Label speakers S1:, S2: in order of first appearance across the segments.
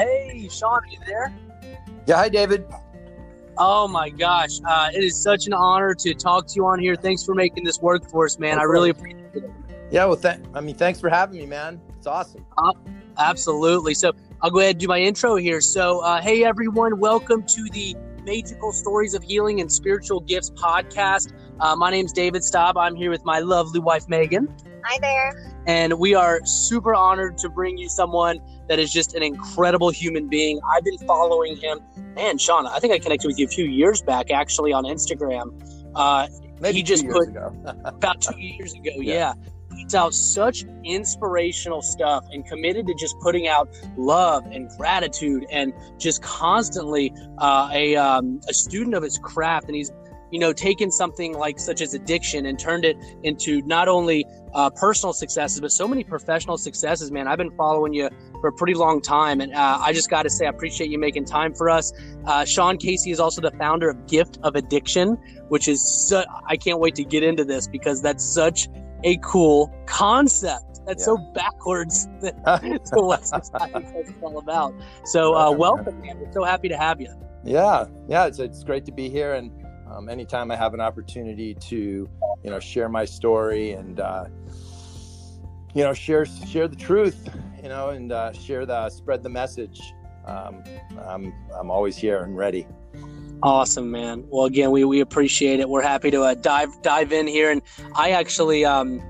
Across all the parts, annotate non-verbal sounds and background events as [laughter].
S1: Hey, Shawn, are you there?
S2: Yeah, hi, David.
S1: Oh my gosh, uh, it is such an honor to talk to you on here. Thanks for making this work for us, man. I really appreciate it.
S2: Yeah, well, th- I mean, thanks for having me, man. It's awesome.
S1: Uh, absolutely. So I'll go ahead and do my intro here. So, uh, hey everyone, welcome to the Magical Stories of Healing and Spiritual Gifts podcast. Uh, my name's David Staub. I'm here with my lovely wife Megan.
S3: Hi there.
S1: And we are super honored to bring you someone that is just an incredible human being. I've been following him. Man, Shawn, I think I connected with you a few years back actually on Instagram. Uh,
S2: Maybe
S1: he just
S2: years
S1: put
S2: ago. [laughs]
S1: about two years ago.
S2: Yeah.
S1: Yeah. Puts out such inspirational stuff and committed to just putting out love and gratitude and just constantly uh, a, um, a student of his craft. And he's, you know, taken something like such as addiction and turned it into not only uh, personal successes, but so many professional successes, man. I've been following you for a pretty long time. And uh, I just got to say, I appreciate you making time for us. Uh, Shawn Casey is also the founder of Gift of Addiction, which is, su- I can't wait to get into this because that's such a cool concept. That's so backwards [laughs] to [laughs] what society it's all about. So, uh, welcome, man. We're so happy to have you.
S2: yeah, yeah, it's, it's great to be here. And um, anytime I have an opportunity to, you know, share my story and, uh, you know, share share the truth, you know, and uh, share the spread the message. Um, I'm I'm always here and ready.
S1: Awesome, man. Well, again, we, we appreciate it. We're happy to uh, dive dive in here, and I actually, um,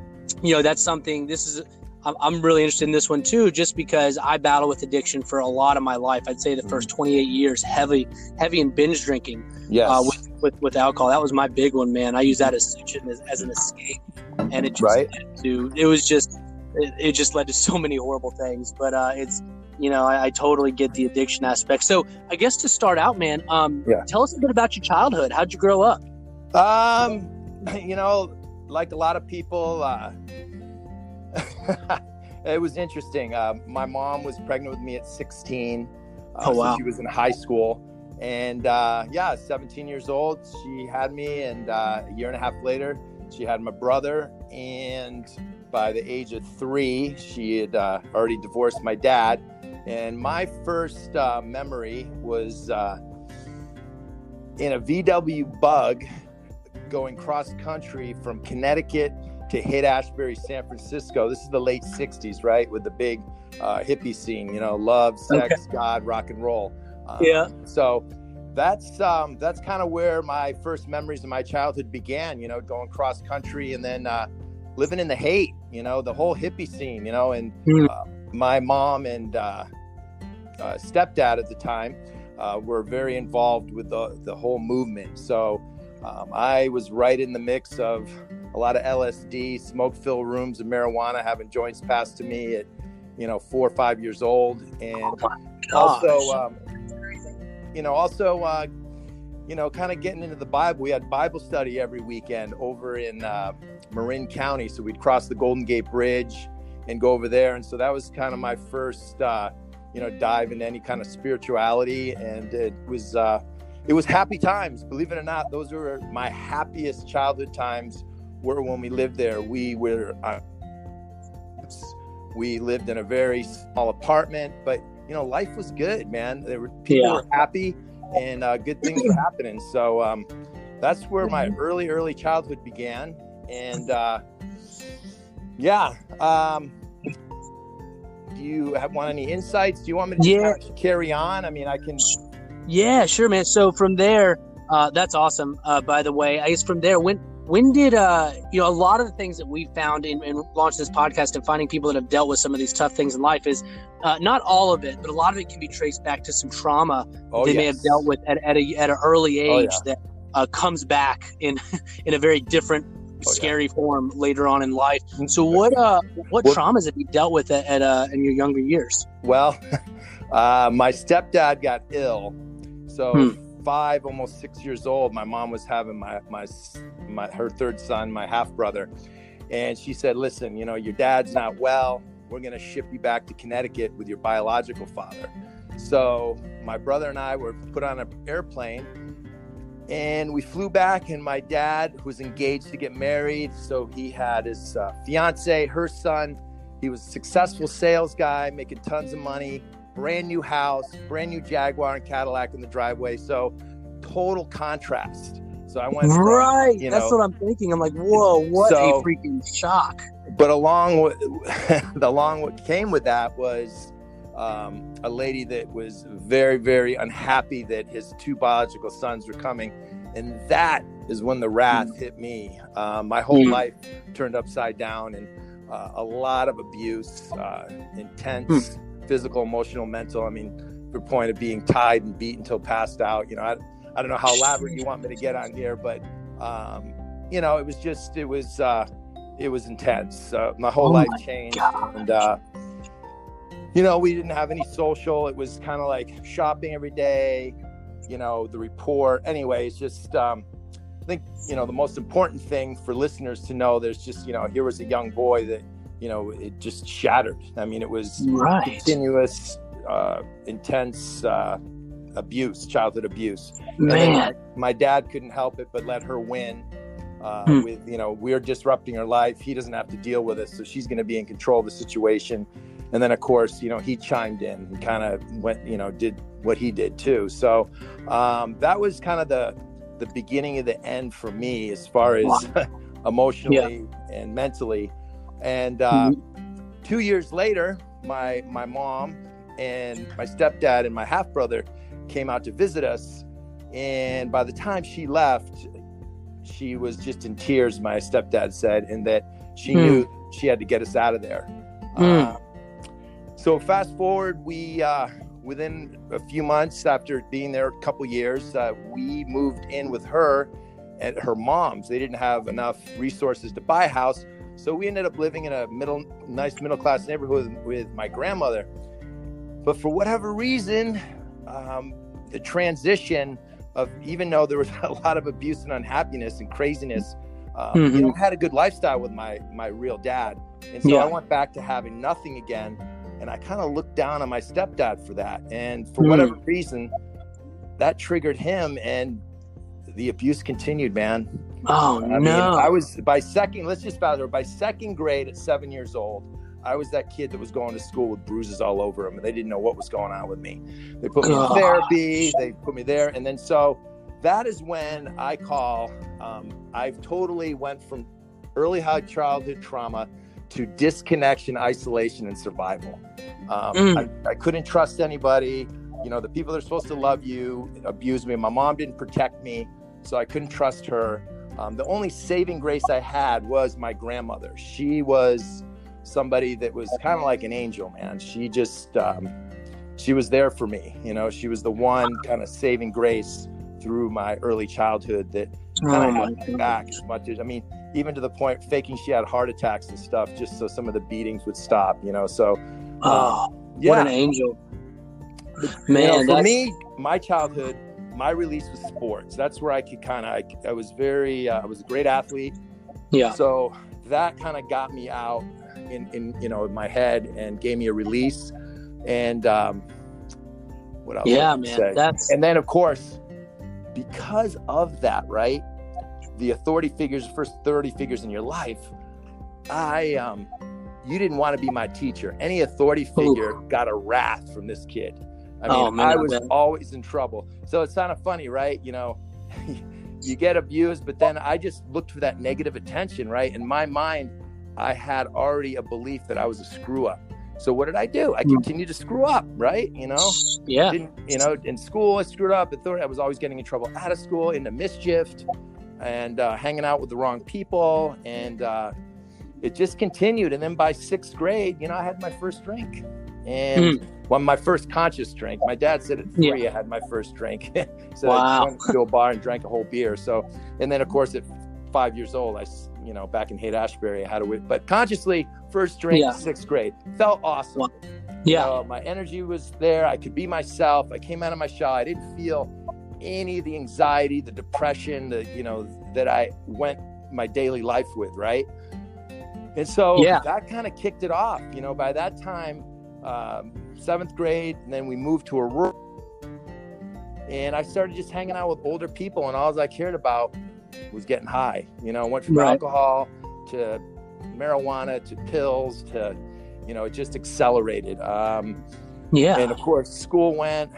S1: you know, that's something. This is I'm, really interested in this one too, just because I battle with addiction for a lot of my life. I'd say the first 28 years, heavy heavy in binge drinking
S2: Yes.
S1: uh, with, with with alcohol. That was my big one, man. I use that as such an, as, as an escape, and it just
S2: Right.
S1: led to it was just it, it just led to so many horrible things. But uh, it's you know I, I totally get the addiction aspect. So I guess to start out, man, um,
S2: Yeah.
S1: tell us a bit about your childhood. How'd you grow up?
S2: Um, [laughs] you know, like a lot of people, uh, [laughs] it was interesting. Uh, my mom was pregnant with me at 16. Uh,
S1: Oh, wow.
S2: So she was in high school. And uh, yeah, 17 years old, she had me. And uh, a year and a half later, she had my brother. And by the age of three, she had uh, already divorced my dad. And my first uh, memory was uh, in a VW bug going cross country from Connecticut to Haight Ashbury, San Francisco. This is the late 60s, right? With the big uh, hippie scene, you know, love, sex, God, rock and roll. Um,
S1: Yeah.
S2: So that's um, that's kind of where my first memories of my childhood began, you know, going cross country and then uh, living in the Haight, you know, the whole hippie scene, you know, and
S1: Hmm.
S2: uh, my mom and uh, uh, stepdad at the time uh, were very involved with the, the whole movement. So um, I was right in the mix of a lot of LSD, smoke filled rooms of marijuana, having joints passed to me at, you know, four or five years old. And also, um, you know, also, uh, you know, kind of getting into the Bible. We had Bible study every weekend over in uh, Marin County. So we'd cross the Golden Gate Bridge and go over there. And so that was kind of my first, uh, you know, dive into any kind of spirituality. And it was, uh, it was happy times. Believe it or not, those were my happiest childhood times. Were when we lived there. We were, uh, we lived in a very small apartment, but you know, life was good, man. There were people
S1: Yeah.
S2: were happy, and uh, good things were happening. So um, that's where my early, early childhood began. And uh, yeah, um, do you have want any insights? Do you want me to
S1: Yeah.
S2: carry on? I mean, I can.
S1: Yeah, sure, man. So from there, uh, that's awesome. Uh, by the way, I guess from there, when when did uh, you know a lot of the things that we found in, in launch this podcast and finding people that have dealt with some of these tough things in life is uh, not all of it, but a lot of it can be traced back to some trauma
S2: Oh,
S1: they may have dealt with at, at a at an early
S2: Oh,
S1: age
S2: yeah.
S1: that uh, comes back in [laughs] in a very different,
S2: Oh, yeah.
S1: scary form later on in life. So what uh what,
S2: What-
S1: traumas have you dealt with at, at uh, in your younger years?
S2: Well, [laughs] uh, my stepdad got ill, so
S1: Hmm.
S2: Five, almost six years old. My mom was having my my my her third son, my half brother, and she said, "Listen, you know your dad's not well. We're gonna ship you back to Connecticut with your biological father." So my brother and I were put on an airplane. And we flew back, and my dad was engaged to get married. So he had his uh, fiance, her son, he was a successful sales guy making tons of money brand new house, brand new Jaguar and Cadillac in the driveway. So total contrast. So I went from,
S1: right.
S2: you
S1: That's
S2: know-
S1: what I'm thinking. I'm like, whoa, what
S2: So-
S1: a freaking shock.
S2: but along with [laughs] the along what came with that was um, a lady that was very very unhappy that his two biological sons were coming and that is when the wrath hit me um, my whole
S1: Mm.
S2: life turned upside down and uh, a lot of abuse uh, intense physical emotional mental i mean the point of being tied and beaten until passed out you know I, I don't know how elaborate you want me to get on here but um, you know it was just it was uh, it was intense. Uh, my whole
S1: Oh
S2: life
S1: my
S2: changed,
S1: God.
S2: and uh, you know, we didn't have any social. It was kind of like shopping every day. You know, the report. Anyways, just um, I think you know the most important thing for listeners to know. There's just you know, here was a young boy that you know it just shattered. I mean, it was
S1: Right.
S2: continuous, uh, intense uh, abuse, childhood abuse.
S1: Man.
S2: my dad couldn't help it but let her win uh,
S1: Hmm.
S2: with you know we're disrupting her life he doesn't have to deal with us, so she's going to be in control of the situation and then of course you know he chimed in and kind of went you know did what he did too so um, that was kind of the the beginning of the end for me as far as [laughs] emotionally and mentally and uh,
S1: Mm-hmm.
S2: two years later my my mom and my stepdad and my half brother came out to visit us and by the time she left she was just in tears my stepdad said and that she
S1: Hmm.
S2: knew she had to get us out of there
S1: Hmm.
S2: Uh, so fast forward we uh, within a few months after being there a couple years uh, we moved in with her at her mom's they didn't have enough resources to buy a house so we ended up living in a middle nice middle class neighborhood with my grandmother but for whatever reason um, the transition of even though there was [laughs] a lot of abuse and unhappiness and craziness um, you
S1: Mhm.
S2: know had a good lifestyle with my my real dad and so
S1: Yeah.
S2: i went back to having nothing again and i kind of looked down on my stepdad for that and for
S1: Mm.
S2: whatever reason that triggered him and the abuse continued man
S1: Oh
S2: I mean,
S1: no.
S2: I was by second. Let's just fast forward. By second grade, at seven years old, I was that kid that was going to school with bruises all over him, and they didn't know what was going on with me. They put me in therapy. They put me there, and then so that is when I call. Um, I've totally went from early high childhood trauma to disconnection, isolation, and survival. Um,
S1: Mm.
S2: I, I couldn't trust anybody. You know, the people that are supposed to love you abused me. My mom didn't protect me, so I couldn't trust her. Um, the only saving grace I had was my grandmother. She was somebody that was kind of like an angel, man. She just, um, she was there for me. You know, she was the one kind of saving grace through my early childhood that kind of had my back as much as, I mean, even to the point faking she had heart attacks and stuff just so some of the beatings would stop, you know. So,
S1: Oh,
S2: yeah.
S1: what an angel.
S2: You
S1: Man,
S2: know, for me, my childhood, my release was sports. That's where I could kind of, I, I was very, uh, I was a great athlete.
S1: Yeah.
S2: So that kind of got me out in, in, you know, in my head and gave me a release. And um, what else?
S1: Yeah, man.
S2: say?
S1: That's
S2: And then, of course, because of that, right? The authority figures, the first authority figures in your life, I, um, you didn't want to be my teacher. Any authority figure got a wrath from this kid. I mean,
S1: Oh, man,
S2: I
S1: I
S2: was
S1: bet.
S2: always in trouble. So it's kind of funny, right? You know, [laughs] you get abused, but then I just looked for that negative attention, right? In my mind, I had already a belief that I was a screw up. So what did I do? I
S1: Hmm.
S2: continued to screw up, right? You know,
S1: yeah.
S2: didn't you know in school I screwed up. I was always getting in trouble out of school, into mischief, and uh, hanging out with the wrong people, and uh, it just continued. And then by sixth grade, you know, I had my first drink, and well, my first conscious drink. My dad said at three, I had my first drink. [laughs] so I went to a bar and drank a whole beer. So, and then of course at five years old, I, you know back in Haight Ashbury, I had a wi- but consciously first drink,
S1: Yeah.
S2: sixth grade, felt awesome.
S1: Wow. Yeah.
S2: Uh, my energy was there. I could be myself. I came out of my shell. I didn't feel any of the anxiety, the depression, the you know that I went my daily life with, right? And so
S1: Yeah.
S2: that kind of kicked it off. You know, by that time, um, seventh grade, and then we moved to a rural, and I started just hanging out with older people, and all I cared about was getting high. You know, went from
S1: Right.
S2: alcohol to marijuana to pills to you know it just accelerated um,
S1: Yeah.
S2: And of course, school went.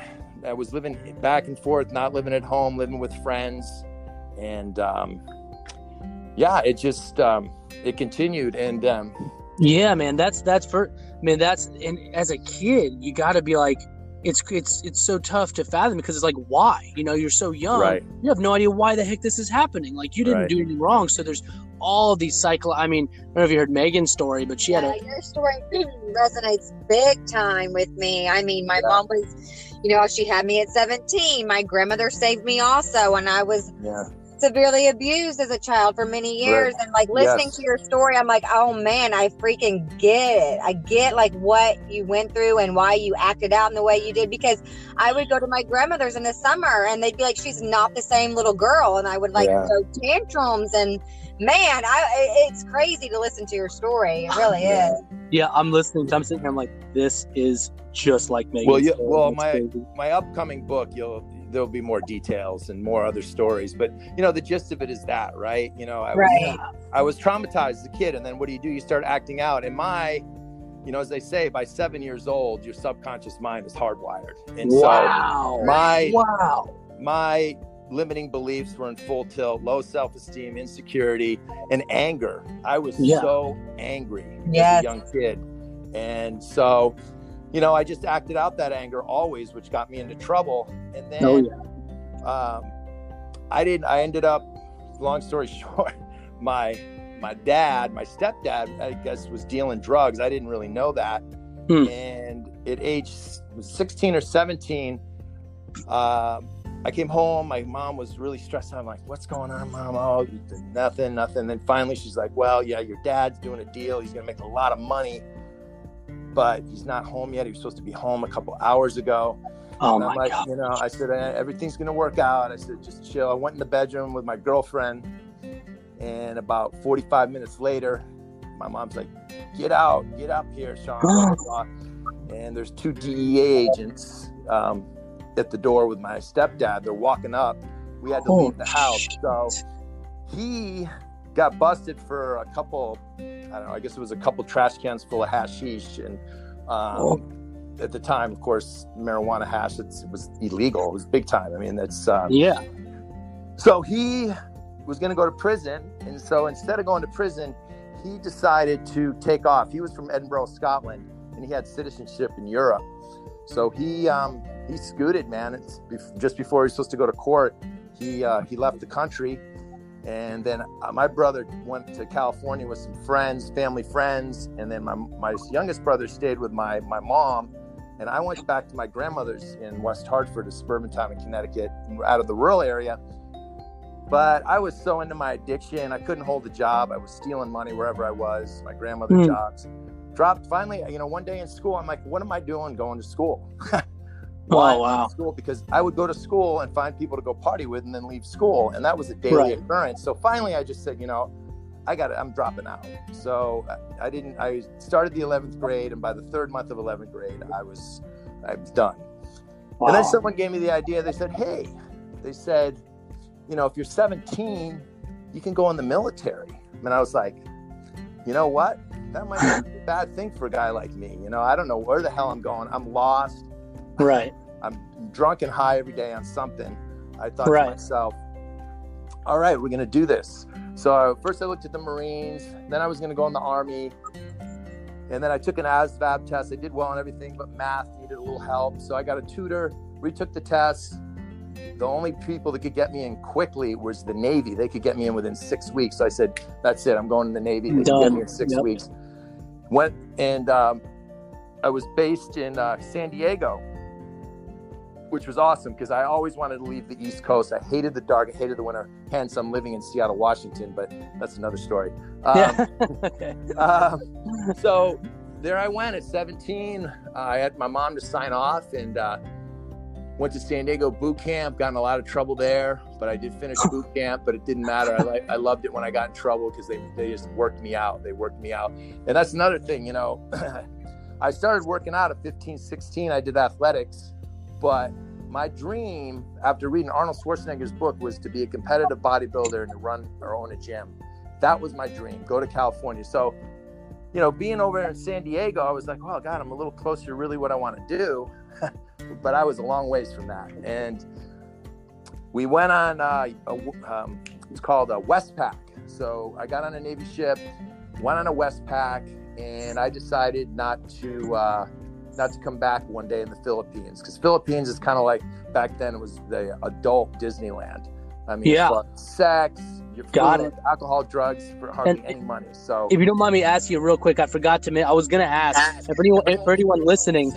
S2: I was living back and forth, not living at home, living with friends, and um, yeah, it just um, it continued. And um,
S1: yeah, man, that's that's for man. That's and as a kid, you got to be like, it's it's it's so tough to fathom because it's like why you know you're so young
S2: Right.
S1: you have no idea why the heck this is happening like you didn't
S2: Right.
S1: do anything wrong so there's all these cycle i mean i don't know if you heard megan's story but she had a
S3: your story [clears throat] resonates big time with me. I mean, my
S2: Yeah.
S3: mom was, you know, she had me at 17. My grandmother saved me also, and I was
S2: yeah,
S3: severely abused as a child for many years. And like listening
S2: Yes.
S3: to your story, I'm like, oh man, I freaking get it. I get like what you went through and why you acted out in the way you did. Because I would go to my grandmother's in the summer, and they'd be like, she's not the same little girl, and I would like
S2: Yeah.
S3: throw tantrums and. Man, I it's crazy to listen to your story. It really [laughs]
S2: Yeah.
S3: is.
S1: yeah i'm listening i'm sitting here i'm like this is just like me
S2: Well, yeah, well, my-
S1: crazy.
S2: my upcoming book, you'll there'll be more details and more other stories. But you know, the gist of it is that, right? You know, I was I was traumatized as a kid, and then what do you do? You start acting out. And my, you know, as they say, by seven years old, your subconscious mind is hardwired. And
S1: wow
S2: so my
S1: wow
S2: my limiting beliefs were in full tilt, low self-esteem, insecurity, and anger. I was
S1: Yeah.
S2: so angry
S3: Yes.
S2: as a young kid. And so, you know, I just acted out that anger always, which got me into trouble. And then
S1: oh yeah
S2: um, I didn't. I ended up. Long story [laughs] short, my my dad, my stepdad, I guess, was dealing drugs. I didn't really know that.
S1: Hmm.
S2: And at age sixteen or seventeen, um, I came home. My mom was really stressed out. I'm like, "What's going on, mom? Oh, nothing, nothing." Then finally, she's like, "Well, yeah, your dad's doing a deal. He's gonna make a lot of money." But he's not home yet. He was supposed to be home a couple hours ago.
S1: Oh
S2: And
S1: my
S2: like,
S1: god
S2: you know, I said, "Eh, everything's going to work out. I said, just chill. I went in the bedroom with my girlfriend. And about 45 minutes later, my mom's like, get out, get up here, Shawn. [gasps] And there's two DEA agents um, at the door with my stepdad. They're walking up. We had to
S1: Oh,
S2: leave the house. So he got busted for a couple, I don't know, I guess it was a couple trash cans full of hashish. And um,
S1: Oh.
S2: At the time, of course, marijuana hash, it's, it was illegal. It was big time. I mean, that's, um,
S1: yeah
S2: so he was going to go to prison. And so instead of going to prison, he decided to take off. He was from Edinburgh, Scotland, and he had citizenship in Europe. So he um, he scooted, man. It's bef- just before he was supposed to go to court. He uh, he left the country, and then uh, my brother went to California with some friends, family friends, and then my my youngest brother stayed with my my mom, and I went back to my grandmother's in West Hartford, a suburban town in Connecticut, out of the rural area. But I was so into my addiction, I couldn't hold a job. I was stealing money wherever I was, my grandmother's
S1: Hmm.
S2: jobs. Dropped finally, you know, one day in school, I'm like, what am I doing going to school? [laughs]
S1: Oh,
S2: Why I
S1: wow.
S2: School because I would go to school and find people to go party with and then leave school, and that was a daily
S1: Right.
S2: occurrence. So finally, I just said, you know, I got it. I'm dropping out. So I- I didn't. I started the 11th grade, and by the third month of 11th grade, I was, I was done. And then someone gave me the idea. They said, hey, they said, you know, if you're 17, you can go in the military. And I was like, you know what? That might be a [laughs] bad thing for a guy like me. You know, I don't know where the hell I'm going. I'm lost.
S1: right
S2: I'm drunk and high every day on something. I thought
S1: Right.
S2: to myself, all right, we're going to do this. So first I looked at the Marines, then I was going to go in the Army. And then I took an ASVAB test. I did well on everything, but math needed a little help. So I got a tutor, retook the test. The only people that could get me in quickly was the Navy. They could get me in within six weeks. So I said, that's it. I'm going in the Navy. They can get me in six
S1: Yep.
S2: weeks. Went and um, I was based in uh, San Diego, which was awesome because I always wanted to leave the East Coast. I hated the dark. I hated the winter. Hence, I'm living in Seattle, Washington, but that's another story. [laughs] Um,
S1: yeah okay [laughs]
S2: um, so there I went at 17. Uh, I had my mom to sign off and uh, went to San Diego boot camp. Got in a lot of trouble there, but I did finish boot [laughs] camp. But it didn't matter. I like I loved it when I got in trouble because they they just worked me out. They worked me out, and that's another thing. You know, [clears throat] I started working out at 15, 16. I did athletics, but my dream after reading Arnold Schwarzenegger's book was to be a competitive bodybuilder and to run or own a gym. That was my dream. Go to California. So you know, being over in San Diego, I was like, "Well, God, I'm a little closer to really what I want to do," [laughs] but I was a long ways from that. And we went on. Uh, a, um, it's called a Westpac. So I got on a Navy ship, went on a Westpac, and I decided not to uh, not to come back one day in the Philippines because Philippines is kind of like back then it was the adult Disneyland. I mean,
S1: Yeah.
S2: sex, your
S1: Got
S2: food, alcohol, drugs for hardly
S1: And-
S2: any money. So
S1: If you don't mind me asking you real quick, I forgot to. ma- I was gonna ask if anyone, for anyone listening,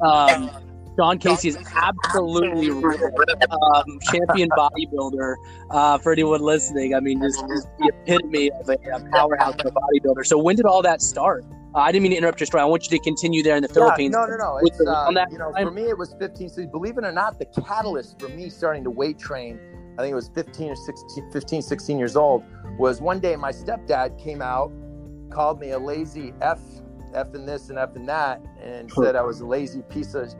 S1: um, Shawn Casey is absolutely um, champion bodybuilder. Uh, for anyone listening, I mean, just, just the epitome of a, a powerhouse of a bodybuilder. So when did all that start? Uh, I didn't mean to interrupt your story. I want you to continue there in the Philippines.
S2: Yeah, no, no, no.
S1: With
S2: It's, uh,
S1: on that
S2: you know,
S1: time?
S2: for me, it was 15. So believe it or not, the catalyst for me starting to weight train, I think it was 15 or 16, 15, 16 years old, was one day my stepdad came out, called me a lazy F, F in this and F in that, and said I was a lazy piece of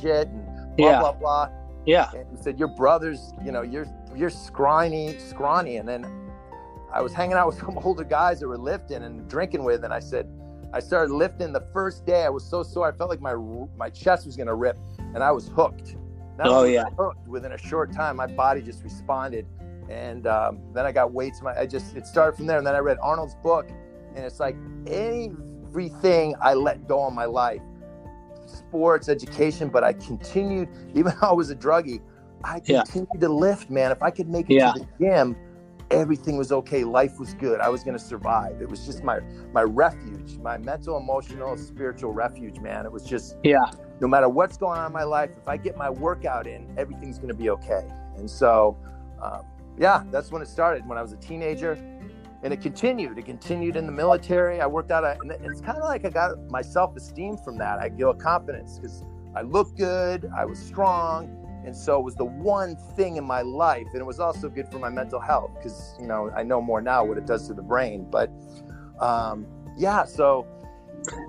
S2: shit and blah,
S1: Yeah.
S2: blah, blah.
S1: Yeah,
S2: And he said, Your brother's, you know, you're you're scrawny, scrawny. And then I was hanging out with some [laughs] older guys that were lifting and drinking with, and I said, I started lifting the first day. I was so sore. I felt like my my chest was gonna rip, and I was hooked. Not
S1: Oh, yeah.
S2: Hooked. Within a short time, my body just responded, and um, then I got weights. My I just it started from there, and then I read Arnold's book, and it's like everything I let go in my life, sports, education, but I continued. Even though I was a druggie, I
S1: Yeah.
S2: continued to lift. Man, if I could make it
S1: Yeah.
S2: to the gym, everything was okay. Life was good. I was going to survive. It was just my my refuge, my mental, emotional, spiritual refuge. Man, it was just
S1: yeah,
S2: no matter what's going on in my life, if I get my workout in, everything's going to be okay. And so, um, yeah, that's when it started. When I was a teenager, and it continued. It continued in the military. I worked out, a, and it's kind of like I got my self esteem from that. I feel confidence because I looked good, I was strong, and so it was the one thing in my life, and it was also good for my mental health because you know I know more now what it does to the brain. But um, yeah, so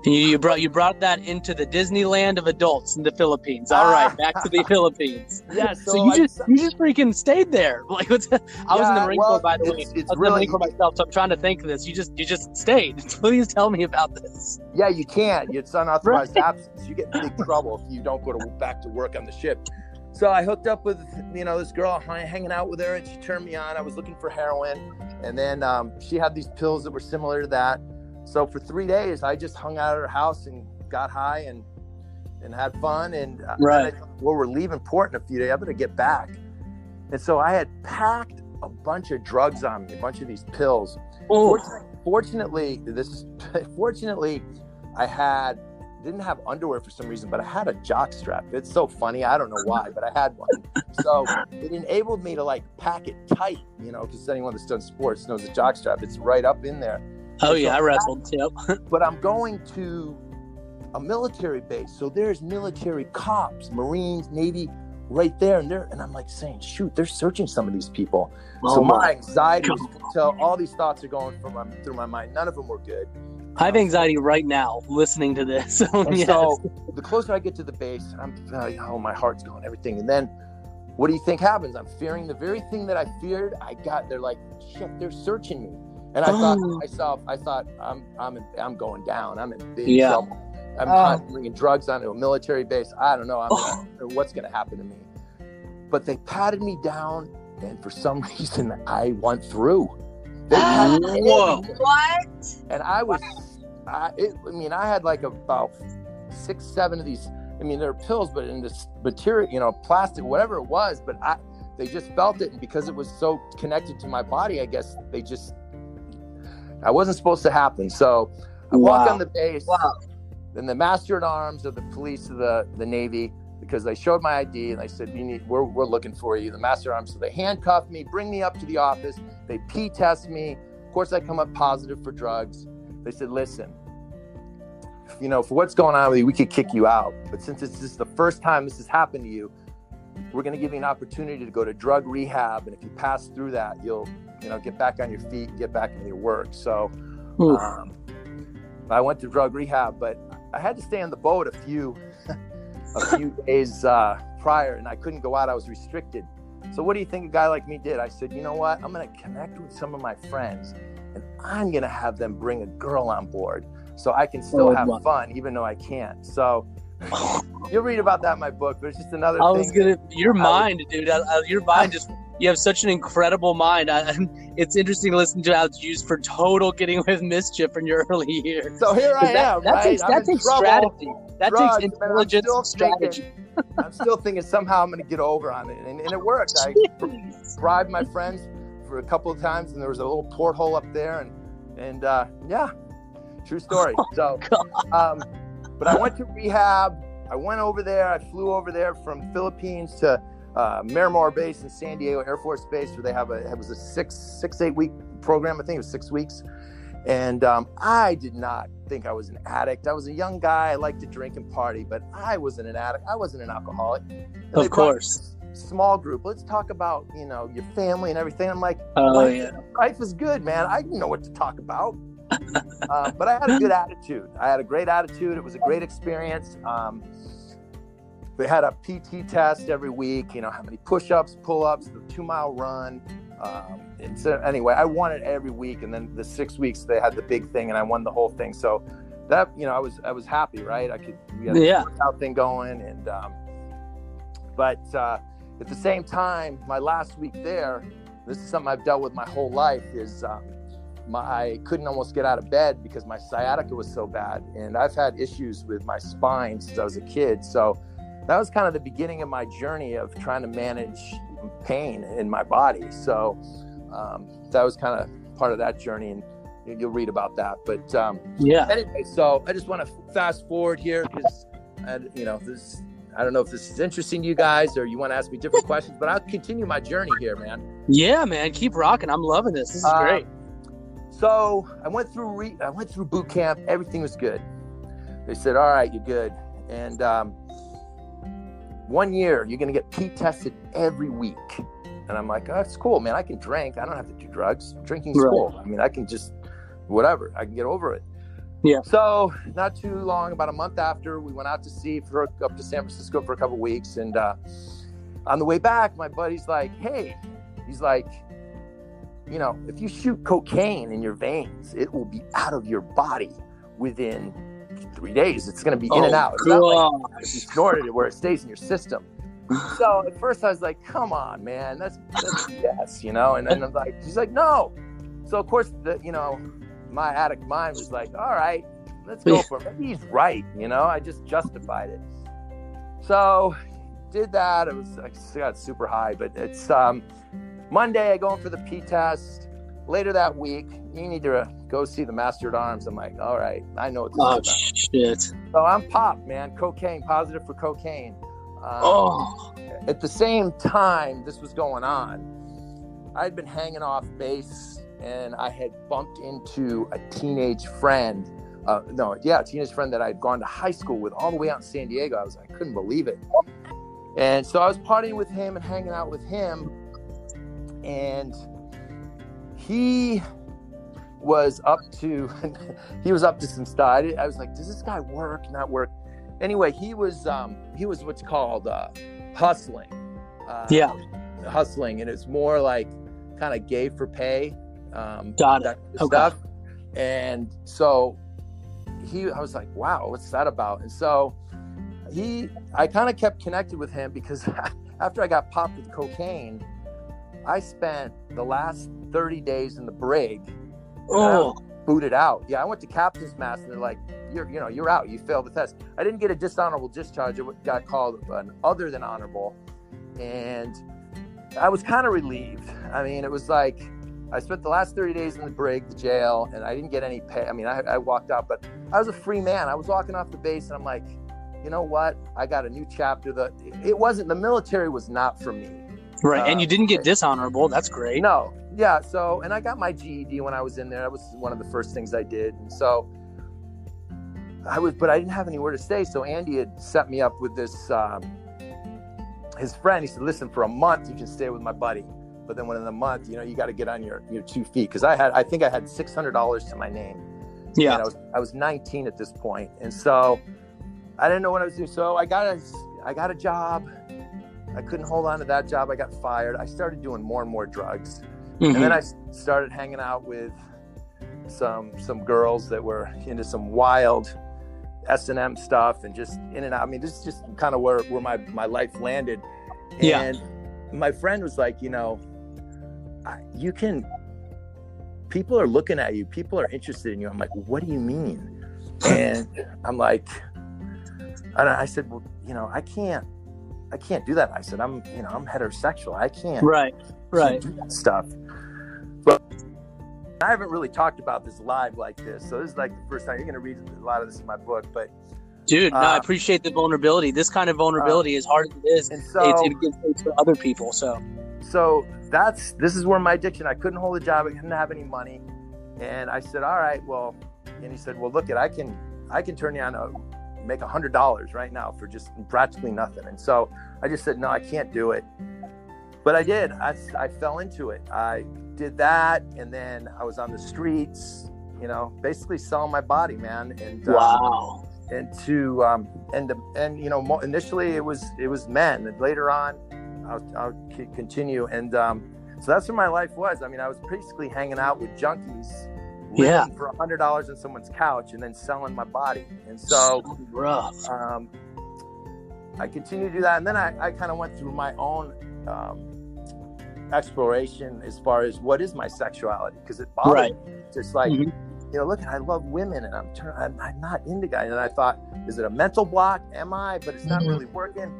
S1: you, you brought you brought that into the Disneyland of adults in the Philippines. All right, back to the [laughs] Philippines.
S2: yeah, so,
S1: So, you
S2: I
S1: just you just freaking stayed there. [laughs] Like what's, I was in the
S2: Yeah,
S1: Marine
S2: well,
S1: Corps, by the way.
S2: it's-
S1: I
S2: it's
S1: was in the
S2: really-
S1: Marine Corps myself, so I'm trying to think of this. You just you just stayed. [laughs] Please tell me about this.
S2: Yeah, you can't. It's unauthorized absence. You get in big trouble if you don't go to back to work on the ship. So I hooked up with you know this girl, hanging out with her, and she turned me on. I was looking for heroin, and then um, she had these pills that were similar to that. So for three days, I just hung out at her house and got high and and had fun. And uh,
S1: Right.
S2: I well, we're leaving port in a few days. I better get back. And so I had packed a bunch of drugs on me, a bunch of these pills.
S1: Oh,
S2: fortunately, this [laughs] fortunately, I had didn't have underwear for some reason, but I had a jock strap. It's so funny. I don't know why, but I had one. So it enabled me to like pack it tight, you know, because anyone that's done sports knows a jock strap. It's right up in there.
S1: oh yeah, I wrestled. Yep. [laughs]
S2: But I'm going to a military base, so there's military cops, Marines, Navy, right there, and they're and I'm like saying, shoot, they're searching some of these people. Oh so
S1: Oh,
S2: my
S1: my.
S2: anxiety was so all these thoughts are going from my, through my mind. None of them were good.
S1: I have anxiety right now listening to this. [laughs] So yes.
S2: so the closer I get to the base, I'm uh, oh my heart's going, everything. And then what do you think happens? I'm fearing the very thing that I feared. I got they're like, shit, they're searching me. And I thought to
S1: Oh.
S2: myself, I thought I'm I'm in, I'm going down. I'm in big
S1: Yeah.
S2: trouble. I'm
S3: Oh.
S2: con- bringing drugs onto a military base. I don't know. I'm
S1: Oh.
S2: gonna, what's going to happen to me. But they patted me down, and for some [laughs] reason, I went through. [gasps]
S1: Whoa.
S3: What?
S2: and I was, I, it, I mean, I had like about six, seven of these. I mean, they're pills, but in this material, you know, plastic, whatever it was. But I, they just felt it, and because it was so connected to my body, I guess they just, I wasn't supposed to happen. So I walk on the base,
S3: Wow.
S2: and the master at arms of the police of the the Navy. Because they showed my ID and they said, "We need, we're, we're looking for you." The master at arms, so they handcuff me, bring me up to the office. They P test me. Of course, I come up positive for drugs. They said, listen, you know, for what's going on with you, we could kick you out. But since this is the first time this has happened to you, we're going to give you an opportunity to go to drug rehab. And if you pass through that, you'll, you know, get back on your feet, get back into your work. So um, I went to drug rehab, but I had to stay on the boat a few, a few [laughs] days uh, prior, and I couldn't go out. I was restricted. So what do you think a guy like me did? I said, you know what? I'm going to connect with some of my friends, and I'm going to have them bring a girl on board. so I can still
S1: Oh,
S2: have
S1: wow.
S2: fun even though I can't. So [laughs] you'll read about that in my book, but it's just another
S1: I was gonna. Your mind, dude. I, I, your mind just. You have such an incredible mind. I, [laughs] it's interesting to listen to how it's used for total getting with mischief in your [laughs] early years.
S2: so here I
S1: that,
S2: am,
S1: that
S2: right?
S1: takes that takes
S2: trouble.
S1: strategy. That
S2: drugs,
S1: takes
S2: but I'm
S1: intelligence strategy.
S2: thinking- I'm still thinking somehow I'm going to get over on it, and, and it worked. I bribed my friends for a couple of times, and there was a little porthole up there, and and uh, yeah, true story. So, um, but I went to rehab. I went over there. I flew over there from Philippines to uh, Miramar Base in San Diego Air Force Base, where they have a it was a six six eight week program. I think it was six weeks, and um, I did not think I was an addict. I was a young guy. I liked to drink and party, but I wasn't an addict. I wasn't an alcoholic. And
S1: Of course.
S2: Small group. Let's talk about you know your family and everything. I'm like,
S1: Oh
S2: life,
S1: yeah.
S2: life is good, man. I know what to talk about. Uh, but I had a good attitude. I had a great attitude. It was a great experience. Um, we had a PT test every week. You know how many push-ups, pull-ups, the two-mile run. Um, and so anyway, I won it every week, and then the six weeks they had the big thing, and I won the whole thing. So that you know, I was I was happy, right? I could we had
S1: Yeah.
S2: a workout thing going, and um, but uh, at the same time, my last week there, this is something I've dealt with my whole life. Is um, my I couldn't almost get out of bed because my sciatica was so bad, and I've had issues with my spine since I was a kid. So that was kind of the beginning of my journey of trying to manage pain in my body. So um, that was kind of part of that journey, and you'll read about that. But um,
S1: Yeah.
S2: anyway, so I just want to fast forward here because, you know, this. I don't know if this is interesting to you guys or you want to ask me different [laughs] questions, but I'll continue my journey here, man.
S1: Yeah, man. Keep rocking. I'm loving this. This is
S2: Uh,
S1: great.
S2: So I went through re- I went through boot camp. Everything was good. They said, "All right, you're good." And um, one year, you're gonna get P tested every week. And I'm like, "Oh, that's cool, man. I can drink. I don't have to do drugs. Drinking's
S1: Right.
S2: cool. I mean, I can just whatever. I can get over it."
S1: Yeah.
S2: So not too long, about a month after, we went out to sea for up to San Francisco for a couple weeks, and uh, on the way back, my buddy's like, "Hey," he's like you know, if you shoot cocaine in your veins, it will be out of your body within three days. It's going to be in and out. It's not like you snorted it where it stays in your system. So at first I was like, come on, man, that's, that's yes, you know? And then I'm like, he's like, no. So of course, the, you know, my addict mind was like, all right, let's go for it. Maybe he's right, you know? I just justified it. So did that. It was, I got super high, but it's, um, Monday, I go in for the P test. Later that week, you need to go see the Master at Arms. I'm like, all right, I know what this
S1: Oh shit.
S2: So I'm popped, man. Cocaine, positive for cocaine. Um,
S1: Oh.
S2: At the same time this was going on, I'd been hanging off base and I had bumped into a teenage friend. Uh, no, yeah, a teenage friend that I'd gone to high school with all the way out in San Diego. I was, I couldn't believe it. And so I was partying with him and hanging out with him and he was up to [laughs] he was up to some stuff. I, I was like, does this guy work? Not work? Anyway, he was um, he was what's called uh, hustling. Uh,
S1: Yeah.
S2: hustling, and it's more like kind of gay for pay. Um,
S1: Got it. Okay.
S2: stuff. And so he, I was like, wow, what's that about? And so he, I kind of kept connected with him because [laughs] after I got popped with cocaine, I spent the last 30 days in the brig
S1: Oh.
S2: booted out. Yeah, I went to captain's mast and they're like, you're, you know, you're out. You failed the test. I didn't get a dishonorable discharge. It got called an other than honorable. And I was kind of relieved. I mean, it was like, I spent the last 30 days in the brig, the jail, and I didn't get any pay. I mean, I, I walked out, but I was a free man. I was walking off the base and I'm like, you know what? I got a new chapter. The it wasn't the military was not for me.
S1: Right. and
S2: Uh,
S1: you didn't get dishonorable. That's great.
S2: No, yeah. So, and I got my GED when I was in there. That was one of the first things I did. And so, I was, but I didn't have anywhere to stay. So Andy had set me up with this. Um, his friend. He said, "Listen, for a month you can stay with my buddy, but then within a month, you know, you got to get on your your two feet because I had, I think I had six hundred dollars to my name.
S1: Yeah.
S2: And I was I was 19 at this point, and so I didn't know what I was doing. So I got a I got a job. I couldn't hold on to that job. I got fired. I started doing more and more drugs,
S1: Mhm.
S2: and then I started hanging out with some some girls that were into some wild S and M stuff and just in and out. I mean, this is just kind of where where my my life landed.
S1: Yeah.
S2: And my friend was like, you know, I- you can. People are looking at you. People are interested in you. I'm like, what do you mean? [laughs] And I'm like, and I said, well, you know, I can't, I can't do that. I said, I'm, you know, I'm heterosexual. I can't,
S1: Right. Right.
S2: can't do that stuff. But I haven't really talked about this live like this. So this is like the first time you're going to read a lot of this in my book. But
S1: Dude, no, I
S2: Uh,
S1: appreciate the vulnerability. This kind of vulnerability, as hard as it is,
S2: and so
S1: it's, it gives space to other people. So,
S2: so that's this is where my addiction. I couldn't hold a job. I didn't have any money, and I said, "All right, well," and he said, "Well, look, it, I can, I can turn you on a make a hundred dollars right now for just practically nothing." And so I just said, "No, I can't do it," but I did. I, I fell into it. I did that, and then I was on the streets, you know, basically selling my body, man. And uh,
S1: wow.
S2: and to um, and and you know initially it was it was men and later on I'll, I'll continue and um, so that's where my life was I mean I was basically hanging out with junkies
S1: Yeah.
S2: for a hundred dollars on someone's couch and then selling my body and so
S1: rough.
S2: um, I continued to do that and then I, I kind of went through my own um, exploration as far as what is my sexuality because it bothered
S1: Right.
S2: me just like
S1: Mhm.
S2: you know, look, I love women, and I'm turn, I'm, I'm not into guys. And I thought, is it a mental block? Am I? But it's not
S1: Mhm.
S2: really working.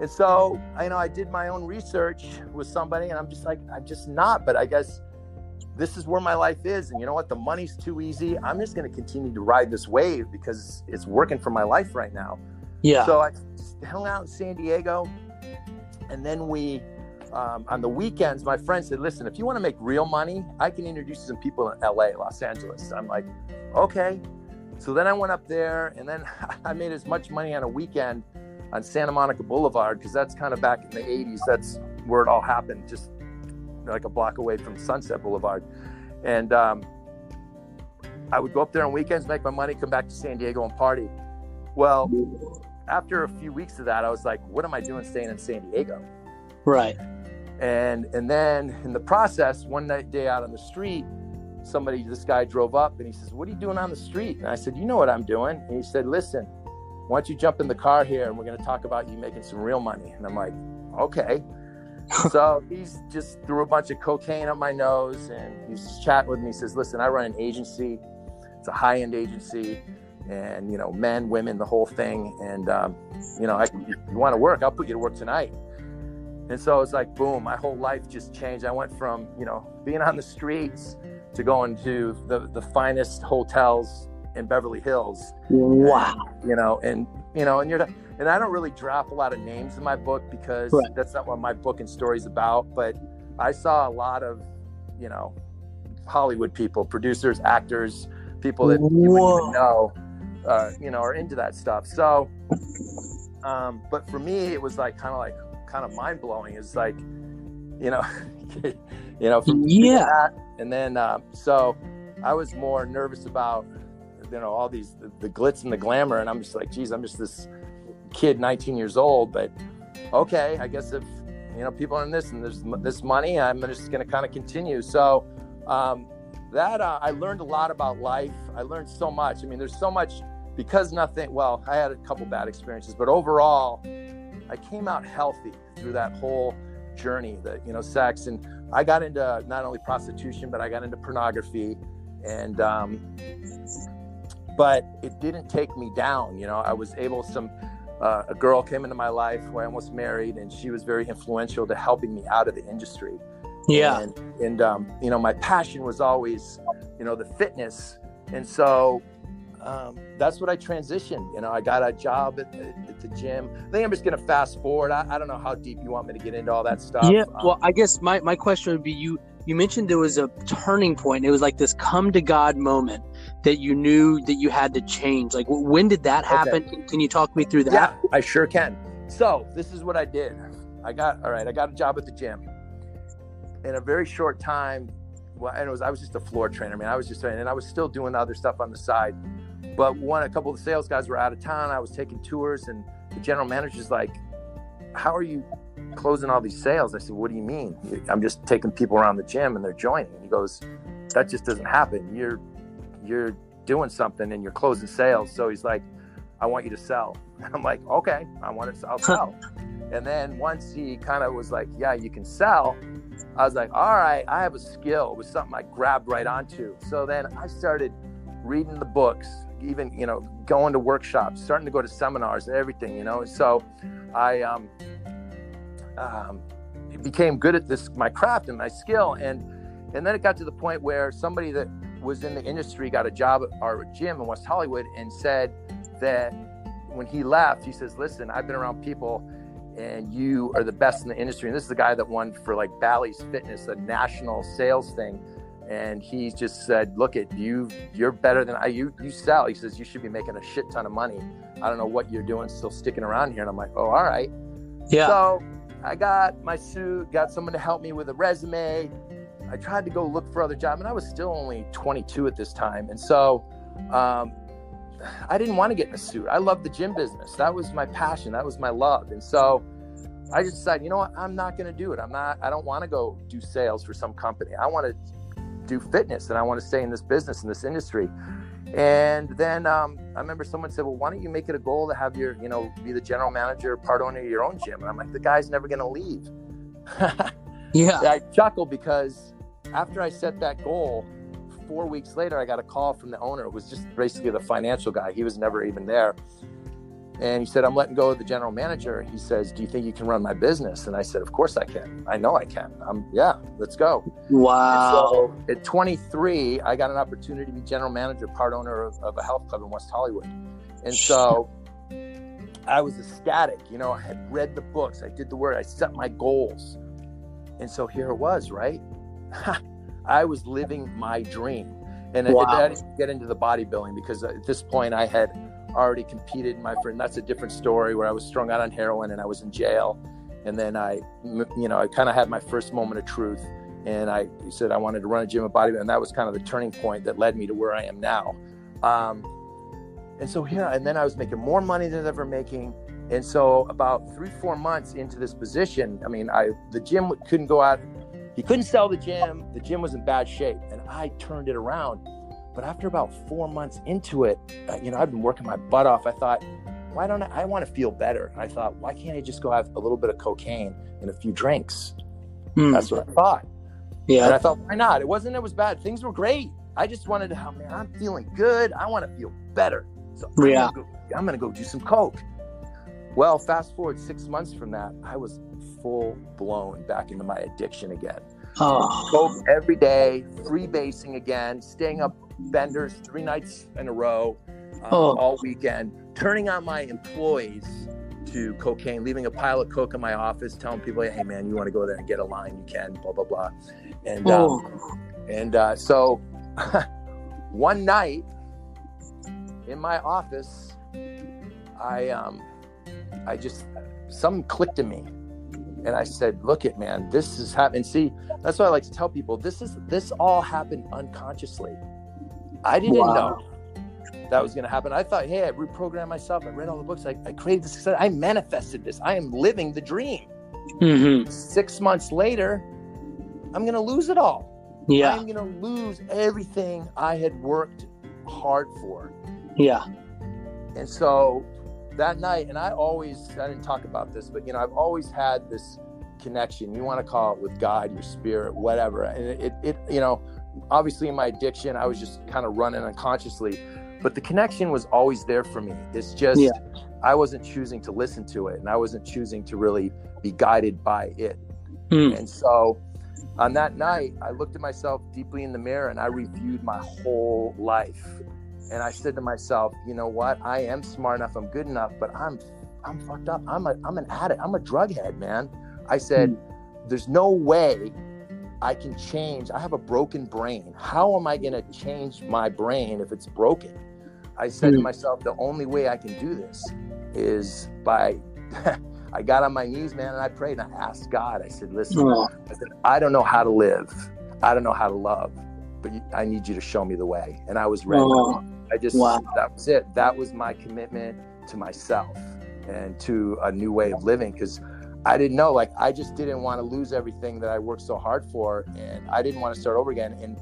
S2: And so, I you know, I did my own research with somebody, and I'm just like, I'm just not. But I guess this is where my life is, and you know what? The money's too easy. I'm just going to continue to ride this wave because it's working for my life right now.
S1: Yeah.
S2: So I hung out in San Diego, and then we, um, on the weekends, my friend said, "Listen, if you want to make real money, I can introduce you to some people in L.A., Los Angeles." I'm like, "Okay." So then I went up there, and then [laughs] I made as much money on a weekend on Santa Monica Boulevard because that's kind of back in the '80s. That's where it all happened, just like a block away from Sunset Boulevard, and um, I would go up there on weekends, make my money, come back to San Diego and party. Well, after a few weeks of that, I was like, what am I doing staying in San Diego?
S1: right.
S2: And and then in the process, one night day out on the street, somebody, this guy drove up and he says, What are you doing on the street? And I said, You know what I'm doing. And he said, Listen, why don't you jump in the car here and we're gonna talk about you making some real money? And I'm like, Okay. So he's just threw a bunch of cocaine up my nose and he's just chatting with me. He says, Listen, I run an agency. It's a high-end agency, and you know, men, women, the whole thing. And um, you know, I, you want to work, I'll put you to work tonight. And so it's like, boom, my whole life just changed. I went from, you know, being on the streets to going to the, the finest hotels in Beverly Hills,
S1: Wow.
S2: you know, and, you know, and you're, and I don't really drop a lot of names in my book because that's not what my book and story is about. But I saw a lot of, you know, Hollywood people, producers, actors, people that you wouldn't even know, uh, you know, are into that stuff. So, um, but for me, it was like kind of like kind of mind blowing. It's like, you know, [laughs] you know, from
S1: Yeah.
S2: that, and then um, so I was more nervous about you know all these the, the glitz and the glamour, and I'm just like, geez, I'm just this kid, 19 years old, but okay, I guess if you know people are in this and there's this money, I'm just going to kind of continue. So um, that uh, I learned a lot about life. I learned so much. I mean, there's so much because nothing. Well, I had a couple bad experiences, but overall, I came out healthy through that whole journey. That you know, sex and I got into not only prostitution, but I got into pornography, and um, but it didn't take me down. You know, I was able some. Uh, a girl came into my life who I almost married, and she was very influential to helping me out of the industry.
S1: Yeah.
S2: And, and um, you know, my passion was always, you know, the fitness. And so um, that's what I transitioned. You know, I got a job at the, at the gym. I think I'm just going to fast forward. I, I don't know how deep you want me to get into all that stuff.
S1: Yeah.
S2: Um,
S1: Well, I guess my, my question would be you you mentioned there was a turning point. It was like this come to God moment that you knew that you had to change. Like when did that happen? Can, can you talk me through that?
S2: yeah, I sure can. So this is what I did. I got, all right, I got a job at the gym. In a very short time, well, and it was, I was just a floor trainer, man. I was just, and I was still doing the other stuff on the side. But one, a couple of the sales guys were out of town. I was taking tours, and the general manager's like, "How are you closing all these sales?" I said, "What do you mean? I'm just taking people around the gym and they're joining." And he goes, "That just doesn't happen. You're you're doing something and you're closing sales. So he's like, I want you to sell. [laughs] I'm like, okay, I want to, I'll sell. and then once he kind of was like, yeah, you can sell. I was like, all right, I have a skill. It was something I grabbed right onto. So then I started reading the books, even, you know, going to workshops, starting to go to seminars and everything, you know. So I um, um, became good at this, my craft and my skill. And, and then it got to the point where somebody that was in the industry got a job at our gym in West Hollywood and said that when he left, he says, listen, I've been around people and you are the best in the industry. And this is the guy that won for like Bally's Fitness, a national sales thing. And he just said, "Look at you. You're better than I. You you sell." He says, "You should be making a shit ton of money. I don't know what you're doing, still sticking around here." And I'm like, "Oh, all right."
S1: Yeah.
S2: So I got my suit, got someone to help me with a resume. I tried to go look for other job, and I was still only 22 at this time. And so um, I didn't want to get in a suit. I love the gym business. That was my passion. That was my love. And so I just decided, you know what? I'm not going to do it. I'm not, I don't want to go do sales for some company. I want to do fitness and I want to stay in this business, in this industry. And then um, I remember someone said, well, why don't you make it a goal to have your, you know, be the general manager, part owner of your own gym? And I'm like, the guy's never going to leave. [laughs]
S1: yeah.
S2: I chuckle because after I set that goal, four weeks later, I got a call from the owner. It was just basically the financial guy. He was never even there. And he said, I'm letting go of the general manager. He says, Do you think you can run my business? And I said, Of course I can. I know I can. I'm, yeah, let's go.
S1: Wow.
S2: So at 23, I got an opportunity to be general manager, part owner of, of a health club in West Hollywood. And so I was ecstatic. You know, I had read the books, I did the work, I set my goals. And so here it was, right? [laughs] I was living my dream. And wow. I, I didn't get into the bodybuilding because at this point I had already competed. My friend, that's a different story where I was strung out on heroin and I was in jail. And then I, you know, I kind of had my first moment of truth. And I said I wanted to run a gym of bodybuilding. And that was kind of the turning point that led me to where I am now. Um, and so here, and then I was making more money than I was ever making. And so about three, four months into this position, I mean, I the gym couldn't go out he couldn't sell the gym. The gym was in bad shape, and I turned it around. But after about four months into it, uh, you know, I've been working my butt off. I thought, why don't I, I want to feel better? I thought, why can't I just go have a little bit of cocaine and a few drinks? Hmm. That's what I thought. Yeah. And I thought, why not? It wasn't, it was bad. Things were great. I just wanted to, oh, man, I'm feeling good. I want to feel better. So
S1: yeah.
S2: I'm going to go do some coke. Well, fast forward six months from that, I was full blown back into my addiction again.
S1: Oh.
S2: Coke every day, free basing again, staying up benders three nights in a row, um, oh. all weekend, turning on my employees to cocaine, leaving a pile of coke in my office, telling people, "Hey, man, you want to go there and get a line? You can." Blah blah blah, and oh. um, and uh, so [laughs] one night in my office, I um, I just something clicked in me and I said, "Look it, man, this is happening." See, that's what I like to tell people. This is this all happened unconsciously. I didn't wow. know that was going to happen. I thought, "Hey, I reprogrammed myself. I read all the books. I, I created this. I manifested this. I am living the dream."
S1: Mm-hmm.
S2: Six months later, I'm going to lose it all.
S1: Yeah,
S2: I'm going to lose everything I had worked hard for.
S1: Yeah,
S2: and so that night, and I always, I didn't talk about this, but you know, I've always had this connection. You want to call it with God, your spirit, whatever. And it, it, it you know, obviously in my addiction, I was just kind of running unconsciously, but the connection was always there for me. It's just, yeah. I wasn't choosing to listen to it, and I wasn't choosing to really be guided by it. Mm. And so, on that night, I looked at myself deeply in the mirror and I reviewed my whole life and I said to myself, you know what? I am smart enough. I'm good enough, but I'm I'm fucked up. I'm a I'm an addict. I'm a drug head, man. I said, mm. there's no way I can change. I have a broken brain. How am I going to change my brain if it's broken? I said to hmm. myself, the only way I can do this is by. [laughs] I got on my knees, man, and I prayed and I asked God. I said, listen. I said, I don't know how to live. I don't know how to love, but I need you to show me the way. And I was ready. Oh. I just wow. that was it. That was my commitment to myself and to a new way of living because I didn't know like I just didn't want to lose everything that I worked so hard for and I didn't want to start over again and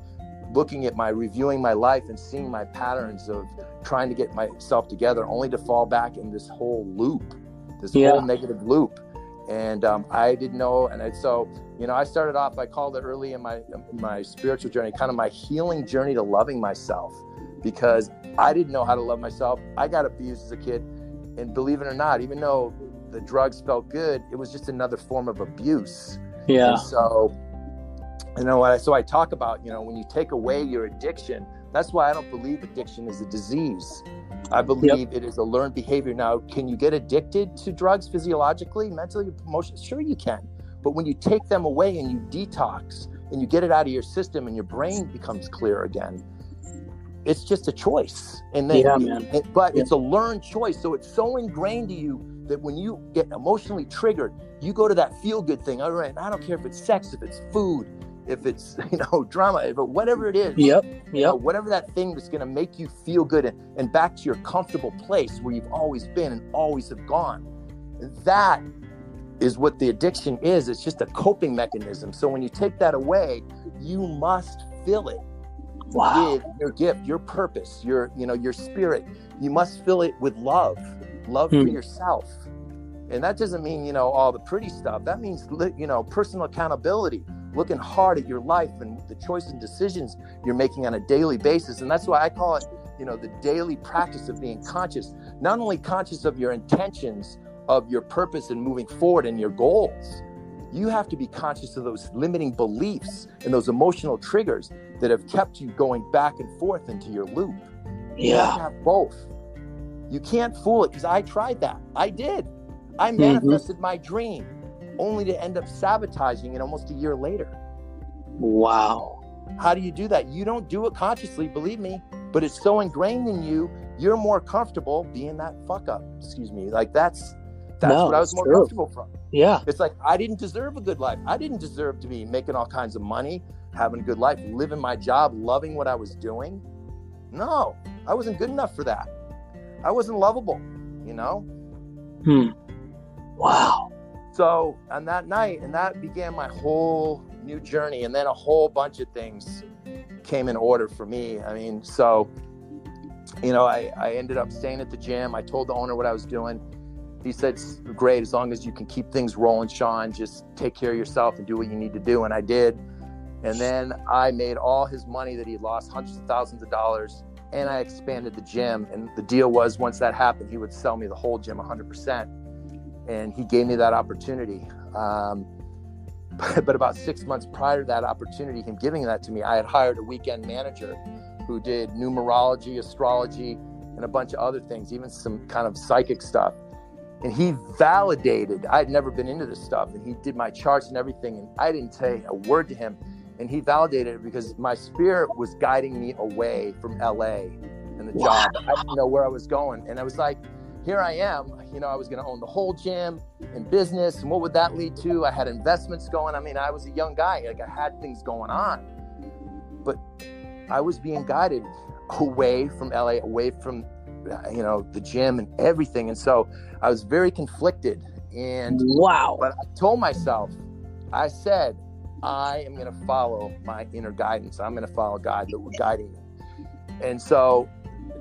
S2: looking at my reviewing my life and seeing my patterns of trying to get myself together only to fall back in this whole loop this
S1: Yeah.
S2: whole negative loop and um, i didn't know and I, so you know i started off i called it early in my my spiritual journey kind of my healing journey to loving myself because i didn't know how to love myself i got abused as a kid and believe it or not even though the drugs felt good it was just another form of abuse
S1: Yeah.
S2: and so, you know, I- so I talk about, you know, when you take away your addiction, that's why I don't believe addiction is a disease. I believe it is a learned behavior. Now, can you get addicted to drugs physiologically, mentally, emotionally? Sure, you can. But when you take them away and you detox and you get it out of your system and your brain becomes clear again, it's just a choice. And then,
S1: Yeah,
S2: it- but
S1: Yeah.
S2: it's a learned choice. So it's so ingrained to you that when you get emotionally triggered, you go to that feel good thing. All right, I don't care if it's sex, if it's food, if it's [laughs] you know drama, but whatever it is.
S1: Yep.
S2: you know,
S1: Yep.
S2: whatever that thing that's going to make you feel good and, and back to your comfortable place where you've always been and always have gone. That is what the addiction is. It's just a coping mechanism. So when you take that away, you must fill it
S1: Wow.
S2: with your gift, your purpose, your you know your spirit. You must fill it with love, love for
S1: Hmm.
S2: yourself, and that doesn't mean you know all the pretty stuff. That means you know personal accountability, looking hard at your life and the choices and decisions you're making on a daily basis. And that's why I call it you know the daily practice of being conscious, not only conscious of your intentions, of your purpose and moving forward and your goals. You have to be conscious of those limiting beliefs and those emotional triggers that have kept you going back and forth into your loop. You
S1: Yeah.
S2: to have both. You can't fool it because I tried that. I did. I
S1: Mhm.
S2: manifested my dream only to end up sabotaging it almost a year later.
S1: Wow.
S2: How do you do that? You don't do it consciously, believe me, but it's so ingrained in you, you're more comfortable being that fuck up. Excuse me. Like that's that's
S1: No,
S2: what I was more
S1: true.
S2: comfortable from.
S1: Yeah.
S2: It's like I didn't deserve a good life. I didn't deserve to be making all kinds of money, having a good life, living my job, loving what I was doing. No, I wasn't good enough for that. I wasn't lovable, you know?
S1: Hmm. Wow.
S2: So on that night, and that began my whole new journey. And then a whole bunch of things came in order for me. I mean, so, you know, I, I ended up staying at the gym. I told the owner what I was doing. He said, Great, as long as you can keep things rolling, Shawn, just take care of yourself and do what you need to do. And I did. And then I made all his money that he lost, hundreds of thousands of dollars, and I expanded the gym. And the deal was once that happened, he would sell me the whole gym 100%. And he gave me that opportunity. Um, [laughs] but, but about six months prior to that opportunity, him giving that to me, I had hired a weekend manager who did numerology, astrology, and a bunch of other things, even some kind of psychic stuff. And he validated, I'd never been into this stuff, and he did my charts and everything. And I didn't say a word to him. And he validated it because my spirit was guiding me away from LA and the
S1: Wow.
S2: job. I didn't know where I was going. And I was like, here I am. You know, I was going to own the whole gym and business. And what would that lead to? I had investments going. I mean, I was a young guy. Like, I had things going on. But I was being guided away from LA, away from, Uh, you know, the gym and everything. And so I was very conflicted. And
S1: Wow.
S2: but I told myself, I said, I am going to follow my inner guidance. I'm going to follow God that was guiding me. And so,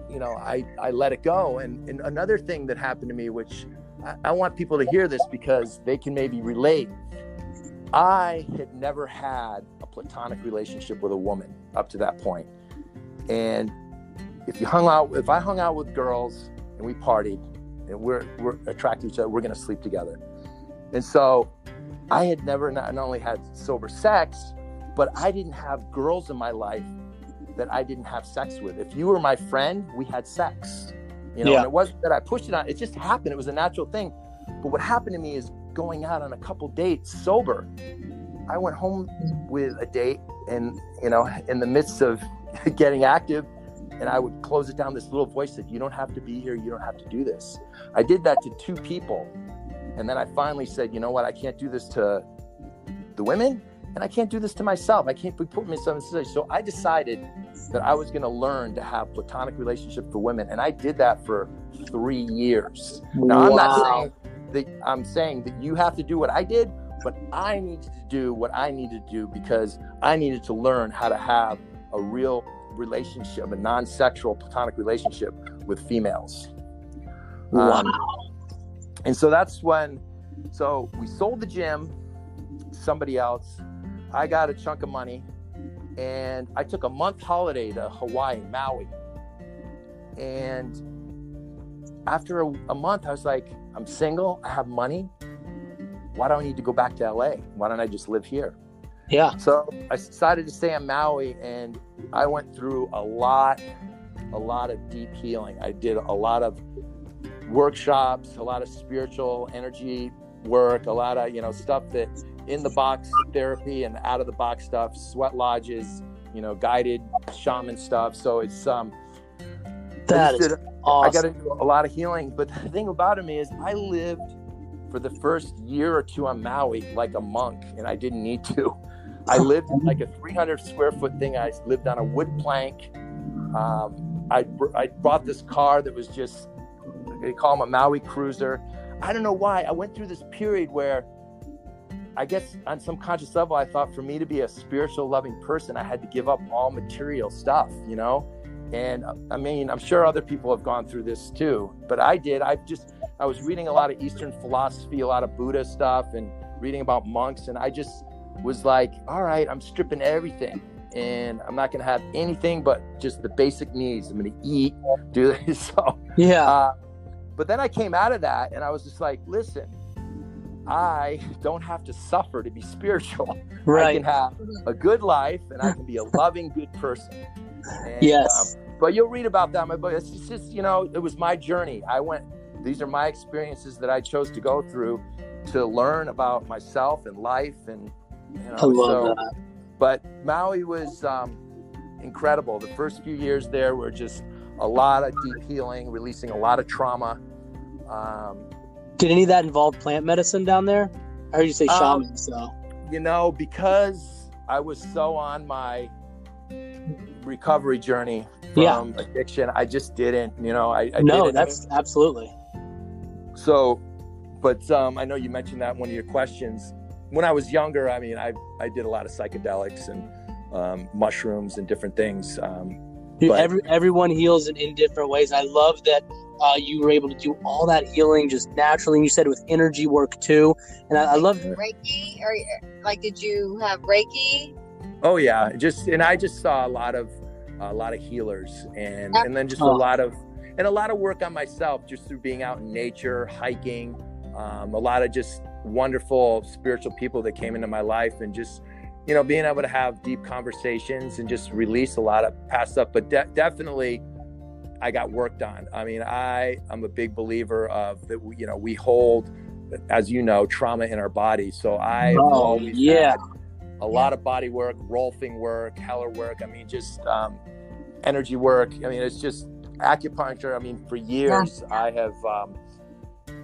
S2: you know, I, I let it go. And, and another thing that happened to me, which I, I want people to hear this because they can maybe relate. I had never had a platonic relationship with a woman up to that point. And if you hung out, if I hung out with girls and we partied and we're, we're attracted to each other, we're going to sleep together. And so I had never not only had sober sex, but I didn't have girls in my life that I didn't have sex with. If you were my friend, we had sex. You know,
S1: Yeah.
S2: and it wasn't that I pushed it on, it just happened. It was a natural thing. But what happened to me is going out on a couple dates sober. I went home with a date and, you know, in the midst of [laughs] getting active, and I would close it down. This little voice said, You don't have to be here. You don't have to do this. I did that to two people. And then I finally said, You know what? I can't do this to the women and I can't do this to myself. I can't be putting myself in situation. So I decided that I was going to learn to have platonic relationships for women. And I did that for three years. Now, I'm not saying that I'm saying that you have to do what I did, but I needed to do what I needed to do because I needed to learn how to have a real relationship, a non-sexual platonic relationship with females.
S1: Wow.
S2: Um, and so that's when, so we sold the gym, somebody else. I got a chunk of money, and I took a month holiday to Hawaii, Maui. And after a, a month, I was like, I'm single, I have money. Why do I need to go back to LA? Why don't I just live here?
S1: Yeah.
S2: So I decided to stay on Maui, and I went through a lot, a lot of deep healing. I did a lot of workshops, a lot of spiritual energy work, a lot of you know stuff that in the box therapy and out of the box stuff, sweat lodges, you know, guided shaman stuff. So it's um,
S1: That is
S2: did-
S1: awesome.
S2: I got into a lot of healing. But the thing about me is, I lived for the first year or two on Maui like a monk, and I didn't need to. I lived in like a 300 square foot thing. I lived on a wood plank. Um, I, I bought this car that was just, they call them a Maui cruiser. I don't know why. I went through this period where I guess on some conscious level, I thought for me to be a spiritual, loving person, I had to give up all material stuff, you know? And uh, I mean, I'm sure other people have gone through this too, but I did. I just, I was reading a lot of Eastern philosophy, a lot of Buddha stuff, and reading about monks. And I just was like, all right, I'm stripping everything. And I'm not going to have anything but just the basic needs. I'm going to eat, do [laughs] this. So,
S1: yeah.
S2: uh, but then I came out of that and I was just like, listen, I [laughs] don't have to suffer to be spiritual.
S1: Right.
S2: I can have a good life and I can be a [laughs] loving, good person. And,
S1: Yes.
S2: um, but you'll read about that in my book. It's just, it's just, you know, it was my journey. I went, these are my experiences that I chose to go through to learn about myself and life. And, you know,
S1: I love
S2: so,
S1: that.
S2: but Maui was um, incredible. The first few years there were just a lot of deep healing, releasing a lot of trauma. Um,
S1: Did any of that involve plant medicine down there? I heard you say
S2: Um,
S1: shaman, so
S2: you know, because I was so on my recovery journey from
S1: Yeah.
S2: addiction, I just didn't, you know, I, I
S1: no, that's absolutely.
S2: so, but um, I know you mentioned that in one of your questions. When I was younger, I mean, I, I did a lot of psychedelics and um, mushrooms and different things. Um,
S1: Dude,
S2: But-
S1: every everyone heals in, in different ways. I love that uh, you were able to do all that healing just naturally. And you said with energy work too, and I, I love.
S3: Reiki, or like, did you have Reiki?
S2: Oh yeah, just and I just saw a lot of a lot of healers and and then just a
S1: Oh.
S2: lot of and a lot of work on myself just through being out in nature, hiking, um, a lot of just wonderful spiritual people that came into my life and just you know being able to have deep conversations and just release a lot of past stuff. But de- definitely, I got worked on I mean, I i'm a big believer of that. We, you know, we hold, as you know, trauma in our body. So I
S1: Oh,
S2: always
S1: yeah.
S2: had a lot of body work, rolfing work, Hellerwork. I mean, just um, energy work. I mean, it's just acupuncture. I mean, for years I have, um,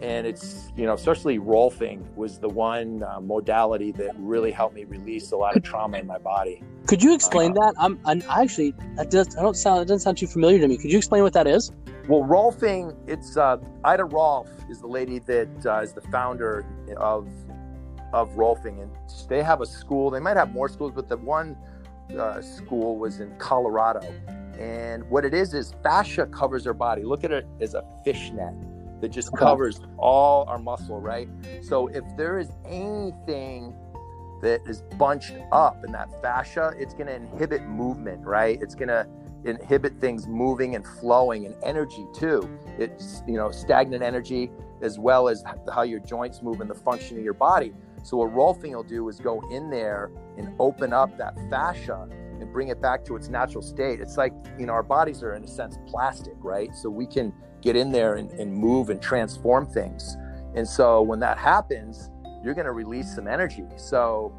S2: and it's you know, especially rolfing was the one uh, modality that really helped me release a lot of trauma in my body.
S1: Could you explain
S2: Uh,
S1: that? I'm, I'm actually that does I don't sound it doesn't sound too familiar to me. Could you explain what that is?
S2: Well, Rolfing, it's uh, Ida Rolf is the lady that uh, is the founder of of Rolfing, and they have a school. They might have more schools, but the one uh, school was in Colorado. And what it is is fascia covers our body. Look at it as a fishnet that just
S1: uh-huh.
S2: covers all our muscle, right? So if there is anything that is bunched up in that fascia, it's going to inhibit movement, right? It's going to inhibit things moving and flowing and energy too. It's, you know, stagnant energy as well as how your joints move and the function of your body. So what Rolfing will do is go in there and open up that fascia and bring it back to its natural state. It's like, you know, our bodies are in a sense plastic, right? So we can get in there and, and move and transform things. And so when that happens, you're going to release some energy. So,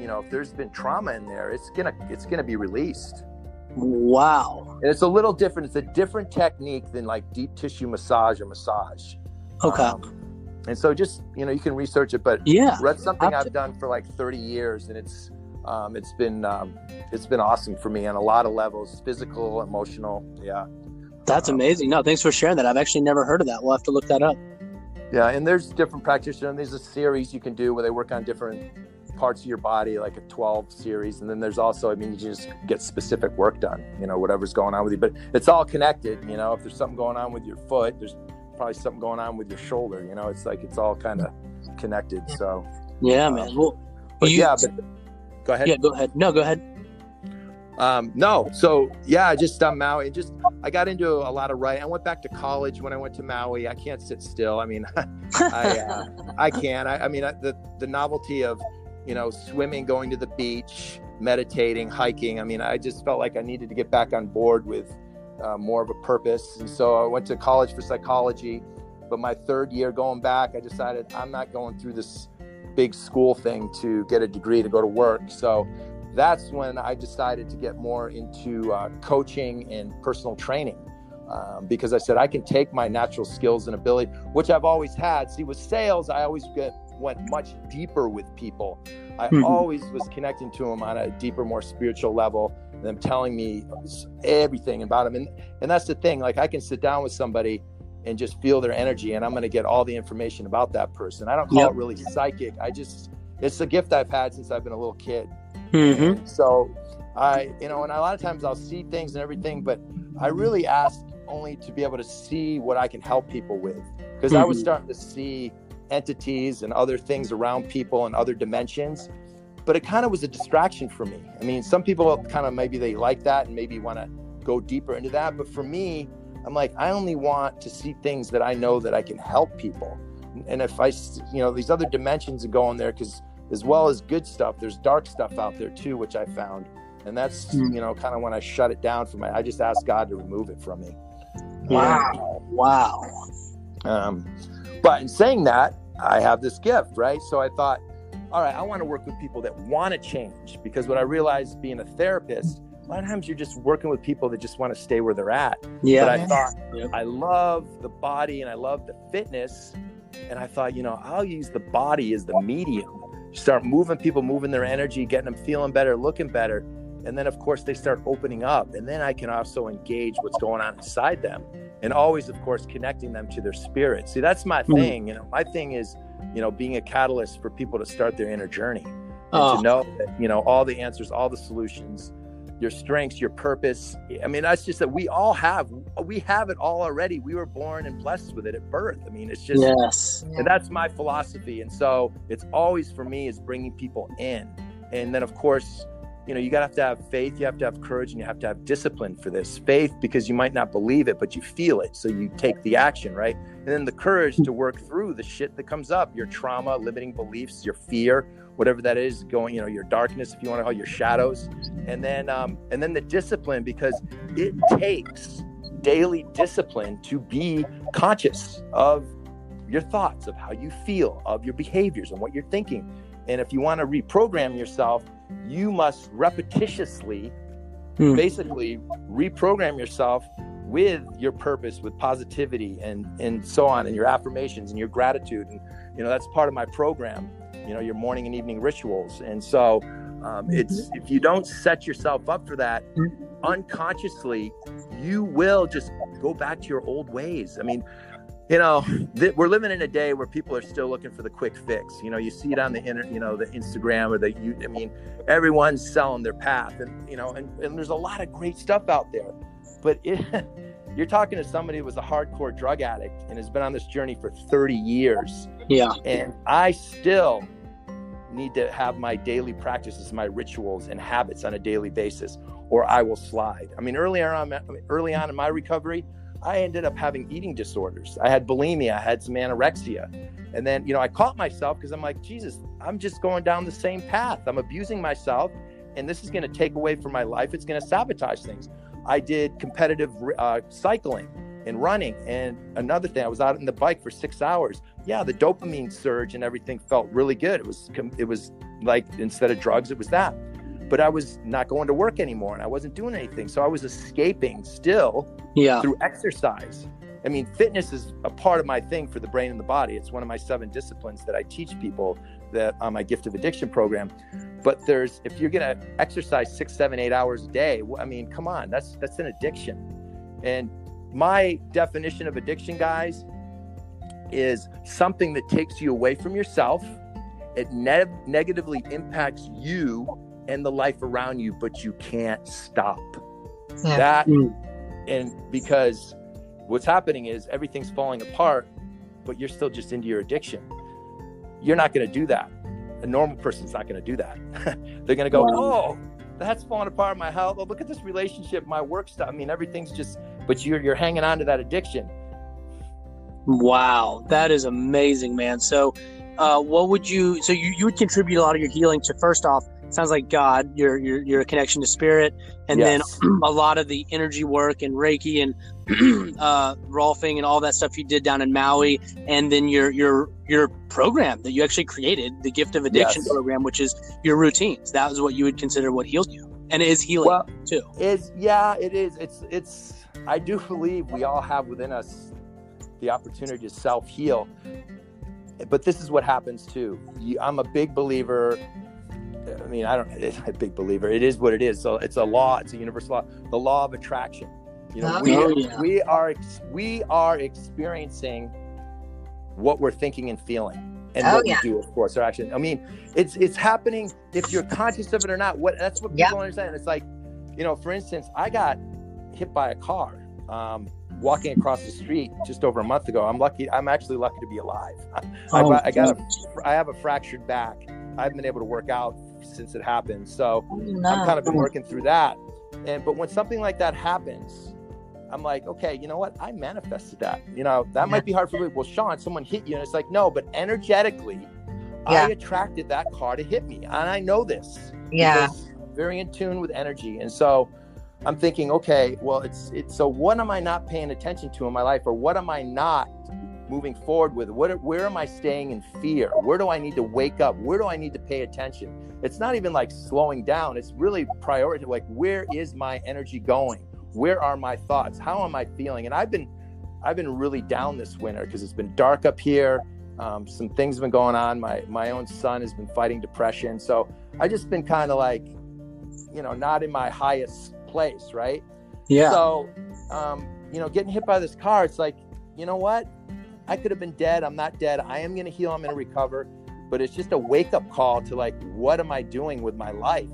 S2: you know, if there's been trauma in there, it's going to it's going to be released.
S1: Wow.
S2: And it's a little different. It's a different technique than like deep tissue massage or massage.
S1: Okay.
S2: Um, and so just, you know, you can research it, but
S1: yeah.
S2: that's something I've done for like 30 years and it's um, it's been um, it's been awesome for me on a lot of levels, physical, emotional. Yeah.
S1: That's
S2: Um,
S1: amazing. No, thanks for sharing that. I've actually never heard of that. We'll have to look that up.
S2: Yeah, and there's different practitioners. And there's a series you can do where they work on different parts of your body, like a 12 series. And then there's also, I mean, you just get specific work done, you know, whatever's going on with you. But it's all connected, you know, if there's something going on with your foot, there's probably something going on with your shoulder, you know, it's like it's all kind of connected. So,
S1: yeah, um, man. Well,
S2: but you, yeah, but go ahead.
S1: Yeah, go ahead. No, go ahead.
S2: Um, no, so yeah, just on Maui, just I got into a lot of writing. I went back to college when I went to Maui. I can't sit still. I mean, [laughs] I uh, I can. I, I mean, the the novelty of you know swimming, going to the beach, meditating, hiking. I mean, I just felt like I needed to get back on board with uh, more of a purpose, and so I went to college for psychology. But my third year going back, I decided I'm not going through this big school thing to get a degree to go to work. So that's when I decided to get more into uh, coaching and personal training. Um, because I said I can take my natural skills and ability, which I've always had. See, with sales, I always get, went much deeper with people. I mm-hmm. always was connecting to them on a deeper, more spiritual level. Them telling me everything about them, and and that's the thing. Like I can sit down with somebody and just feel their energy, and I'm going to get all the information about that person. I don't call yep. it really psychic. I just it's a gift I've had since I've been a little kid. Mm-hmm. So I, you know, and a lot of times I'll see things and everything, but I really ask only to be able to see what I can help people with because mm-hmm. I was mm-hmm. starting to see entities and other things around people and other dimensions but it kind of was a distraction for me i mean some people kind of maybe they like that and maybe want to go deeper into that but for me i'm like i only want to see things that i know that i can help people and if i you know these other dimensions are going there because as well as good stuff. There's dark stuff out there too which i found. And that's mm. you know kind of when i shut it down for my i just asked god to remove it from me.
S1: Wow wow.
S2: um, but in saying that i have this gift right? So i thought all right i want to work with people that want to change. Because what i realized being a therapist a lot of times you're just working with people that just want to stay where they're at.
S1: Yeah.
S2: But i thought yep. i love the body and i love the fitness. And i thought you know i'll use the body as the medium start moving people, moving their energy, getting them feeling better, looking better. And then, of course, they start opening up. And then I can also engage what's going on inside them. And always, of course, connecting them to their spirit. See, that's my mm-hmm. thing. You know, my thing is, you know, being a catalyst for people to start their inner journey and oh. to know that, you know, all the answers, all the solutions, your strengths, your purpose. I mean, that's just that we all have, we have it all already. We were born and blessed with it at birth. I mean, it's just,
S1: yes.
S2: and that's my philosophy. And so it's always for me is bringing people in. And then, of course, you know, you got to have faith, you have to have courage, and you have to have discipline for this. Faith, because you might not believe it, but you feel it. So you take the action, right? And then the courage to work through the shit that comes up your trauma, limiting beliefs, your fear, whatever that is going you know your darkness if you want to call your shadows. And then um, and then the discipline because it takes daily discipline to be conscious of your thoughts of how you feel of your behaviors and what you're thinking. And if you want to reprogram yourself you must repetitiously hmm. basically reprogram yourself with your purpose with positivity and and so on and your affirmations and your gratitude. And you know that's part of my program you know your morning and evening rituals. And so um, mm-hmm. it's if you don't set yourself up for that unconsciously you will just go back to your old ways. I mean you know th- we're living in a day where people are still looking for the quick fix. You know you see it on the internet you know the instagram or the you i mean everyone's selling their path and you know and, and there's a lot of great stuff out there. But it, [laughs] you're talking to somebody who was a hardcore drug addict and has been on this journey for 30 years
S1: yeah
S2: and i still need to have my daily practices, my rituals and habits on a daily basis, or I will slide. I mean, early on, early on in my recovery, I ended up having eating disorders. I had bulimia, I had some anorexia. And then, you know, I caught myself because I'm like, Jesus, I'm just going down the same path. I'm abusing myself, and this is going to take away from my life. It's going to sabotage things. I did competitive uh, cycling and running. And another thing, I was out on the bike for six hours. Yeah, the dopamine surge and everything felt really good. It was it was like instead of drugs, it was that. But I was not going to work anymore, and I wasn't doing anything. So I was escaping still
S1: yeah.
S2: through exercise. I mean, fitness is a part of my thing for the brain and the body. It's one of my seven disciplines that I teach people that on my gift of addiction program. But there's if you're gonna exercise six, seven, eight hours a day, I mean, come on, that's that's an addiction. And my definition of addiction, guys, is something that takes you away from yourself it ne- negatively impacts you and the life around you, but you can't stop
S3: Yeah.
S2: that.
S1: Mm.
S2: And because what's happening is everything's falling apart, but you're still just into your addiction. You're not going to do that. A normal person's not going to do that. [laughs] They're going to go,
S1: Wow.
S2: oh, that's falling apart. My health. Oh, look at this relationship, my work stuff. I mean, everything's just. But you're you're hanging on to that addiction.
S1: Wow, that is amazing, man. So, uh, what would you? So you, you would contribute a lot of your healing to first off, sounds like God, your your your connection to spirit, and
S2: Yes.
S1: then [clears throat] a lot of the energy work and Reiki and [clears throat] uh, Rolfing and all that stuff you did down in Maui, and then your your your program that you actually created, the Gift of Addiction
S2: Yes.
S1: program, which is your routines. That was what you would consider what healed you, and it is healing
S2: Well,
S1: too.
S2: is yeah, it is. It's it's. I do believe we all have within us the opportunity to self heal, but this is what happens too. I'm a big believer. I mean, I don't. It's a big believer. It is what it is. So it's a law. It's a universal law. The law of attraction. You know, oh, we
S1: Oh, yeah.
S2: we are we are experiencing what we're thinking and feeling. And
S3: Oh,
S2: what
S3: yeah.
S2: we do, of course, our action. I mean, it's it's happening if you're conscious of it or not. What that's what people
S3: Yep.
S2: understand. It's like, you know, for instance, I got hit by a car um, walking across the street just over a month ago. I'm lucky. I'm actually lucky to be alive. I,
S1: Oh,
S2: I got a, I have a fractured back. I haven't been able to work out since it happened. So
S3: No.
S2: I've kind of been working through that. And but when something like that happens, I'm like, okay, you know what? I manifested that. You know, that might be hard for people. Well, Shawn, someone hit you, and it's like, no, but energetically,
S3: Yeah.
S2: I attracted that car to hit me, and I know this.
S3: yeah.
S2: very in tune with energy, and so I'm thinking, okay, well, it's it's so what am I not paying attention to in my life, or what am I not moving forward with? What where am I staying in fear? Where do I need to wake up? Where do I need to pay attention? It's not even like slowing down. It's really priority. Like where is my energy going? Where are my thoughts? How am I feeling? And I've been I've been really down this winter because it's been dark up here. Um, some things have been going on. My my own son has been fighting depression, so I just been kind of like, you know, not in my highest place, right?
S1: Yeah.
S2: So, um, you know, getting hit by this car, it's like, you know what? I could have been dead. I'm not dead. I am going to heal. I'm going to recover. But it's just a wake up call to like, what am I doing with my life?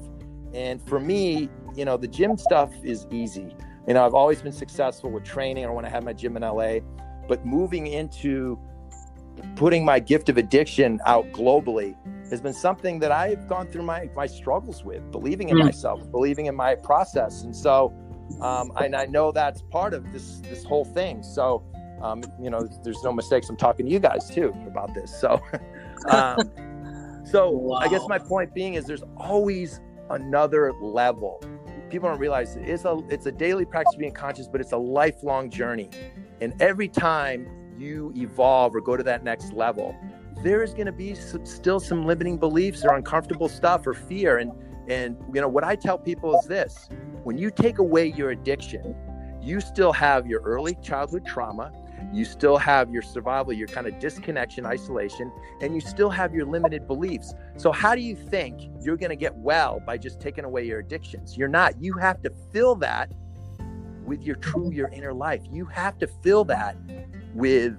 S2: And for me, you know, the gym stuff is easy. You know, I've always been successful with training or when I had my gym in LA, but moving into putting my gift of addiction out globally has been something that I've gone through my my struggles with, believing in
S1: Mm.
S2: myself, believing in my process, and so um, and I know that's part of this this whole thing. So um, you know, there's no mistakes. I'm talking to you guys too about this. So [laughs] um, so I guess my point being is there's always another level. People don't realize it's a it's a daily practice of being conscious, but it's a lifelong journey. And every time you evolve or go to that next level, there is going to be some, still some limiting beliefs or uncomfortable stuff or fear. And and you know what I tell people is this: when you take away your addiction, you still have your early childhood trauma. You still have your survival, your kind of disconnection, isolation, and you still have your limited beliefs. So, how do you think you're going to get well by just taking away your addictions? You're not. You have to fill that with your true, your inner life. You have to fill that with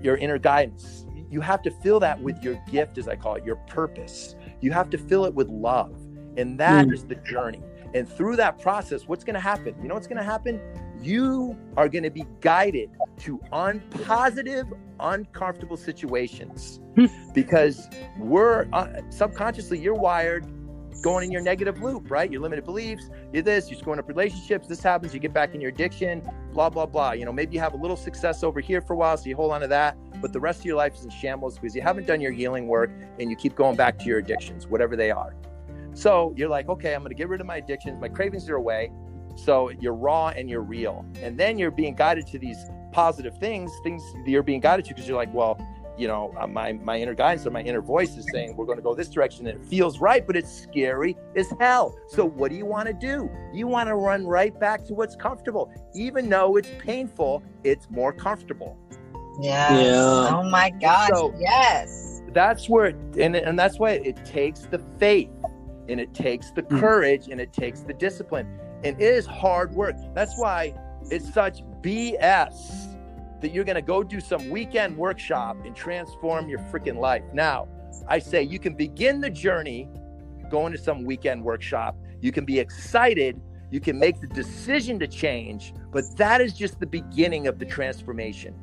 S2: your inner guidance. You have to fill that with your gift, as I call it, your purpose. You have to fill it with love. And that is the journey. And through that process, what's going to happen? You know what's going to happen? You are going to be guided to unpositive, uncomfortable situations because we're uh, subconsciously, you're wired going in your negative loop, right? Your limited beliefs, you're this, you're screwing up relationships, this happens, you get back in your addiction, blah, blah, blah. You know, maybe you have a little success over here for a while, so you hold on to that, but the rest of your life is in shambles because you haven't done your healing work and you keep going back to your addictions, whatever they are. So you're like, okay, I'm going to get rid of my addictions, my cravings are away. So you're raw and you're real. And then you're being guided to these positive things, things you're being guided to because you're like, well, you know, uh, my my inner guidance or my inner voice is saying we're going to go this direction, and it feels right, but it's scary as hell. So what do you want to do? You want to run right back to what's comfortable, even though it's painful. It's more comfortable.
S3: Yes.
S1: Yeah.
S3: Oh my gosh.
S2: So-
S3: yes.
S2: That's where, it, and and that's why it takes the faith, and it takes the
S1: Mm.
S2: courage, and it takes the discipline, and it is hard work. That's why it's such BS that you're going to go do some weekend workshop and transform your freaking life. Now, I say you can begin the journey going to some weekend workshop. You can be excited. You can make the decision to change, but that is just the beginning of the transformation.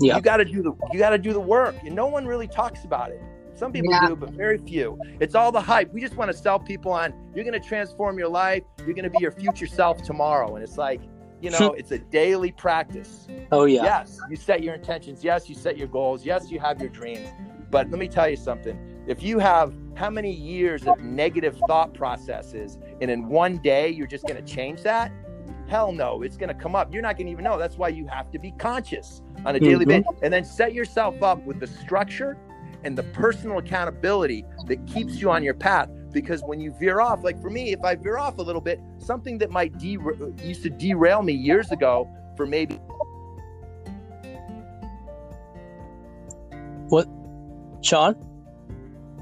S1: Yeah.
S2: You got to do the you got to do the work, and no one really talks about it. Some people
S3: Yeah.
S2: do, but very few. It's all the hype. We just want to sell people on you're going to transform your life. You're going to be your future self tomorrow, and it's like, you know, it's a daily practice.
S1: Oh yeah.
S2: Yes, you set your intentions. Yes, you set your goals. Yes, you have your dreams. But let me tell you something. If you have how many years of negative thought processes, and in one day you're just going to change that, hell no, it's going to come up. You're not going to even know. That's why you have to be conscious on a daily
S1: Mhm.
S2: basis, and then set yourself up with the structure and the personal accountability that keeps you on your path. Because when you veer off, like for me, if I veer off a little bit, something that might de- used to derail me years ago for maybe
S1: What, Shawn.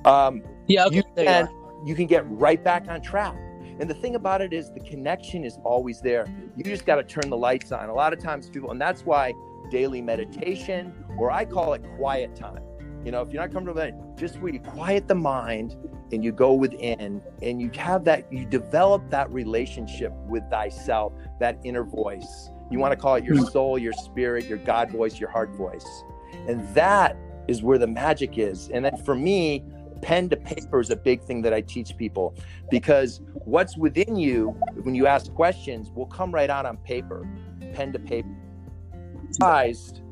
S2: um,
S1: Yeah. Okay.
S2: you
S1: there you
S2: you can get right back on track. And the thing about it is the connection is always there. You just got to turn the lights on. A lot of times people and that's why daily meditation or I call it quiet time. You know, if you're not comfortable with it, just where you quiet the mind and you go within and you have that you develop that relationship with thyself, that inner voice. You want to call it your hmm. soul, your spirit, your God voice, your heart voice. And that is where the magic is. And then for me, pen to paper is a big thing that I teach people because what's within you when you ask questions will come right out on paper, pen to paper. Surprised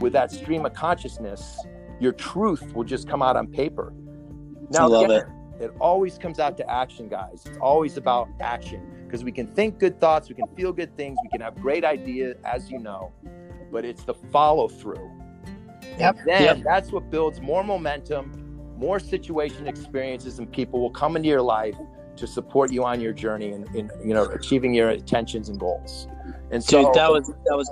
S2: with that stream of consciousness, your truth will just come out on paper.
S1: I love
S2: again, it always comes out to action, guys. It's always about action because we can think good thoughts, we can feel good things, we can have great ideas, as you know, but it's the follow through.
S3: Yep.
S2: Then
S1: Yep.
S2: that's what builds more momentum, more situation experiences, and people will come into your life to support you on your journey and in, you know achieving your intentions and goals. And so
S1: Dude, that was that was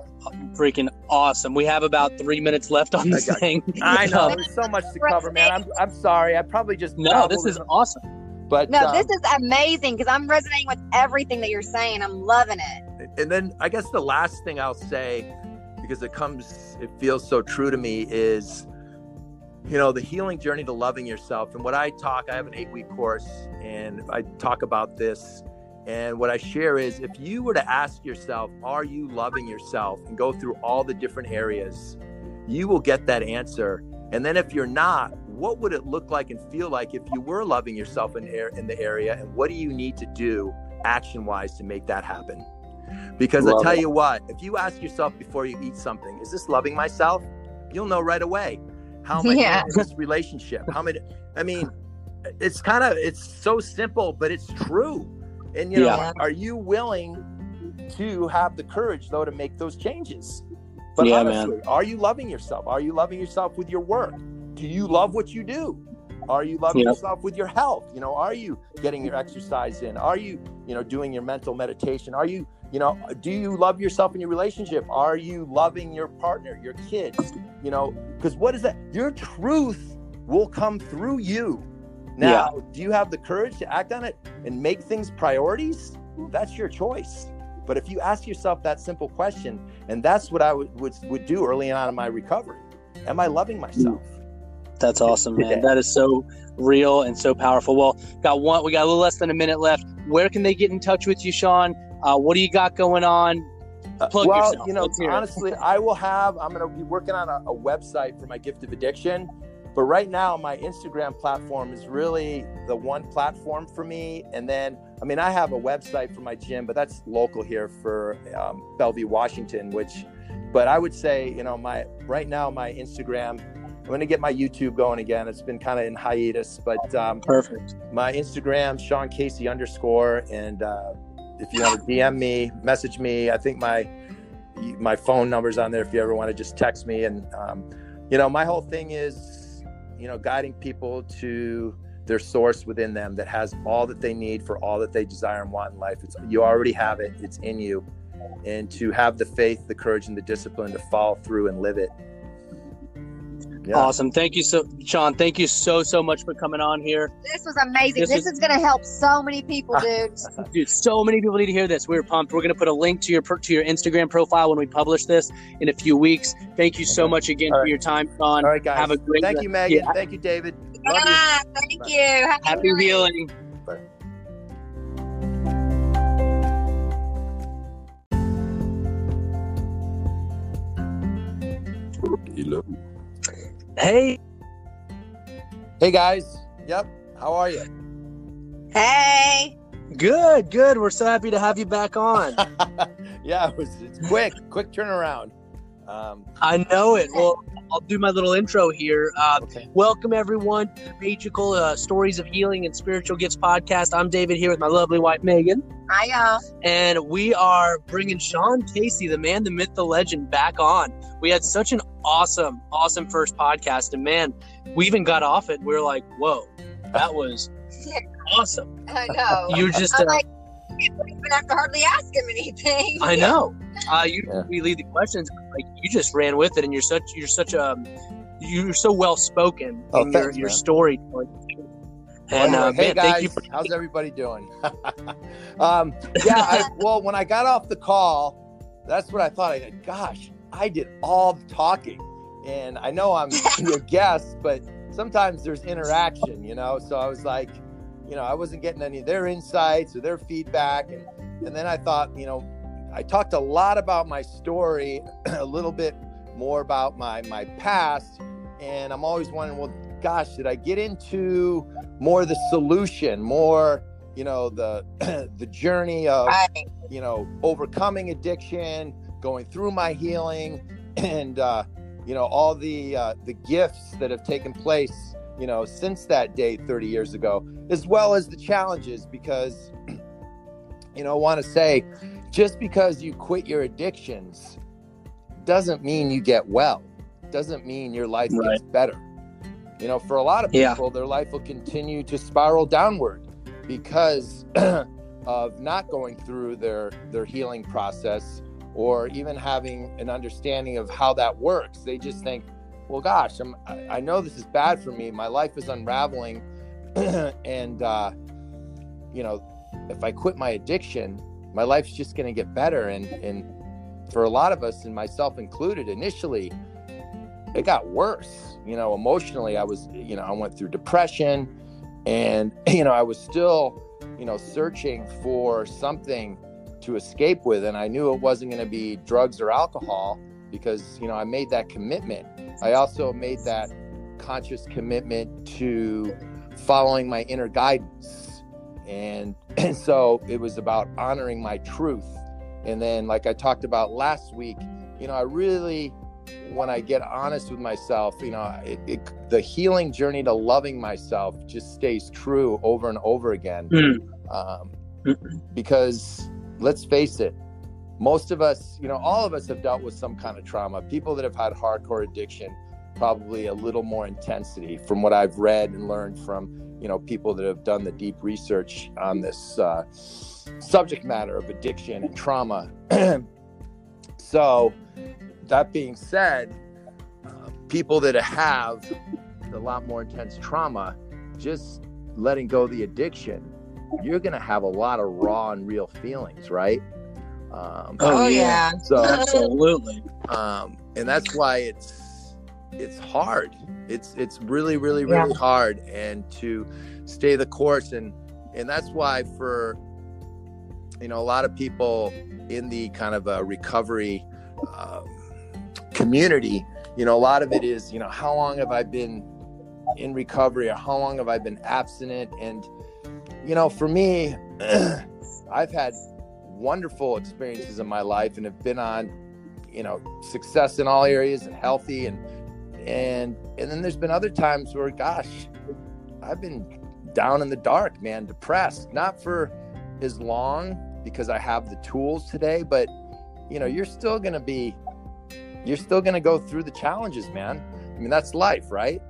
S1: freaking awesome. We have about three minutes left on this
S2: I
S1: thing.
S2: I know [laughs]
S1: Um,
S2: there's so much to cover, man. I'm, I'm sorry. I probably just
S1: no, this is
S2: it,
S1: awesome.
S2: but
S3: No,
S2: um,
S3: this is amazing because I'm resonating with everything that you're saying. I'm loving it.
S2: and then I guess the last thing I'll say, because it comes, it feels so true to me, is you know the healing journey to loving yourself. And what I talk, I have an eight week course, and I talk about this. And what I share is, if you were to ask yourself, "Are you loving yourself?" and go through all the different areas, you will get that answer. And then if you're not, what would it look like and feel like if you were loving yourself in, air, in the area? And what do you need to do action wise to make that happen? Because I tell
S1: it.
S2: you what, if you ask yourself before you eat something, is this loving myself? You'll know right away. How am I
S3: Yeah.
S2: in this relationship? How many? I mean, it's kind of it's so simple, but it's true. And you know,
S1: Yeah.
S2: are you willing to have the courage though to make those changes? But
S1: Yeah, man.
S2: honestly, are you loving yourself? Are you loving yourself with your work? Do you love what you do? Are you loving
S1: Yeah.
S2: yourself with your health? You know, are you getting your exercise in? Are you, you know, doing your mental meditation? Are you, you know, do you love yourself in your relationship? Are you loving your partner, your kids? You know, because what is that? Your truth will come through you. Now, do you have the courage to act on it and make things priorities? That's your choice. But if you ask yourself that simple question, and that's what I would, would, would do early on in my recovery Am I loving myself?
S1: That's awesome, man.
S2: Yeah.
S1: That is so real and so powerful. Well, got one. We got a little less than a minute left. Where can they get in touch with you, Shawn? Uh, what do you got going on?
S2: Uh, well,
S1: yourself.
S2: you know,
S1: Let's hear it.
S2: honestly, I will have. I'm going to be working on a, a website for my gift of addiction, but right now my Instagram platform is really the one platform for me. And then, I mean, I have a website for my gym, but that's local here for um, Bellevue, Washington. Which, but I would say, you know, my right now my Instagram. I'm going to get my YouTube going again. It's been kind of in hiatus, but um,
S1: Perfect.
S2: my Instagram, Shawn Casey underscore, and uh, if you want to DM me, message me. I think my my phone number's on there if you ever want to just text me. And um, you know, my whole thing is, you know, guiding people to their source within them that has all that they need for all that they desire and want in life. It's you already have it. It's in you, and to have the faith, the courage, and the discipline to follow through and live it. Yeah.
S1: Awesome. Thank you so, Shawn. Thank you so so much for coming on here,
S3: This was amazing.
S1: This
S3: This,
S1: is-
S3: is going to help so many people, [laughs] dude.
S1: dude. So many people need to hear this. We're pumped. We're gonna put a link to your per- to your Instagram profile when we publish this in a few weeks. Thank you so
S2: Okay.
S1: much again
S2: All
S1: for
S2: right.
S1: your time, Shawn.
S2: All right, guys.
S1: Have a great
S2: Thank you, Megan.
S1: Yeah.
S2: Thank you, David. Love you.
S3: Thank
S2: Bye.
S3: you. Happy
S1: Happy
S3: healing.
S1: healing.
S4: Hello.
S1: Hey,
S2: Hey, guys. Yep. How are you?
S3: Hey.
S1: good, good. We're so happy to have you back on. [laughs]
S2: yeah, it was, it's quick, quick turnaround. Um,
S1: I know it. Well, I'll do my little intro here. Uh,
S2: okay.
S1: Welcome everyone to the Magical uh, Stories of Healing and Spiritual Gifts podcast. I'm David here with my lovely wife Megan,
S3: Hi, y'all.
S1: and we are bringing Shawn Casey, the man, the myth, the legend, back on. We had such an awesome, awesome first podcast, and man, we even got off it. We are like, "Whoa, that was [laughs] awesome!"
S3: I know.
S1: You're just,
S3: I'm
S1: uh,
S3: like, you don't even have to hardly ask him anything.
S1: I [laughs] know. Uh, you
S2: Yeah.
S1: we leave the questions like you just ran with it, and you're such you're such a you're so well spoken
S2: Oh,
S1: in your
S2: thanks,
S1: your
S2: man.
S1: story. And
S2: Well,
S1: uh,
S2: hey
S1: man,
S2: guys,
S1: thank you for
S2: how's everybody doing? [laughs] um, yeah, I, [laughs] well, when I got off the call, that's what I thought. I said, "Gosh, I did all the talking," and I know I'm your guest, but sometimes there's interaction, you know. So I was like, you know, I wasn't getting any of their insights or their feedback, and and then I thought, you know, I talked a lot about my story, [clears throat] a little bit more about my my past, and I'm always wondering, well, gosh, did I get into more the solution, more you know the [clears throat] the journey of you know overcoming addiction, going through my healing, [clears throat] and uh, you know all the uh, the gifts that have taken place you know since that day 30 years ago, as well as the challenges. Because [clears throat] you know I want to say, just because you quit your addictions doesn't mean you get well. Doesn't mean your life
S1: Right.
S2: gets better. You know, for a lot of
S1: Yeah.
S2: people, their life will continue to spiral downward because [clears throat] of not going through their their healing process or even having an understanding of how that works. They just think, well, gosh, I'm, I know this is bad for me. My life is unraveling, [clears throat] and uh, you know, if I quit my addiction, my life's just going to get better. And and for a lot of us, and myself included, initially, it got worse. You know, emotionally, I was, you know, I went through depression, and [clears throat] you know, I was still, you know, searching for something to escape with, and I knew it wasn't going to be drugs or alcohol because you know I made that commitment. I also made that conscious commitment to following my inner guidance, and and [clears throat] so it was about honoring my truth. And then, like I talked about last week, you know, I really when I get honest with myself, you know, it, it, the healing journey to loving myself just stays true over and over again.
S1: Mm.
S2: Um, because let's face it, most of us, you know, all of us have dealt with some kind of trauma. People that have had hardcore addiction, probably a little more intensity from what I've read and learned from, you know, people that have done the deep research on this uh, subject matter of addiction and trauma. [clears throat] so, that being said, uh, people that have a lot more intense trauma, just letting go of the addiction, you're going to have a lot of raw and real feelings, right? Um,
S1: Oh,
S3: Oh,
S1: yeah.
S3: yeah.
S2: so,
S1: absolutely.
S2: um, and that's why it's it's hard. It's it's really really really hard, and to stay the course, and and that's why for you know a lot of people in the kind of a recovery um, community, you know, a lot of it is you know how long have I been in recovery, or how long have I been abstinent, and you know, for me, [clears throat] I've had wonderful experiences in my life and have been on you know success in all areas and healthy and and and then there's been other times where gosh i've been down in the dark man depressed not for as long because i have the tools today but you know you're still gonna be you're still gonna go through the challenges man. I mean that's life right?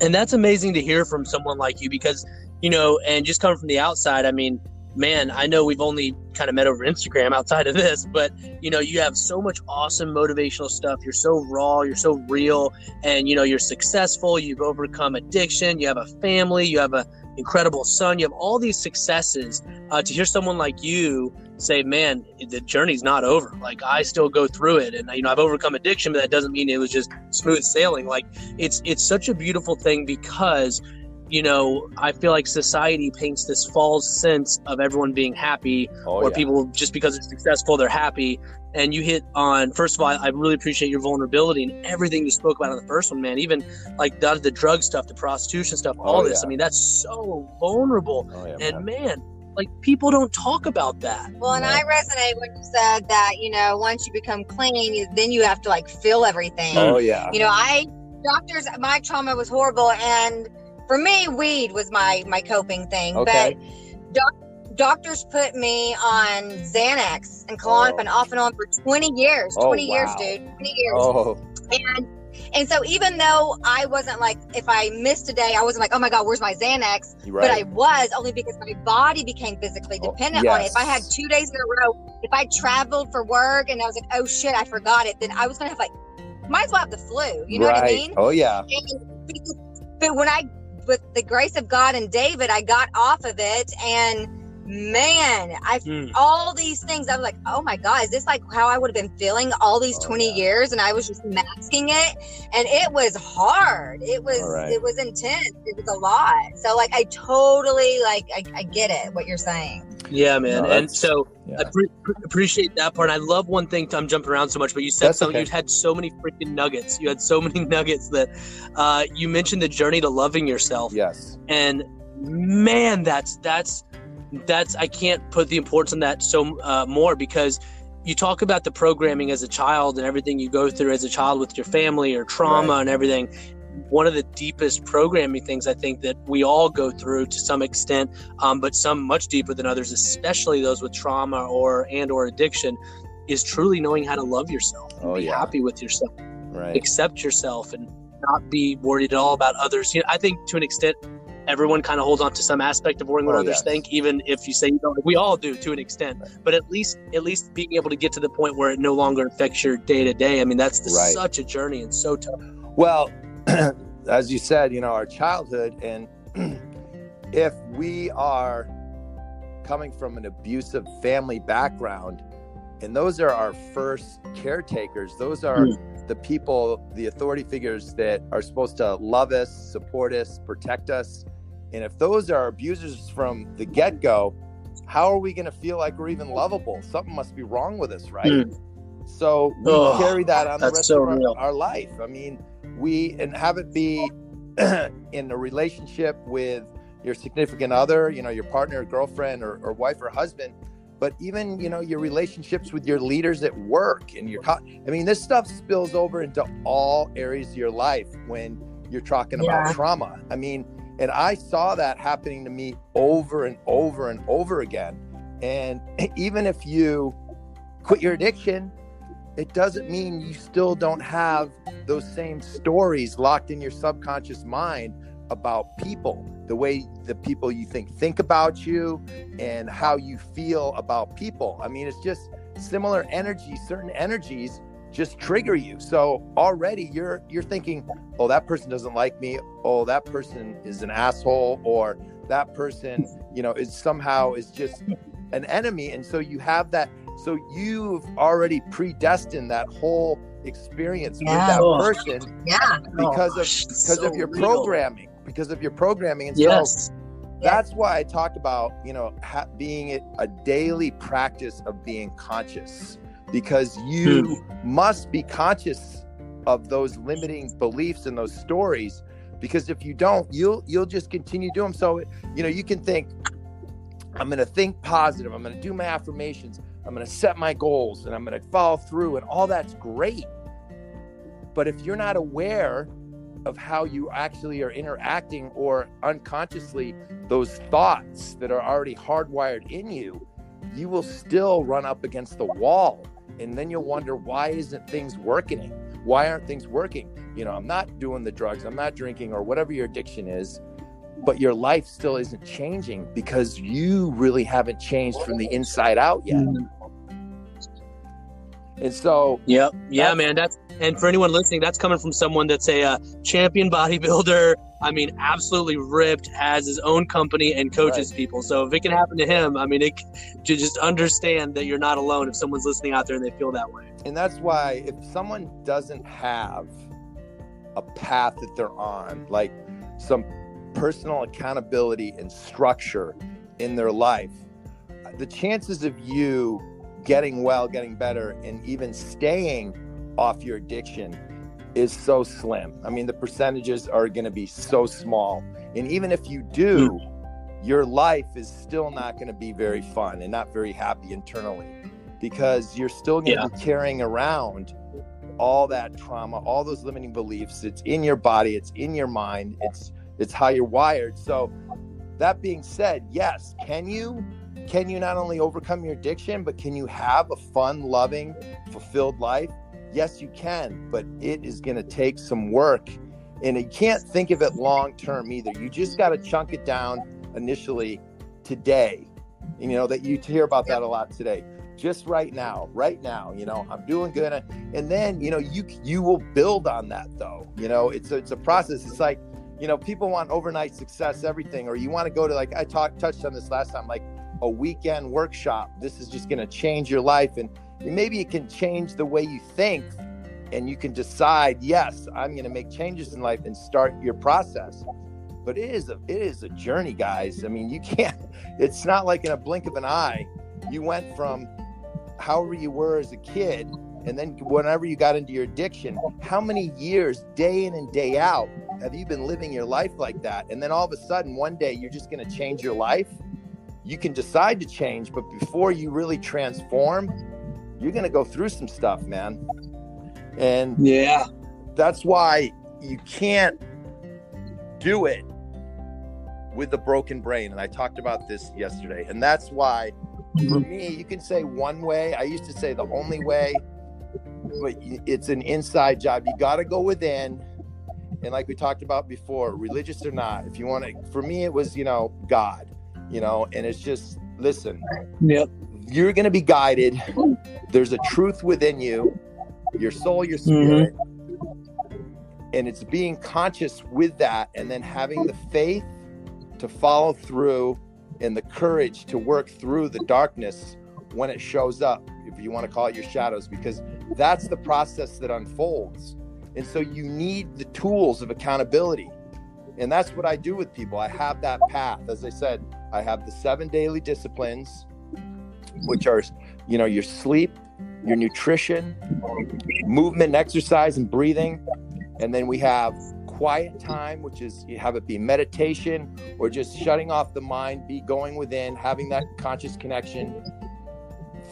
S1: And that's amazing to hear from someone like you because you know and just coming from the outside i mean man, I know we've only kind of met over Instagram outside of this, but you know, you have so much awesome motivational stuff. You're so raw, you're so real, and you know, you're successful. You've overcome addiction. You have a family. You have a incredible son. You have all these successes. Uh, to hear someone like you say, "Man, the journey's not over. Like I still go through it, and you know, I've overcome addiction, but that doesn't mean it was just smooth sailing. Like it's it's such a beautiful thing because." You know, I feel like society paints this false sense of everyone being happy
S2: Oh,
S1: or
S2: yeah.
S1: people just because they're successful, they're happy. And you hit on, first of all, I really appreciate your vulnerability and everything you spoke about in the first one, man. Even like the, the drug stuff, the prostitution stuff, oh, all
S2: Oh,
S1: this.
S2: yeah.
S1: I mean, that's so vulnerable.
S2: Oh, yeah,
S1: And
S2: man.
S1: man, like people don't talk about that.
S3: Well, and
S2: No.
S3: I resonate when you said that, you know, once you become clean, then you have to like feel everything.
S2: oh yeah.
S3: You know, I doctors my trauma was horrible and for me weed was my my coping thing.
S2: Okay.
S3: But doc, doctors put me on Xanax and Klonopin
S2: Oh.
S3: off and on for 20 years.
S2: Oh,
S3: 20 years, dude. 20 years.
S2: Oh,
S3: And and so even though I wasn't like if I missed a day, I wasn't like, oh my God, where's my Xanax?
S2: you're
S3: But. I was only because my body became physically
S2: Oh,
S3: dependent on it. If I had two days in a row, if I traveled for work and I was like, oh shit, I forgot it, then I was gonna have like, might as well have the flu. You know
S2: right.
S3: what I mean?
S2: Oh yeah.
S3: And but when I, with the grace of God and David, I got off of it, and man, I
S1: Mm.
S3: all these things. I was like, oh my God, is this like how I would have been feeling all these
S2: Oh,
S3: 20
S2: yeah.
S3: years? And I was just masking it. And it was hard. It was,
S2: right.
S3: it was intense. It was a lot. So like, I totally like, I, I get it, what you're saying.
S1: Yeah, man.
S2: No,
S1: and so
S2: Yeah.
S1: I pre- pre- appreciate that part. I love one thing. I'm jumping around so much, but you said
S2: That's
S1: something.
S2: okay.
S1: You had so many freaking nuggets. You had so [laughs] many nuggets that uh, you mentioned the journey to loving yourself.
S2: Yes.
S1: and man that's that's that's i can't put the importance on that so uh, more because you talk about the programming as a child and everything you go through as a child with your family or trauma
S2: Right.
S1: and everything one of the deepest programming things i think that we all go through to some extent um, but some much deeper than others especially those with trauma or and or addiction is truly knowing how to love yourself and
S2: Oh,
S1: be
S2: yeah.
S1: happy with yourself
S2: Right.
S1: accept yourself and not be worried at all about others. You know, I think to an extent, everyone kind of holds on to some aspect of worrying what
S2: Oh,
S1: others
S2: yes.
S1: think, even if you say you don't. We all do to an extent, but at least at least being able to get to the point where it no longer affects your day to day. I mean, that's the,
S2: Right.
S1: such a journey and so tough.
S2: Well, [clears throat] as you said, you know, our childhood, and [clears throat] if we are coming from an abusive family background, and those are our first caretakers, those are the people, the authority figures that are supposed to love us, support us, protect us. And if those are abusers from the get go, how are we going to feel like we're even lovable? Something must be wrong with us, right?
S1: Mm.
S2: So we
S1: Oh,
S2: carry that on the rest
S1: so
S2: of our, our life. I mean, we and have it be in a relationship with your significant other, you know, your partner, girlfriend, or, or wife or husband, but even you know your relationships with your leaders at work and your. Co- I mean, this stuff spills over into all areas of your life when you're talking about
S3: Yeah.
S2: trauma. I mean, and I saw that happening to me over and over and over again. And [clears throat] even if you quit your addiction, it doesn't mean you still don't have those same stories locked in your subconscious mind about people, the way the people you think think about you and how you feel about people. I mean, it's just similar energies, certain energies just trigger you. So already you're you're thinking, "Oh, that person doesn't like me. Oh, that person is an asshole or that person, you know, is somehow is just an enemy." And so you have that so you've already predestined that whole experience
S3: Yeah.
S2: with that person
S3: Yeah.
S2: because
S1: Oh,
S2: of because
S1: so
S2: of your
S1: real.
S2: programming because of your programming and so
S1: Yes.
S2: that's why I talk about you know ha- being a daily practice of being conscious because you
S1: Hmm.
S2: must be conscious of those limiting beliefs and those stories because if you don't you'll you'll just continue doing them so you know you can think I'm going to think positive I'm going to do my affirmations I'm going to set my goals and I'm going to follow through and all that's great but if you're not aware of how you actually are interacting or unconsciously those thoughts that are already hardwired in you, you will still run up against the wall. And then you'll wonder, why isn't things working? Why aren't things working? You know, I'm not doing the drugs, I'm not drinking, or whatever your addiction is. but your life still isn't changing because you really haven't changed from the inside out yet. Mm-hmm. And so,
S1: yep, yeah, man. That's and for anyone listening, that's coming from someone that's a uh, champion bodybuilder. I mean, absolutely ripped, has his own company and coaches right. people. So if it can happen to him, I mean, it to just understand that you're not alone. If someone's listening out there and they feel that way,
S2: and that's why if someone doesn't have a path that they're on, like some personal accountability and structure in their life, the chances of you getting well, getting better, and even staying off your addiction is so slim. I mean, the percentages are going to be so small. And even if you do, hmm. your life is still not going to be very fun and not very happy internally because you're still going to yeah. be carrying around all that trauma, all those limiting beliefs. It's in your body, it's in your mind, it's it's how you're wired. So that being said, yes, can you can you not only overcome your addiction, but can you have a fun, loving, fulfilled life? Yes, you can, but it is going to take some work. And you can't think of it long term either. You just got to chunk it down initially today. You know, that you hear about that a lot today. Just right now, right now, you know, I'm doing good. And then, you know, you you will build on that though. You know, it's a, it's a process. It's like, you know, people want overnight success, everything, or you want to go to like I talked touched on this last time, like a weekend workshop. This is just going to change your life. And maybe it can change the way you think. And you can decide, yes, I'm going to make changes in life and start your process. But it is a it is a journey, guys. I mean, you can't. [laughs] It's not like in a blink of an eye. You went from however you were as a kid, and then whenever you got into your addiction, how many years, day in and day out, have you been living your life like that? And then all of a sudden, one day, you're just going to change your life you can decide to change, but before you really transform, you're going to go through some stuff, man. And
S1: yeah,
S2: that's why you can't do it with a broken brain. And I talked about this yesterday. And that's why, for mm-hmm. me, you can say one way. I used to say the only way, but it's an inside job. You got to go within. And like we talked about before, religious or not, if you want to, for me, it was, you know, God you know, and it's just listen.
S1: Yep.
S2: You're going to be guided. There's a truth within you, your soul, your spirit. Mm-hmm. And it's being conscious with that and then having the faith to follow through and the courage to work through the darkness when it shows up, if you want to call it your shadows, because that's the process that unfolds. And so you need the tools of accountability. And that's what I do with people. I have that path. As I said, I have the seven daily disciplines, which are, you know, your sleep, your nutrition, movement, exercise, and breathing. And then we have quiet time, which is you have it be meditation or just shutting off the mind, be going within, having that conscious connection,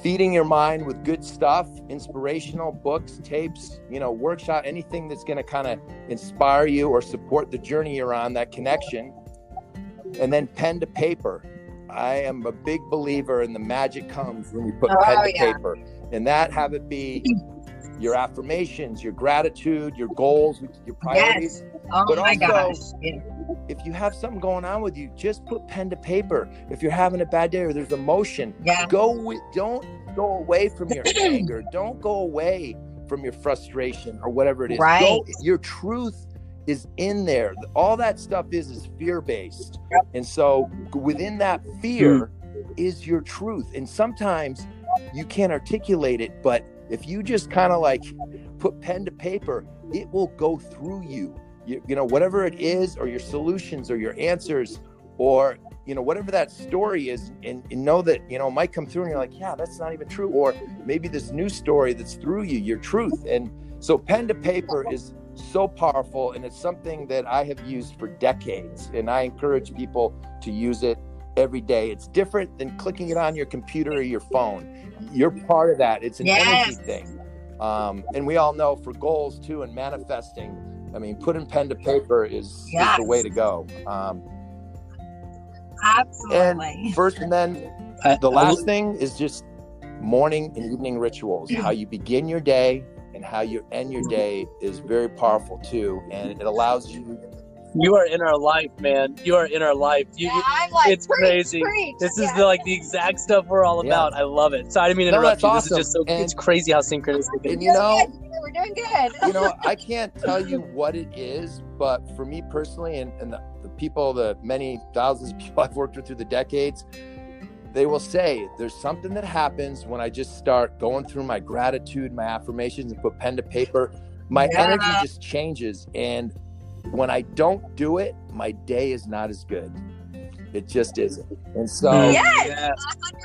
S2: feeding your mind with good stuff, inspirational books, tapes, you know, workshop, anything that's going to kind of inspire you or support the journey you're on, that connection and then pen to paper. I am a big believer in the magic comes when you put oh, pen to yeah. paper, and that have it be [laughs] your affirmations, your gratitude, your goals, your priorities.
S3: Yes. Oh but my also, gosh. Yeah.
S2: If you have something going on with you, just put pen to paper. If you're having a bad day or there's emotion,
S3: yeah.
S2: go with don't go away from your [clears throat] anger. Don't go away from your frustration or whatever it is.
S3: Right.
S2: Go, your truth is in there. All that stuff is is fear based. And so within that fear mm. is your truth. And sometimes you can't articulate it, but if you just kind of like put pen to paper, it will go through you. you. You know, whatever it is, or your solutions, or your answers, or you know, whatever that story is, and, and know that you know might come through, and you're like, yeah, that's not even true. Or maybe this new story that's through you, your truth. And so, pen to paper is so powerful and it's something that I have used for decades and I encourage people to use it every day. It's different than clicking it on your computer or your phone. You're part of that. It's an yes. energy thing. Um, and we all know for goals too and manifesting, I mean, putting pen to paper is, yes. is the way to go. Um,
S3: Absolutely.
S2: And [laughs] first, and then the last thing is just morning and evening rituals, how you begin your day and how you end your day is very powerful too. And it allows you
S1: You are in our life, man. You are in our life. You,
S3: Yeah, I'm like,
S1: it's
S3: preach,
S1: crazy.
S3: preach.
S1: This is
S3: Yeah.
S1: the, like the exact stuff we're all
S2: Yeah.
S1: about. I love it. Sorry, I didn't mean to
S2: No,
S1: interrupt
S2: that's
S1: you. This is just so.
S2: awesome.
S1: it's crazy how synchronistic it
S2: And you know,
S3: We're doing good. We're doing good.
S2: you know, I [laughs] can't tell you what it is, but for me personally, and, and the, the people, the many thousands of people I've worked with through the decades, they will say there's something that happens when I just start going through my gratitude, my affirmations, and put pen to paper. My
S3: Yeah.
S2: energy just changes. And when I don't do it, my day is not as good. It just isn't. And so mm.
S3: Yes.
S1: Yeah.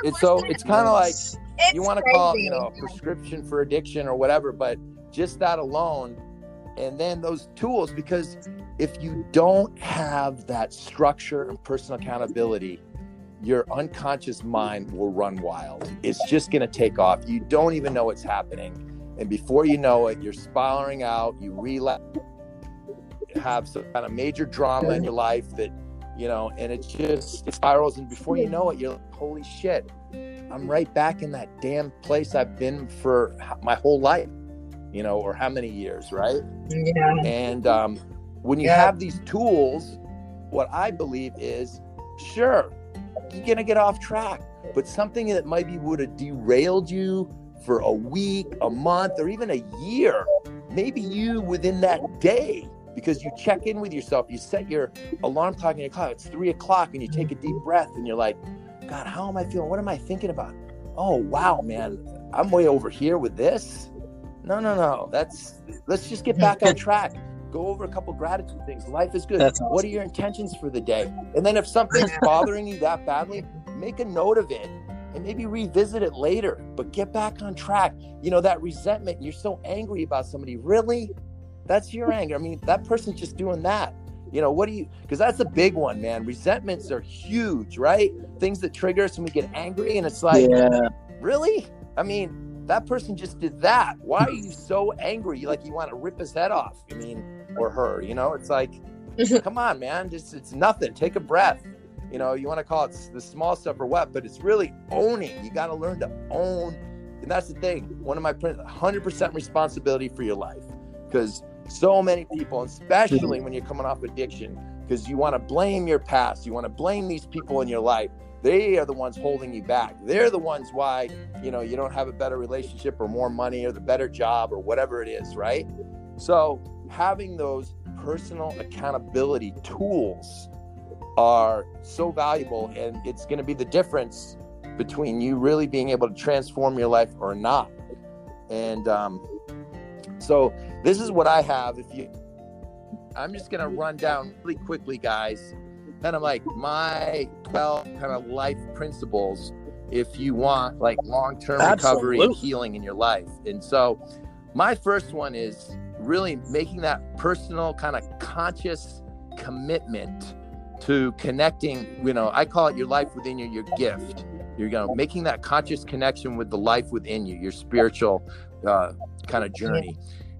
S2: it's so it's kind of like
S3: It's
S2: you want to call you know, a prescription for addiction or whatever, but just that alone, and then those tools, because if you don't have that structure and personal accountability, your unconscious mind will run wild. It's just going to take off. You don't even know what's happening. And before you know it, you're spiraling out, you relapse, have some kind of major drama in your life that, you know, and it just it spirals. And before you know it, you're like, holy shit, I'm right back in that damn place I've been for my whole life, you know, or how many years, right?
S3: Yeah.
S2: And um, when you
S3: Yeah.
S2: have these tools, what I believe is, sure, you're gonna get off track, but something that maybe would have derailed you for a week, a month, or even a year, maybe you within that day, because you check in with yourself, you set your alarm clock in your clock, it's three o'clock, and you take a deep breath, and you're like, God, how am I feeling? What am I thinking about? Oh, wow, man, I'm way over here with this. No, no, no. That's let's just get back on [laughs] track. Go over a couple gratitude things. Life is good.
S1: That's
S2: What are your intentions for the day? And then if something's [laughs] bothering you that badly, make a note of it and maybe revisit it later, but get back on track. You know, that resentment, you're so angry about somebody. Really? That's your anger. I mean, that person's just doing that. You know, what do you, because that's a big one, man. Resentments are huge, right? Things that trigger us and we get angry. And it's like,
S1: yeah.
S2: really? I mean, that person just did that. Why are [laughs] you so angry? Like you want to rip his head off. I mean, or her, you know, it's like, [laughs] come on, man. Just it's nothing. Take a breath. You know, you want to call it the small stuff or what, but it's really owning. You got to learn to own. And that's the thing. One of my principles, 100% responsibility for your life. Because so many people, especially when you're coming off addiction, because you want to blame your past, you want to blame these people in your life. They are the ones holding you back. They're the ones why, you know, you don't have a better relationship or more money or the better job or whatever it is, right? So, having those personal accountability tools are so valuable and it's going to be the difference between you really being able to transform your life or not. And um, so this is what I have. If you, I'm just going to run down really quickly, guys, kind of like my 12 kind of life principles if you want like long-term recovery and healing in your life. And so my first one is really making that personal kind of conscious commitment to connecting, you know, I call it your life within you, your gift. You're you know, making that conscious connection with the life within you, your spiritual uh, kind of journey.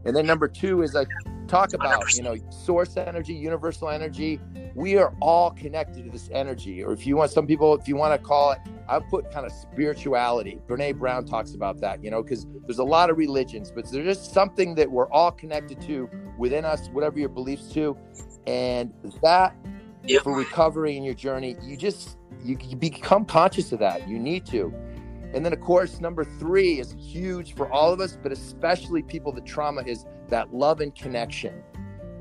S2: And then number two is I talk about, you know, source energy, universal energy. We are all connected to this energy. Or if you want some people, if you want to call it, I put kind of spirituality. Brene Brown talks about that, you know, because there's a lot of religions, but there's just something that we're all connected to within us, whatever your beliefs to. And that
S1: Yep.
S2: for recovery in your journey, you just you, you become conscious of that. You need to. And then, of course, number three is huge for all of us, but especially people with trauma is that love and connection.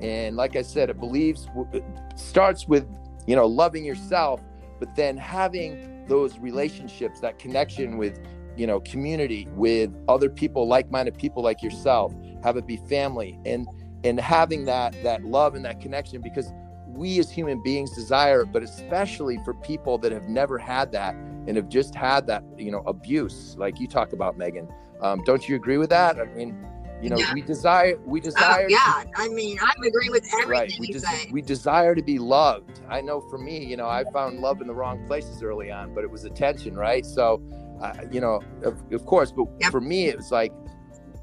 S2: And like I said, it believes it starts with you know loving yourself, but then having those relationships, that connection with you know community, with other people, like-minded people like yourself. Have it be family, and and having that that love and that connection because we as human beings desire, but especially for people that have never had that and have just had that, you know, abuse, like you talk about, Megan. Um, don't you agree with that? I mean, you know,
S4: Yeah.
S2: we desire, we
S4: Oh,
S2: desire, to-
S4: yeah, I mean, I'm agreeing with everything
S2: right? We
S4: you
S2: just
S4: say.
S2: we desire to be loved. I know for me, you know, I found love in the wrong places early on, but it was attention, right? So, uh, you know, of, of course, but
S4: Yep.
S2: for me, it was like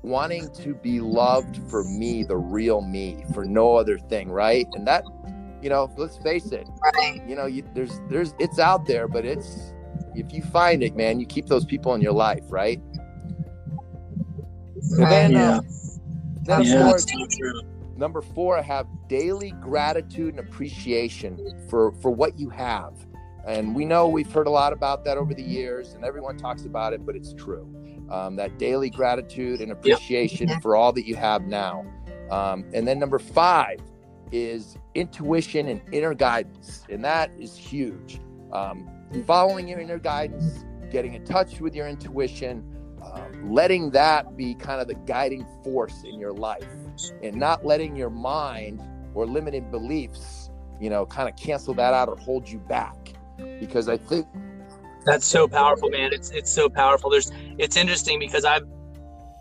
S2: wanting to be loved for me, the real me, for no other thing, right? And that, you know, let's face it,
S4: Right.
S2: you know, you, there's there's it's out there, but it's if you find it, man, you keep those people in your life, right? And then,
S1: Yeah.
S2: uh, then
S1: Yeah,
S2: course,
S1: that's so true.
S2: number four, I have daily gratitude and appreciation for for what you have. And we know we've heard a lot about that over the years, and everyone talks about it, but it's true. Um, that daily gratitude and appreciation yep. for all that you have now. Um, and then number five is intuition and inner guidance, and that is huge. Um, following your inner guidance, getting in touch with your intuition, um, letting that be kind of the guiding force in your life, and not letting your mind or limited beliefs, you know, kind of cancel that out or hold you back. Because I think
S1: that's so powerful, man. It's it's so powerful. There's it's interesting because I've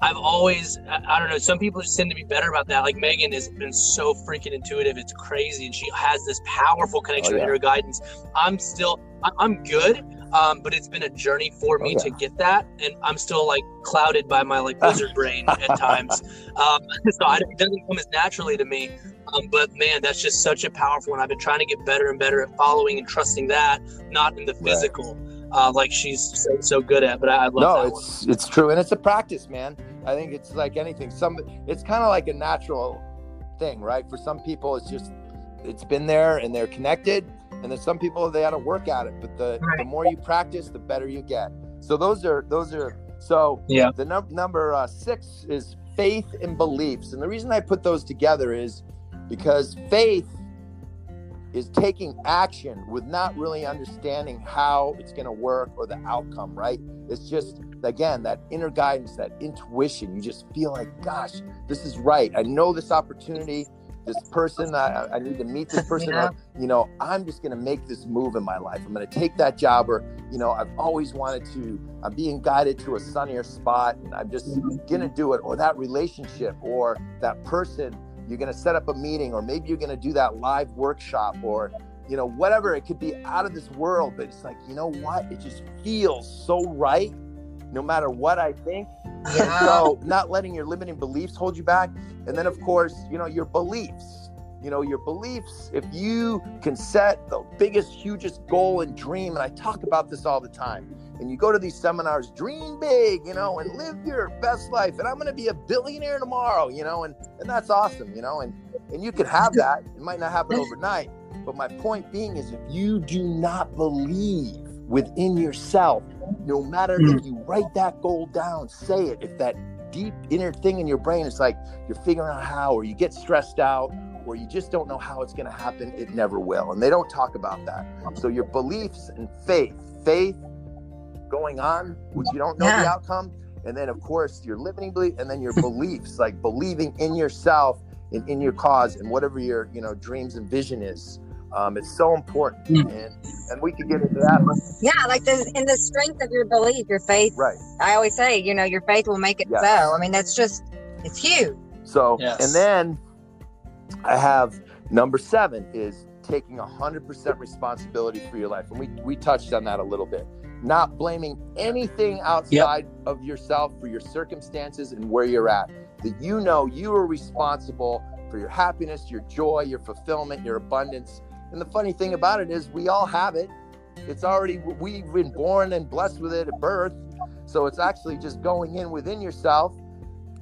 S1: I've always, I don't know, some people just tend to be better about that. Like Megan has been so freaking intuitive. It's crazy. And she has this powerful connection oh, yeah. with her guidance. I'm still, I'm good. Um, but it's been a journey for me oh, yeah. to get that. And I'm still like clouded by my like wizard [laughs] brain at times. Um, [laughs] so I, it doesn't come as naturally to me. Um, but man, that's just such a powerful one. I've been trying to get better and better at following and trusting that, not in the physical. Right uh, like she's so, so good at. But I, I love
S2: no, it's one. it's true, and it's a practice, man. I think it's like anything. Some it's kind of like a natural thing, right? For some people, it's just it's been there and they're connected, and then some people they got to work at it. But the right. the more you practice, the better you get. So those are those are so yeah. The num- number uh, six is faith and beliefs, and the reason I put those together is because faith is taking action with not really understanding how it's going to work or the outcome, right? It's just, again, that inner guidance, that intuition. You just feel like, gosh, this is right. I know this opportunity, this person, I, I need to meet this [laughs] person. yeah. you know, I'm just going to make this move in my life. I'm going to take that job, or, you know, I've always wanted to, I'm being guided to a sunnier spot, and I'm just mm-hmm. going to do it. Or that relationship, or that person you're going to set up a meeting or maybe you're going to do that live workshop or you know whatever. It could be out of this world but it's like you know what? It just feels so right no matter what i think. Yeah. so not letting your limiting beliefs hold you back. And then of course you know your beliefs you know your beliefs if you can set the biggest hugest goal and dream and i talk about this all the time and you go to these seminars, dream big, you know, and live your best life. And I'm going to be a billionaire tomorrow, you know, and, and that's awesome, you know, and, and you could have that. It might not happen overnight. But my point being is if you do not believe within yourself, no matter if you write that goal down, say it, if that deep inner thing in your brain is like you're figuring out how, or you get stressed out, or you just don't know how it's going to happen, it never will. And they don't talk about that. So your beliefs and faith, faith going on, which you don't know yeah. the outcome. And then, of course, your limiting belief, and then your [laughs] beliefs, like believing in yourself and in your cause and whatever your you know dreams and vision is. Um, it's so important, mm. and and we could get into that.
S3: Yeah, like the in the strength of your belief, your faith.
S2: Right.
S3: I always say, you know, your faith will make it yes. so. I mean, that's just it's huge.
S2: So, yes. and then I have number seven is taking 100% responsibility for your life. And we, we touched on that a little bit not blaming anything outside yep. of yourself for your circumstances and where you're at. That you know you are responsible for your happiness, your joy, your fulfillment, your abundance. And the funny thing about it is, we all have it. It's already, we've been born and blessed with it at birth. So it's actually just going in within yourself,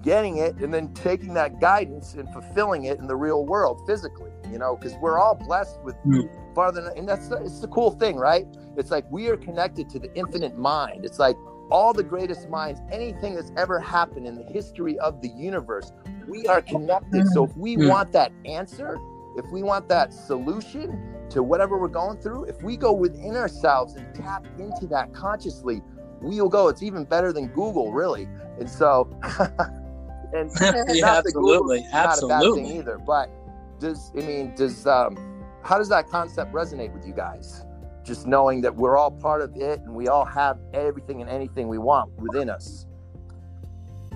S2: getting it, and then taking that guidance and fulfilling it in the real world physically, you know, because we're all blessed with mm. farther. And that's it's the cool thing, right? It's like we are connected to the infinite mind. It's like all the greatest minds, anything that's ever happened in the history of the universe, we are connected. So if we mm-hmm. want that answer, if we want that solution to whatever we're going through, if we go within ourselves and tap into that consciously, we'll go. It's even better than Google, really. And so, [laughs] [laughs]
S1: and yeah, absolutely, Google, absolutely, not a bad thing
S2: either. But does I mean does um, how does that concept resonate with you guys? just knowing that we're all part of it and we all have everything and anything we want within us.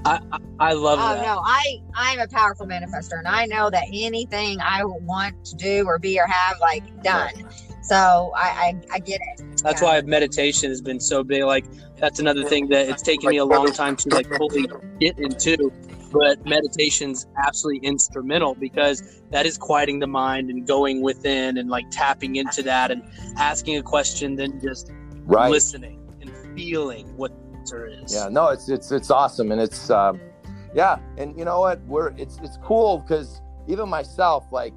S1: I, I, love
S3: oh,
S1: that.
S3: no, I I'm a powerful manifester, and I know that anything I want to do or be or have, like done. So I, I, I get it.
S1: That's yeah. why meditation has been so big. Like that's another thing that it's taken me a long time to like fully get into but meditation's absolutely instrumental because that is quieting the mind and going within and like tapping into that and asking a question then just right. listening and feeling what the answer is.
S2: yeah no it's it's it's awesome and it's um yeah and you know what we're it's it's cool because even myself, like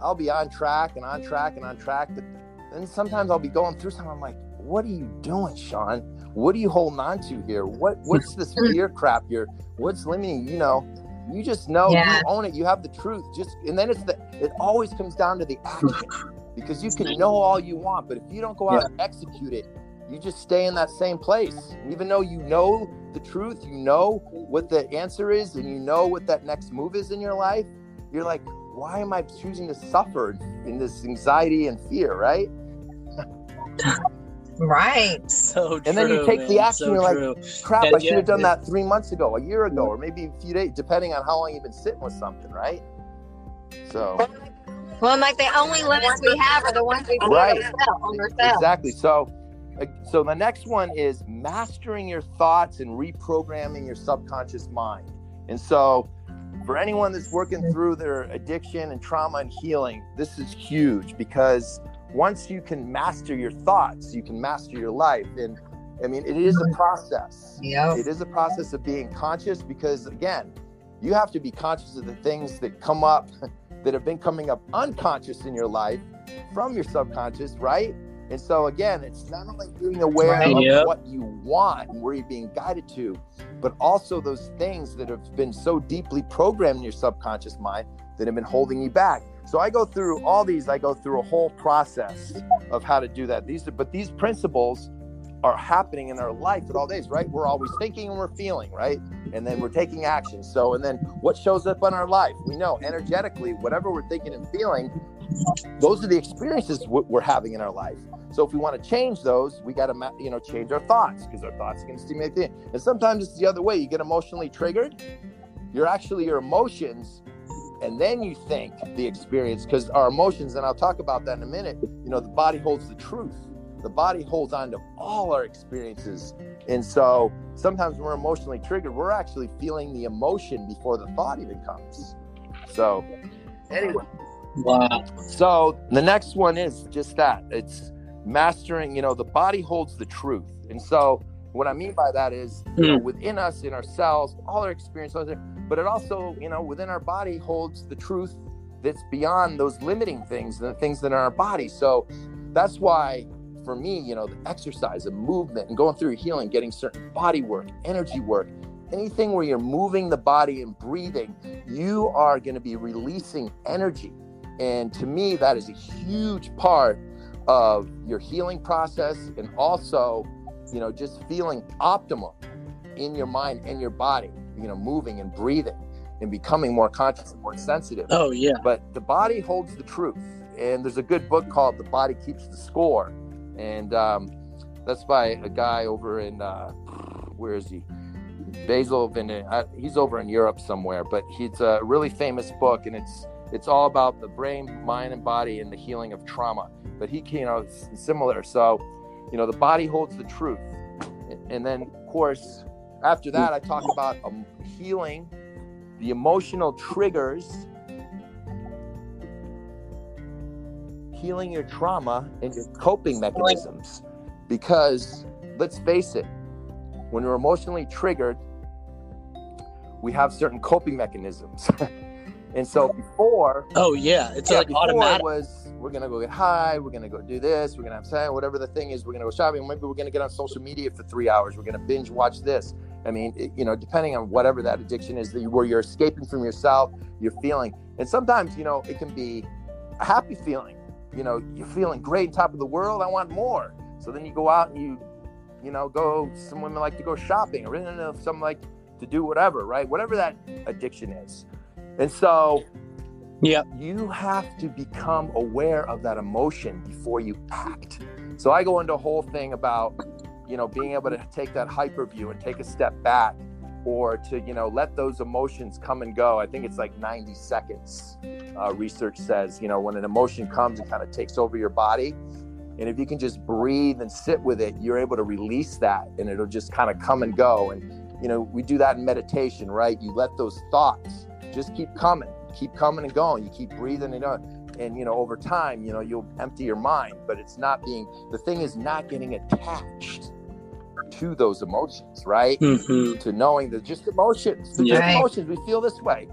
S2: I'll be on track and on track and on track, but then sometimes I'll be going through something. I'm like, what are you doing, Shawn? What are you holding on to here? What what's this [laughs] fear crap here? What's limiting? You know, you just know
S3: Yeah.
S2: you own it. You have the truth. Just and then it's the it always comes down to the action because you can know all you want, but if you don't go out and execute it, you just stay in that same place. Even though you know the truth, you know what the answer is, and you know what that next move is in your life, you're like, why am I choosing to suffer in this anxiety and fear, right? [laughs]
S3: Right. [laughs]
S1: So true.
S2: And then you take the action,
S1: So
S2: you're like. Crap,
S1: And
S2: I should have done
S1: it-
S2: that three months ago, a year ago, or maybe a few days, depending on how long you've been sitting with something, right? So,
S3: Well, and like the only limits we have are the ones we put
S2: Right.
S3: on ourselves.
S2: Exactly. So, uh, so the next one is mastering your thoughts and reprogramming your subconscious mind. And so, for anyone that's working through their addiction and trauma and healing, this is huge because once you can master your thoughts, you can master your life. And I mean, it is a mm-hmm. process.
S3: Yep.
S2: It is a process of being conscious because, again, you have to be conscious of the things that come up [laughs] that have been coming up unconscious in your life from your subconscious, right? And so, again, it's not only being aware
S3: Right.
S2: of
S1: Yep.
S2: what you want and where you're being guided to, but also those things that have been so deeply programmed in your subconscious mind that have been holding you back. So I go through all these, I go through a whole process of how to do that. These but these principles are happening in our life at all days, right? We're always thinking and we're feeling, right? And then we're taking action. So and then what shows up in our life? We know energetically, whatever we're thinking and feeling, those are the experiences we're having in our life. So if we want to change those, we got to, you know, change our thoughts because our thoughts can stimulate the. And sometimes it's the other way. You get emotionally triggered. You're actually your emotions, and then you think the experience because our emotions, and I'll talk about that in a minute. You know, the body holds the truth. The body holds on to all our experiences, and so sometimes when we're emotionally triggered, we're actually feeling the emotion before the thought even comes. So, anyway.
S1: Wow.
S2: So the next one is just that. It's mastering, you know, the body holds the truth. And so what I mean by that is, you know, hmm. within us, in our cells, all our experience, but it also, you know, within our body holds the truth that's beyond those limiting things, the things that are in our body. So that's why for me, you know, the exercise and movement and going through healing, getting certain body work, energy work, anything where you're moving the body and breathing, you are going to be releasing energy. And to me, that is a huge part of your healing process and also, you know, just feeling optimal in your mind and your body, you know, moving and breathing and becoming more conscious and more sensitive.
S1: Oh yeah.
S2: But the body holds the truth. And there's a good book called The Body Keeps the Score. And um, that's by a guy over in, uh, where is he? Basil uh, he's over in Europe somewhere, but he's a really famous book and it's it's all about the brain, mind, and body and the healing of trauma. But he, you know, it's similar. So, you know, the body holds the truth. And then, of course, after that, I talk about um, healing the emotional triggers, healing your trauma and your coping mechanisms. Because let's face it, when we're emotionally triggered, we have certain coping mechanisms. [laughs] and so before,
S1: Oh yeah. It's like automatic.
S2: it was we're gonna go get high, we're gonna go do this, we're gonna have sex, whatever the thing is, we're gonna go shopping. Maybe we're gonna get on social media for three hours. We're gonna binge watch this. I mean, it, you know, depending on whatever that addiction is, that you, where you're escaping from yourself, you're feeling, and sometimes you know it can be a happy feeling. You know, you're feeling great, top of the world. I want more. So then you go out and you, you know, go. Some women like to go shopping, or you know, some like to do whatever, right? Whatever that addiction is, and so
S1: Yep.
S2: you have to become aware of that emotion before you act. So I go into a whole thing about, you know, being able to take that hyper view and take a step back or to, you know, let those emotions come and go. I think it's like 90 seconds. Uh, research says, you know, when an emotion comes and kind of takes over your body. And if you can just breathe and sit with it, you're able to release that and it'll just kind of come and go. And, you know, we do that in meditation, right? You let those thoughts just keep coming keep coming and going. You keep breathing and on. And you know, over time, you know, you'll empty your mind, but it's not being the thing is not getting attached to those emotions, right?
S1: Mhm.
S2: To knowing that just emotions,
S1: Yeah.
S2: just
S3: Right.
S2: emotions. We feel this way.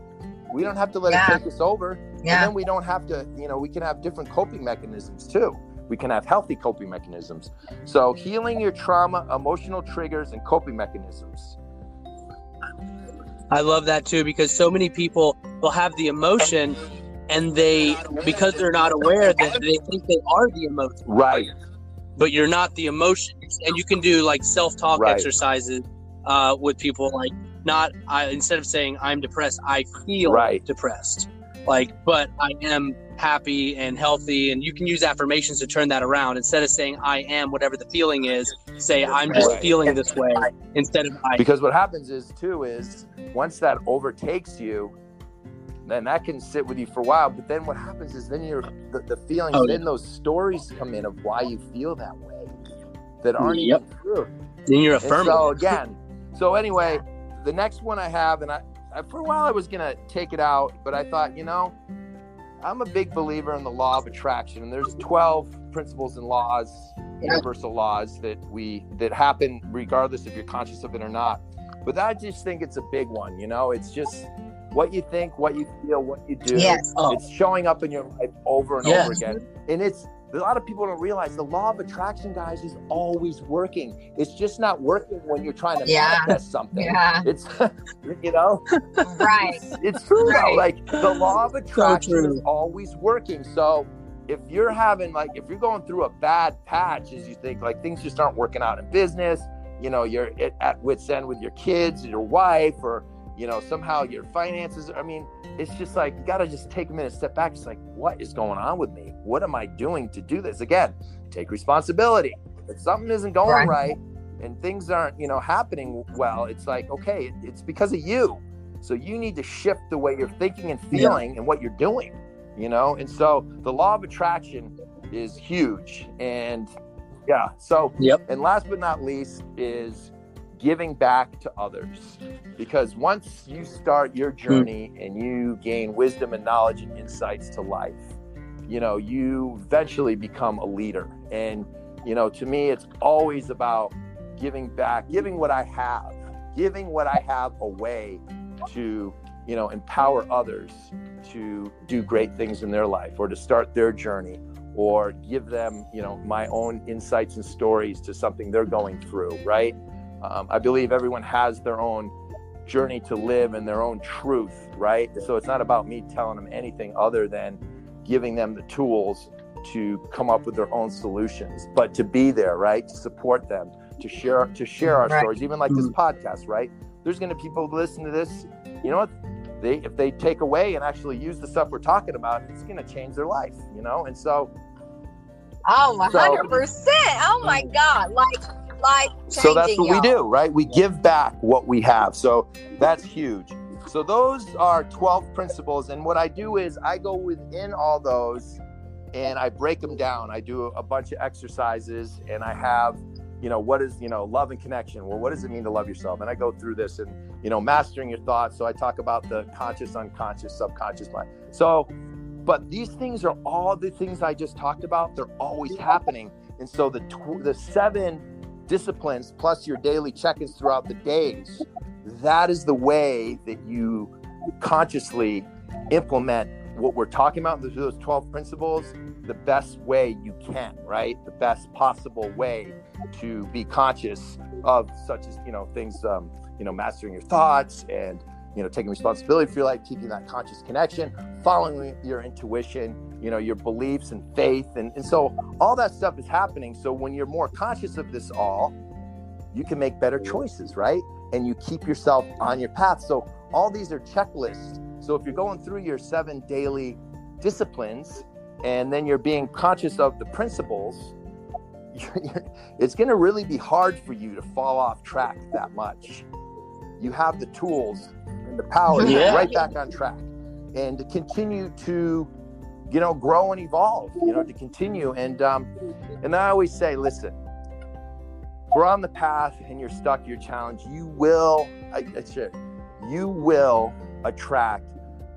S2: We don't have to let
S4: Yeah.
S2: it take us over. And then we don't have to, you know, we can have different coping mechanisms too. We can have healthy coping mechanisms. So, healing your trauma, emotional triggers, and coping mechanisms.
S1: I love that too because so many people will have the emotion and they because they're not aware that they think they are the emotion,
S2: Right.
S1: but you're not the emotion. And you can do like self-talk
S2: Right.
S1: exercises uh, with people like not I instead of saying I'm depressed, I feel
S2: Right.
S1: depressed. Like, but I am happy and healthy, and you can use affirmations to turn that around. Instead of saying I am whatever the feeling is, say I'm just
S2: Right.
S1: feeling this way. Instead of I
S2: Because what happens is, too, is once that overtakes you, then that can sit with you for a while. But then what happens is then you're the, the feelings,
S1: Oh,
S2: then those stories come in of why you feel that way that mm, aren't
S1: Yep.
S2: even true.
S1: then you're
S2: And
S1: affirming.
S2: so [laughs] again, so anyway, the next one I have, and I, I for a while I was gonna take it out, but I thought, you know, I'm a big believer in the law of attraction, and there's 12 principles and laws, universal laws that we that happen regardless if you're conscious of it or not. But I just think it's a big one. You know, it's just what you think, what you feel, what you do.
S4: Yes.
S1: Oh.
S2: It's showing up in your life over and
S1: Yes.
S2: over again, and it's a lot of people don't realize the law of attraction, guys, is always working. It's just not working when you're trying to
S4: Yeah.
S2: manifest something.
S4: Yeah.
S2: It's, [laughs] you know,
S4: Right.
S2: it's true though. Like the law of attraction
S1: true.
S2: is always working. So if you're having like if you're going through a bad patch, as you think like things just aren't working out in business, you know, you're at, at wits end with your kids, or your wife, or you know somehow your finances. I mean, it's just like you got to just take a minute, step back. It's like, what is going on with me? What am I doing to do this? Again, take responsibility. If something isn't going
S4: Right.
S2: right and things aren't, you know, happening well, it's like, okay, it's because of you. So you need to shift the way you're thinking and feeling and what you're doing, you know? And so the law of attraction is huge. And yeah, so
S1: Yep.
S2: and last but not least is giving back to others. Because once you start your hmm. journey and you gain wisdom and knowledge and insights to life, you know, you eventually become a leader. And, you know, to me, it's always about giving back, giving what I have, giving what I have away to, you know, empower others to do great things in their life or to start their journey or give them, you know, my own insights and stories to something they're going through, right? Um, I believe everyone has their own journey to live and their own truth, right? So it's not about me telling them anything other than giving them the tools to come up with their own solutions, but to be there, right? To support them, to share to share our
S4: Right.
S2: stories, even like this podcast, right? There's going to be people who listen to this. You know what? They if they take away and actually use the stuff we're talking about, it's going to change their life, you know. And so,
S3: Oh,
S2: So-
S3: 100%. Oh my God. Like, like,
S2: so that's what we
S3: y'all.
S2: do, right? We give back what we have. So that's huge. So those are 12 principles. And what I do is I go within all those and I break them down. I do a bunch of exercises and I have, you know, what is, you know, love and connection? Well, what does it mean to love yourself? And I go through this and, you know, mastering your thoughts. So I talk about the conscious, unconscious, subconscious mind. So, but these things are all the things I just talked about. They're always happening. And so the, tw- the seven disciplines plus your daily check-ins throughout the days that is the way that you consciously implement what we're talking about. Those those 12 principles the best way you can right? The best possible way to be conscious of such as you know things um, you know mastering your thoughts and you know taking responsibility for your life keeping that conscious connection following your intuition you know your beliefs and faith. And, and so all that stuff is happening. So when you're more conscious of this all you can make better choices right? And you keep yourself on your path. So all these are checklists. So if you're going through your seven daily disciplines and then you're being conscious of the principles you're, [laughs] you're, it's going to really be hard for you to fall off track that much you have the tools and the power to
S1: Yeah.
S2: right back on track and to continue to you know grow and evolve you know to continue and um and i always say listen we're on the path and you're stuck you're challenged you will I, that's it you will attract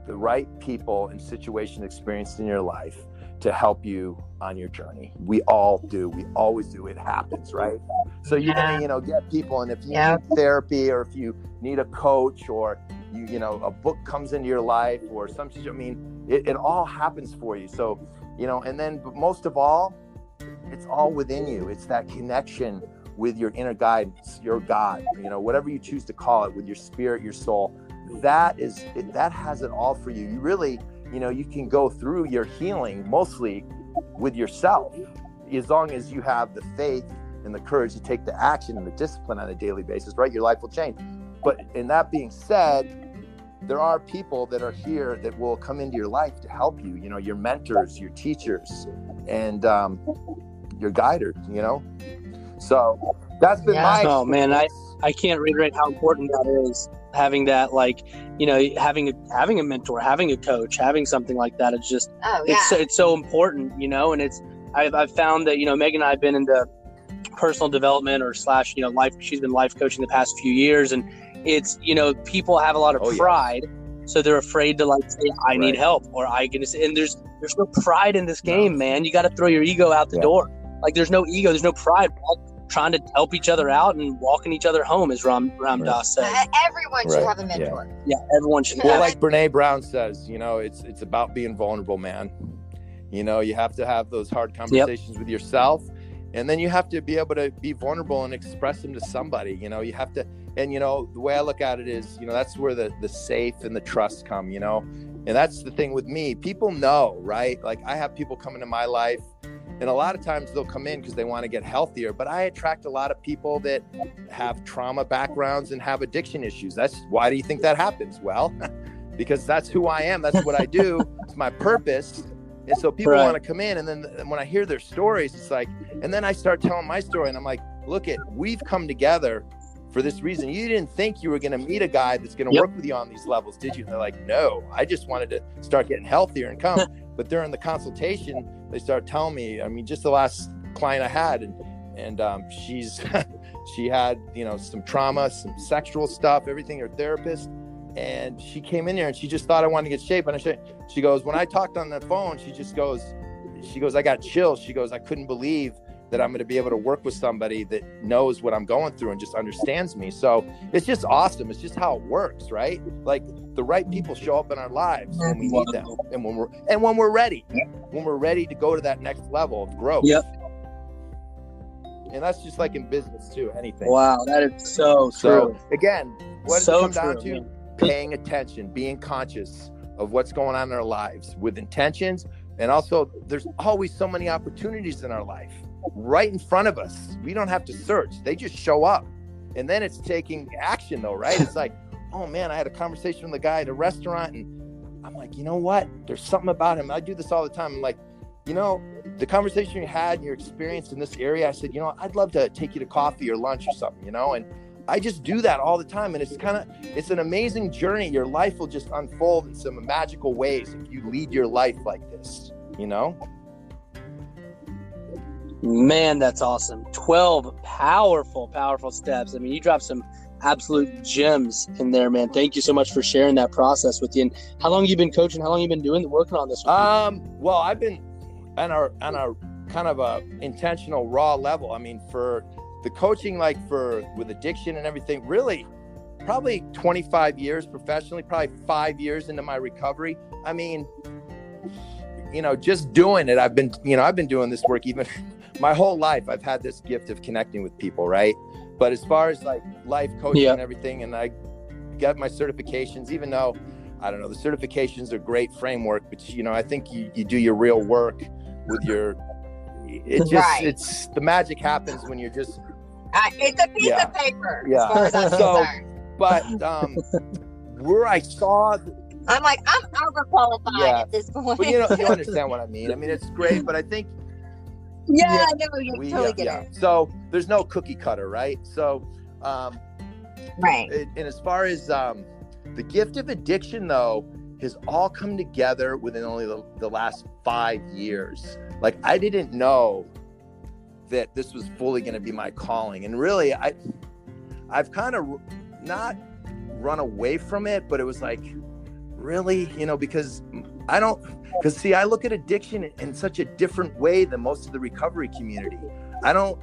S2: the right people and situation experienced in your life to help you on your journey. We all do. We always do. It happens right? So you're
S4: Yeah.
S2: gonna you know get people and if you
S4: Yeah.
S2: need therapy or if you need a coach or you you know a book comes into your life or some i mean it, it all happens for you. So you know and then but most of all it's all within you. It's that connection with your inner guidance your god you know whatever you choose to call it with your spirit your soul. That is it, that has it all for you. You really you know you can go through your healing mostly with yourself as long as you have the faith and the courage to take the action and the discipline on a daily basis right your life will change but in that being said there are people that are here that will come into your life to help you you know your mentors your teachers and um, your guiders you know so that's been
S3: Yeah.
S2: my
S1: Oh, man, I- I can't reiterate how important that is. Having that, like, you know, having a having a mentor, having a coach, having something like that. It's just
S3: Oh yeah.
S1: it's so, it's so important, you know. And it's I've, I've found that you know Megan and I've been into personal development or slash you know life. She's been life coaching the past few years, and it's you know people have a lot of
S2: Oh, yeah.
S1: pride, so they're afraid to like say I need help or I can. And there's there's no pride in this
S2: No.
S1: game, man. You got to throw your ego out the
S2: Yeah.
S1: door. Like there's no ego, there's no pride. We're all trying to help each other out and walking each other home, as Ram Ram
S2: Right.
S1: Dass says.
S3: Uh, Everyone should
S2: Right,
S3: have a mentor.
S1: Yeah, everyone should
S2: well like brene brown says you know it's it's about being vulnerable man. You know you have to have those hard conversations with yourself and then you have to be able to be vulnerable and express them to somebody you know. You have to and you know the way i look at it is you know that's where the the safe and the trust come you know. And that's the thing with me. People know right? Like i have people come into my life and a lot of times they'll come in because they want to get healthier but i attract a lot of people that have trauma backgrounds and have addiction issues. That's why do you think that happens? Well [laughs] because that's who i am that's what i do it's my purpose. And so people
S1: Right.
S2: want to come in and then when i hear their stories it's like and then i start telling my story and i'm like look at we've come together for this reason. You didn't think you were going to meet a guy that's going to
S1: Yep.
S2: work with you on these levels did you? They're like no i just wanted to start getting healthier and come [laughs] but during the consultation they start telling me i mean just the last client i had and and um, she's [laughs] she had you know some trauma some sexual stuff everything her therapist and she came in there and she just thought i wanted to get shape and i said she goes when i talked on the phone she just goes she goes i got chills. She goes i couldn't believe that i'm going to be able to work with somebody that knows what i'm going through and just understands me. So it's just awesome. It's just how it works right? Like the right people show up in our lives when we need them and when we're and when we're ready. When we're ready to go to that next level of growth.
S1: Yep.
S2: and that's just like in business too anything.
S1: Wow, that is so
S2: so
S1: true.
S2: again what does
S1: So
S2: it come down to?
S1: man.
S2: paying attention being conscious of what's going on in our lives with intentions. And also there's always so many opportunities in our life right in front of us. We don't have to search. They just show up. And then it's taking action though right? It's like [laughs] oh man i had a conversation with the guy at a restaurant and i'm like you know what? There's something about him. I do this all the time. I'm like you know the conversation you had and your experience in this area i said you know i'd love to take you to coffee or lunch or something you know? And i just do that all the time and it's kind of it's an amazing journey. Your life will just unfold in some magical ways if you lead your life like this you know
S1: Man, that's awesome. 12 powerful, powerful steps. I mean, you dropped some absolute gems in there, man. Thank you so much for sharing that process with you. And how long you been coaching? How long you been doing working on this?
S2: Um, well, I've been on a on a kind of a intentional raw level. I mean, for the coaching, like for with addiction and everything, really, probably 25 years professionally, probably five years into my recovery. I mean, you know, just doing it. I've been, you know, I've been doing this work even [laughs] my whole life. I've had this gift of connecting with people, right? But as far as like life coaching
S1: Yeah.
S2: and everything, and I got my certifications, even though I don't know, the certifications are great framework, but you know, I think you, you do your real work with your it just
S3: Right.
S2: it's the magic happens when you're just
S3: Uh, it's a piece
S2: Yeah.
S3: of paper,
S2: Yeah.
S3: as far as
S2: So- but um where I saw
S3: I'm like, I'm overqualified
S2: Yeah.
S3: at this point.
S2: but you know you [laughs] understand what I mean. I mean it's great, but I think
S3: yeah,
S1: Yeah.
S3: I know. You
S2: we
S3: totally
S2: uh,
S3: get
S2: yeah.
S3: it.
S2: So there's no cookie cutter, right? So um
S3: Right.
S2: and and as far as um, the gift of addiction, though, has all come together within only the, the last five years. Like I didn't know that this was fully going to be my calling, and really, I I've kind of not run away from it, but it was like, really, you know, because I don't. Because see, I look at addiction in such a different way than most of the recovery community. I don't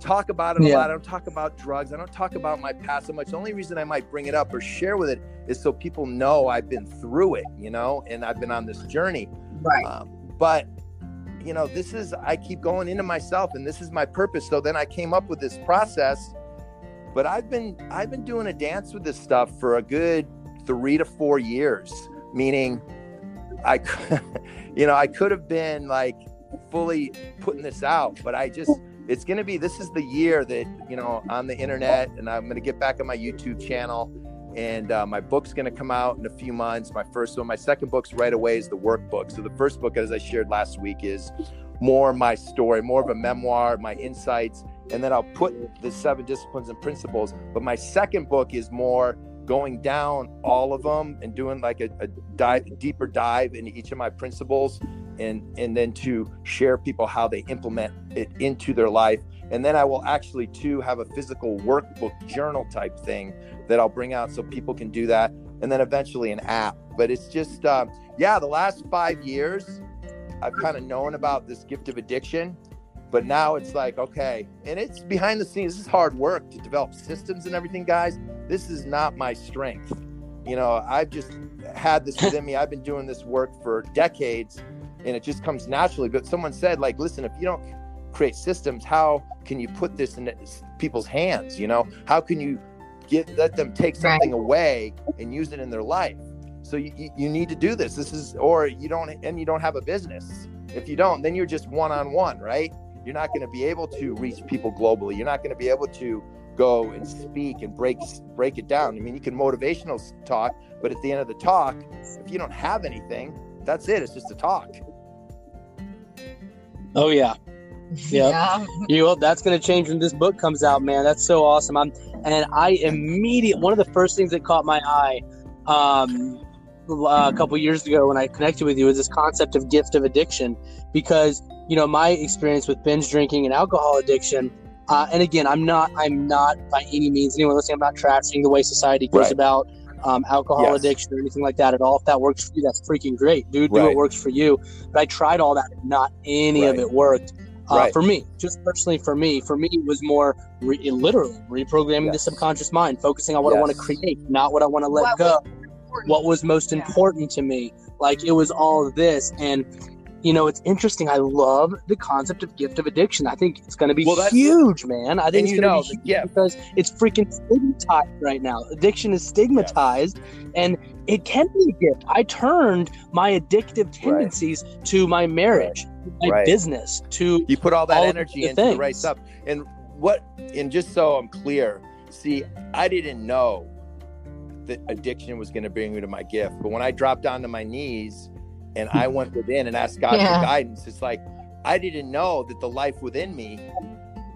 S2: talk about it a
S1: Yeah.
S2: lot. I don't talk about drugs. I don't talk about my past so much. The only reason I might bring it up or share with it is so people know I've been through it, you know, and I've been on this journey.
S4: Right.
S2: Um, but you know, this is I keep going into myself, and this is my purpose. So then I came up with this process. But I've been I've been doing a dance with this stuff for a good three to four years. Meaning, I, [laughs] you know, I could have been like fully putting this out, but I just it's gonna be this is the year that you know on the internet, and I'm gonna get back on my YouTube channel. And uh, my book's going to come out in a few months. My first one, my second book's right away is the workbook. So the first book, as I shared last week, is more my story, more of a memoir, my insights, and then I'll put the seven disciplines and principles. But my second book is more going down all of them and doing like a, a dive, deeper dive into each of my principles, and and then to share people how they implement it into their life. And then I will actually too have a physical workbook journal type thing that I'll bring out so people can do that, and then eventually an app. But it's just, uh, yeah, the last five years, I've kind of known about this gift of addiction, but now it's like, okay, and it's behind the scenes. This is hard work to develop systems and everything, guys. This is not my strength. You know, I've just had this within me. I've been doing this work for decades, and it just comes naturally. But someone said, like, listen, if you don't create systems, how can you put this in people's hands? You know, how can you get let them take something away and use it in their life so you, you, need to do this this is or you don't and you don't have a business if you don't then you're just one-on-one right you're not going to be able to reach people globally you're not going to be able to go and speak and break break it down i mean you can motivational talk but at the end of the talk if you don't have anything that's it it's just a talk
S1: Oh yeah. Yep.
S4: Yeah.
S1: You will. That's going to change when this book comes out, man. That's so awesome. I'm, and I immediate one of the first things that caught my eye, um, a couple years ago when I connected with you was this concept of gift of addiction, because you know my experience with binge drinking and alcohol addiction. Uh, and again, I'm not, I'm not by any means anyone listening. I'm not trashing the way society goes
S2: Right.
S1: about um, alcohol
S2: Yes.
S1: addiction or anything like that at all. If that works for you, that's freaking great, dude. Do
S2: Right.
S1: what works for you. But I tried all that, and not any of it worked. Uh,
S2: Right.
S1: For me, just personally for me, for me, it was more re- literally reprogramming the subconscious mind, focusing on what I want to create, not what I want to let
S4: What
S1: go.
S4: was.
S1: What was most
S4: Yeah.
S1: important to me. Like it was all of this. And, you know, it's interesting. I love the concept of gift of addiction. I think it's going to be
S2: Well,
S1: huge, man. I think it's
S2: you
S1: going
S2: know
S1: to be huge
S2: gift
S1: because it's freaking stigmatized right now. Addiction is stigmatized and it can be a gift. I turned my addictive tendencies to my marriage, my
S2: Right.
S1: business, to
S2: you put all that
S1: all
S2: energy into the right stuff and what and just so i'm clear see i didn't know that addiction was going to bring me to my gift but when i dropped onto my knees and i went within and asked god
S4: Yeah.
S2: for guidance. It's like i didn't know that the life within me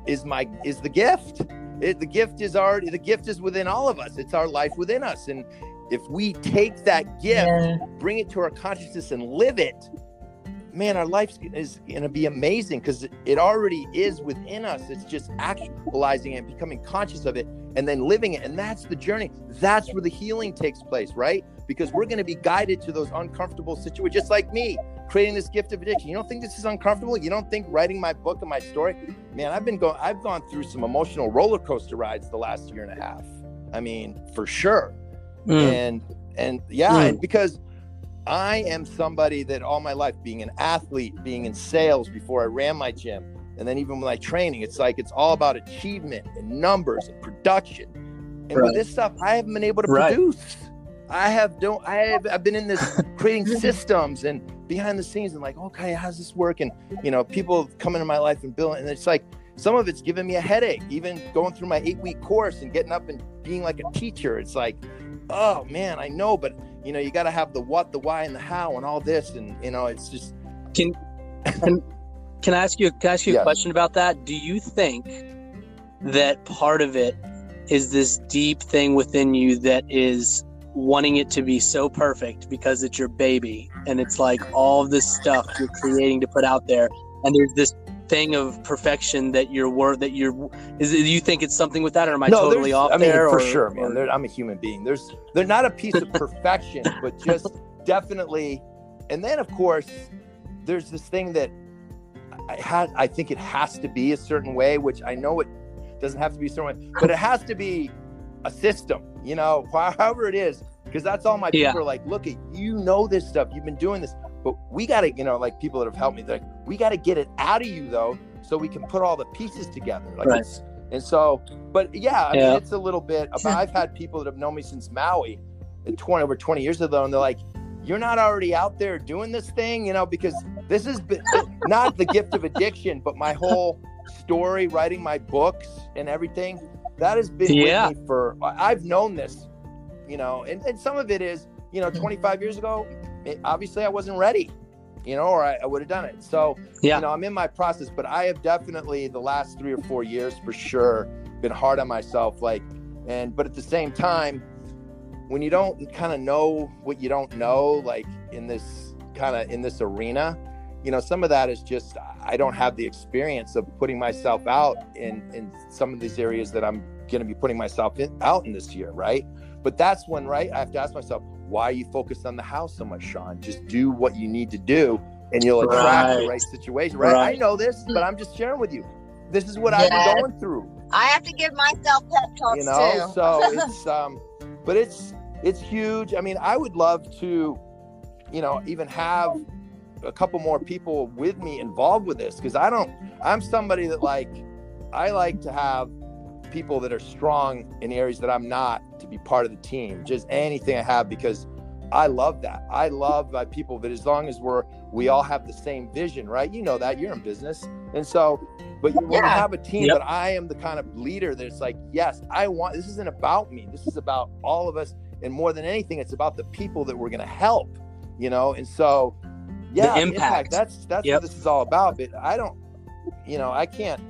S2: is my is the gift. It, the gift is already the gift is within all of us. It's our life within us. And if we take that gift
S4: Yeah.
S2: bring it to our consciousness and live it man our life is going to be amazing because it already is within us. It's just actualizing it becoming conscious of it and then living it. And that's the journey. That's where the healing takes place right because we're going to be guided to those uncomfortable situations just like me creating this gift of addiction you don't think this is uncomfortable you don't think writing my book and my story man i've been going i've gone through some emotional roller coaster rides the last year and a half i mean for sure
S1: Mm.
S2: and and yeah
S1: Mm.
S2: and because i am somebody that all my life being an athlete being in sales before i ran my gym and then even with my training it's like it's all about achievement and numbers and production and
S1: Right.
S2: with this stuff i haven't been able to
S1: Right.
S2: produce i have don't i have i've been in this [laughs] creating systems and behind the scenes and like okay how's this work and you know people come into my life and building and it's like some of it's giving me a headache even going through my eight week course and getting up and being like a teacher it's like oh man i know but you know you got to have the what the why and the how and all this and you know it's just
S1: Can I ask you? Can I ask you
S2: Yeah.
S1: a question about that? Do you think that part of it is this deep thing within you that is wanting it to be so perfect because it's your baby, and it's like all this stuff you're creating to put out there, and there's this thing of perfection that you're worth that you're is you think it's something with that or am I totally
S2: there's-
S1: off
S2: I mean,
S1: there
S2: for
S1: or-
S2: sure, man.
S1: or-
S2: I'm a human being. There's they're not a piece of perfection, [laughs] but just definitely. And then, of course, there's this thing that I had I think it has to be a certain way, which I know it doesn't have to be a certain way, but it has to be a system, you know, [laughs] however it is, because that's all my
S1: Yeah.
S2: people are like, look at you know this stuff, you've been doing this, but we got to, you know, like people that have helped me, they're like, we got to get it out of you though, so we can put all the pieces together. Like
S1: Right.
S2: and so, but yeah, I
S1: Yeah.
S2: mean, it's a little bit. About, [laughs] I've had people that have known me since Maui, uh, twenty over twenty years ago, and they're like, "You're not already out there doing this thing, you know?" Because this is not the gift of addiction, but my whole story, writing my books and everything, that has been
S1: Yeah.
S2: with me for. I- I've known this, you know, and, and some of it is, you know, mm-hmm. 25 years ago, it, obviously I wasn't ready, you know, or I, I would have done it. So,
S1: Yeah.
S2: you know, I'm in my process, but I have definitely the last three or four years for sure been hard on myself. Like, and but at the same time, when you don't kind of know what you don't know, like in this kind of in this arena, you know, some of that is just I don't have the experience of putting myself out in in some of these areas that I'm going to be putting myself in, out in this year, right? But that's when, right? I have to ask myself, why are you focused on the house so much, Shawn? Just do what you need to do, and you'll attract the
S1: Right.
S2: right situation, right?
S1: Right.
S2: I know this, but I'm just sharing with you. This is what I've been going through
S3: I have to give myself pep talks
S2: you know
S3: too.
S2: so [laughs] it's um but it's it's huge i mean i would love to you know even have a couple more people with me involved with this because i don't i'm somebody that like i like to have people that are strong in areas that i'm not to be part of the team just anything i have because i love that i love uh, people that as long as we're we all have the same vision right you know that you're in business and so but you
S3: Yeah.
S2: Want to have a team
S1: Yep.
S2: that i am the kind of leader that's like yes i want this isn't about me this is about all of us and more than anything it's about the people that we're going to help you know and so yeah
S1: impact.
S2: that's that's
S1: Yep.
S2: what this is all about but i don't you know i can't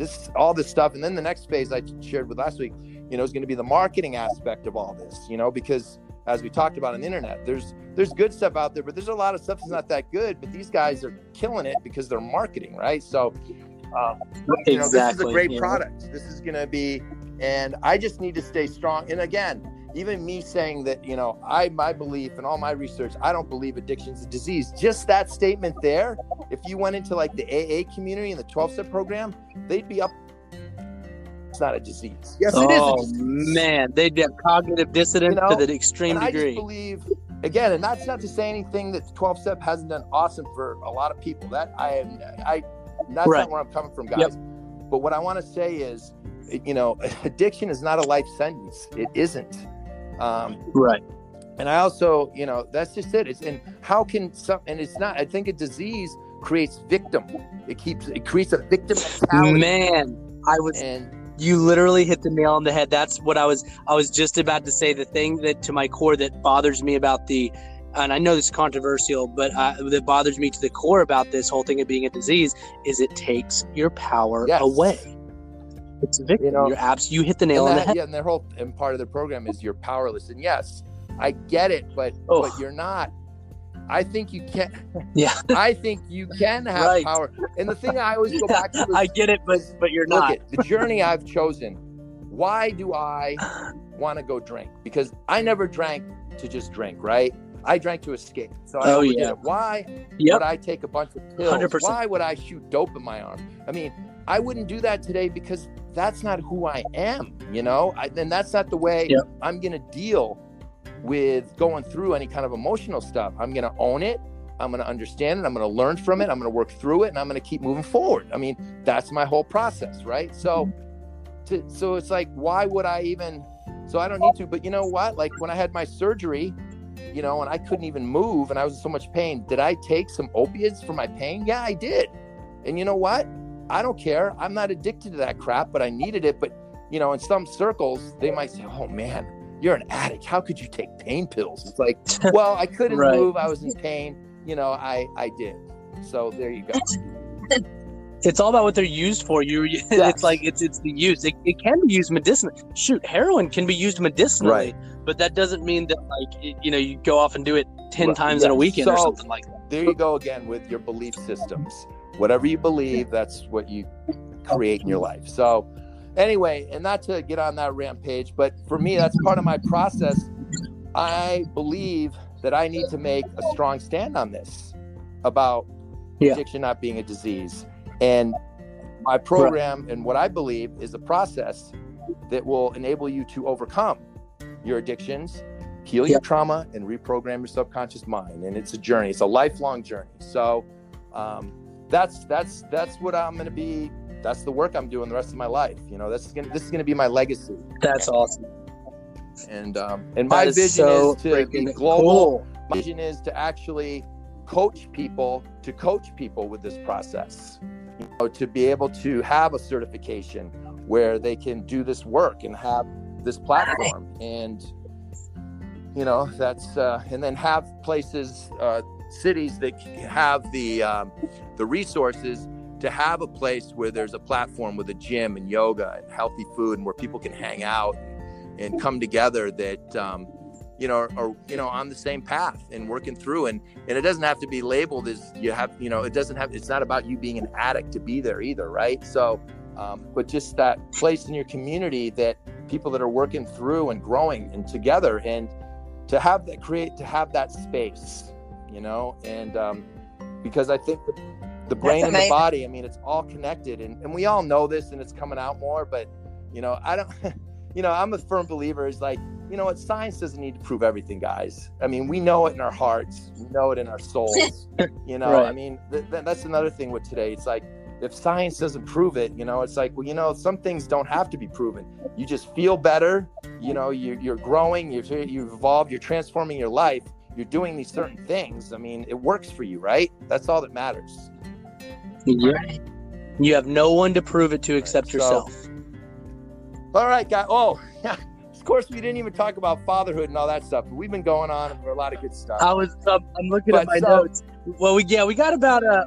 S2: this all this stuff. And then the next phase i shared with last week you know is going to be the marketing aspect of all this you know because as we talked about on the internet there's there's good stuff out there but there's a lot of stuff that's not that good but these guys are killing it because they're marketing right? So um, you know, this is a great
S1: yeah.
S2: product. This is going to be and i just need to stay strong. And again even me saying that you know i my belief and all my research i don't believe addiction's a disease just that statement there if you went into like the aa community and the 12 step program they'd be up it's not a disease yes it is
S1: Oh man, they have cognitive dissonance
S2: You know,
S1: to the extreme
S2: and I just believe, again, and that's not to say anything that 12 step hasn't done awesome for a lot of people. That I am, I, that's
S1: Right.
S2: not where I'm coming from, guys. But what I want to say is, you know, [laughs] addiction is not a life sentence. It isn't. Um,
S1: Right.
S2: and I also, you know, that's just it. It's and how can some, and it's not. I think a disease creates victim. It keeps it creates a victim mentality.
S1: Man, I was
S2: And
S1: you literally hit the nail on the head. That's what I was I was just about to say. The thing that to my core that bothers me about the and I know this is controversial, but uh, that bothers me to the core about this whole thing of being a disease is it takes your power
S2: Yes.
S1: away. It's a victim.
S2: You know,
S1: You're abs- you hit the nail on the head.
S2: Yeah, and their whole and part of the program is you're powerless. And yes, I get it, but
S1: Oh.
S2: but you're not. I think you can.
S1: Yeah. [laughs]
S2: I think you can have
S1: Right.
S2: power. And the thing I always go
S1: Yeah,
S2: back to is
S1: I get it, but but you're
S2: look
S1: not.
S2: at the journey I've chosen. Why do I want to go drink? Because I never drank to just drink, right? I drank to escape. So I
S1: Oh, yeah.
S2: it. Why
S1: Yep.
S2: would I take a bunch of pills?
S1: 100%.
S2: Why would I shoot dope in my arm? I mean, I wouldn't do that today because that's not who I am, you know? I, and that's not the way
S1: Yep.
S2: I'm going to deal with going through any kind of emotional stuff. I'm going to own it. I'm going to understand it. I'm going to learn from it. I'm going to work through it and I'm going to keep moving forward. I mean, that's my whole process, right? So, mm-hmm. to, so it's like, why would I even? So I don't need to. But you know what? Like when I had my surgery, you know, and I couldn't even move and I was in so much pain. Did I take some opiates for my pain? Yeah, I did. And you know what? I don't care. I'm not addicted to that crap, but I needed it. But you know, in some circles, they might say, "Oh man, you're an addict. How could you take pain pills?" It's like, [laughs] well, I couldn't
S1: Right.
S2: move. I was in pain. You know, I I did. So there you go. [laughs]
S1: It's all about what they're used for. You,
S2: Yes. [laughs]
S1: it's like it's it's the use. It, it can be used medicinally. Shoot, heroin can be used medicinally,
S2: Right.
S1: but that doesn't mean that like it- you know you go off and do it ten
S2: Right,
S1: times in a weekend or something like that.
S2: there you go again with your belief systems. Whatever you believe, that's what you create in your life. So, anyway, and not to get on that rampage, but for me, that's part of my process. I believe that I need to make a strong stand on this about
S1: Yeah.
S2: addiction not being a disease. And my program and what I believe is a process that will enable you to overcome your addictions, heal
S1: Yeah.
S2: your trauma, and reprogram your subconscious mind. And it's a journey. It's a lifelong journey. So um, that's that's that's what I'm going to be. That's the work I'm doing the rest of my life. You know, that's gonna this is going to be my legacy.
S1: That's awesome.
S2: And um, and my
S1: is
S2: vision
S1: so
S2: is to be global.
S1: cool.
S2: My vision is to actually coach people to coach people with this process. You know, to be able to have a certification where they can do this work and have this platform and you know that's uh, and then have places uh, cities that have the um, the resources to have a place where there's a platform with a gym and yoga and healthy food and where people can hang out and, come together that um, you know are, are you know on the same path and working through. And and it doesn't have to be labeled as you have you know it doesn't have it's not about you being an addict to be there either right? So um, but just that place in your community that people that are working through and growing and together and to have that create to have that space you know? And um, because i think the, the brain and the body i mean it's all connected and, and we all know this and it's coming out more but you know i don't [laughs] you know i'm a firm believer is like you know what science doesn't need to prove everything guys. I mean we know it in our hearts we know it in our souls [laughs] you know
S1: Right.
S2: i mean th- th- that's another thing with today it's like if science doesn't prove it you know it's like well you know some things don't have to be proven. You just feel better you know you're, you're growing you're, you've evolved you're transforming your life you're doing these certain things i mean it works for you right? That's all that matters
S1: Yeah. You have no one to prove it to except
S2: So-
S1: yourself.
S2: all right guys oh yeah. [laughs] of course we didn't even talk about fatherhood and all that stuff but we've been going on for a lot of good stuff
S1: I was. Um, I'm looking at my
S2: so-
S1: notes. Well, we yeah, we got about uh,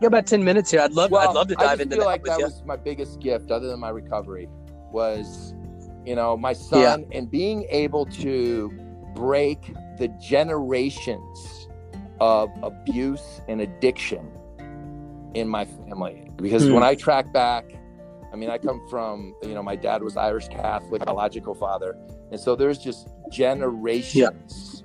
S1: got about ten minutes here. I'd love. I'd love to
S2: I
S1: dive
S2: just
S1: into
S2: feel
S1: that
S2: like
S1: with
S2: that
S1: you.
S2: was my biggest gift, other than my recovery, was you know my son and being able to break the generations of abuse and addiction in my family. Because
S1: Hmm.
S2: when I track back, I mean, I come from you know my dad was Irish Catholic, biological father, and so there's just generations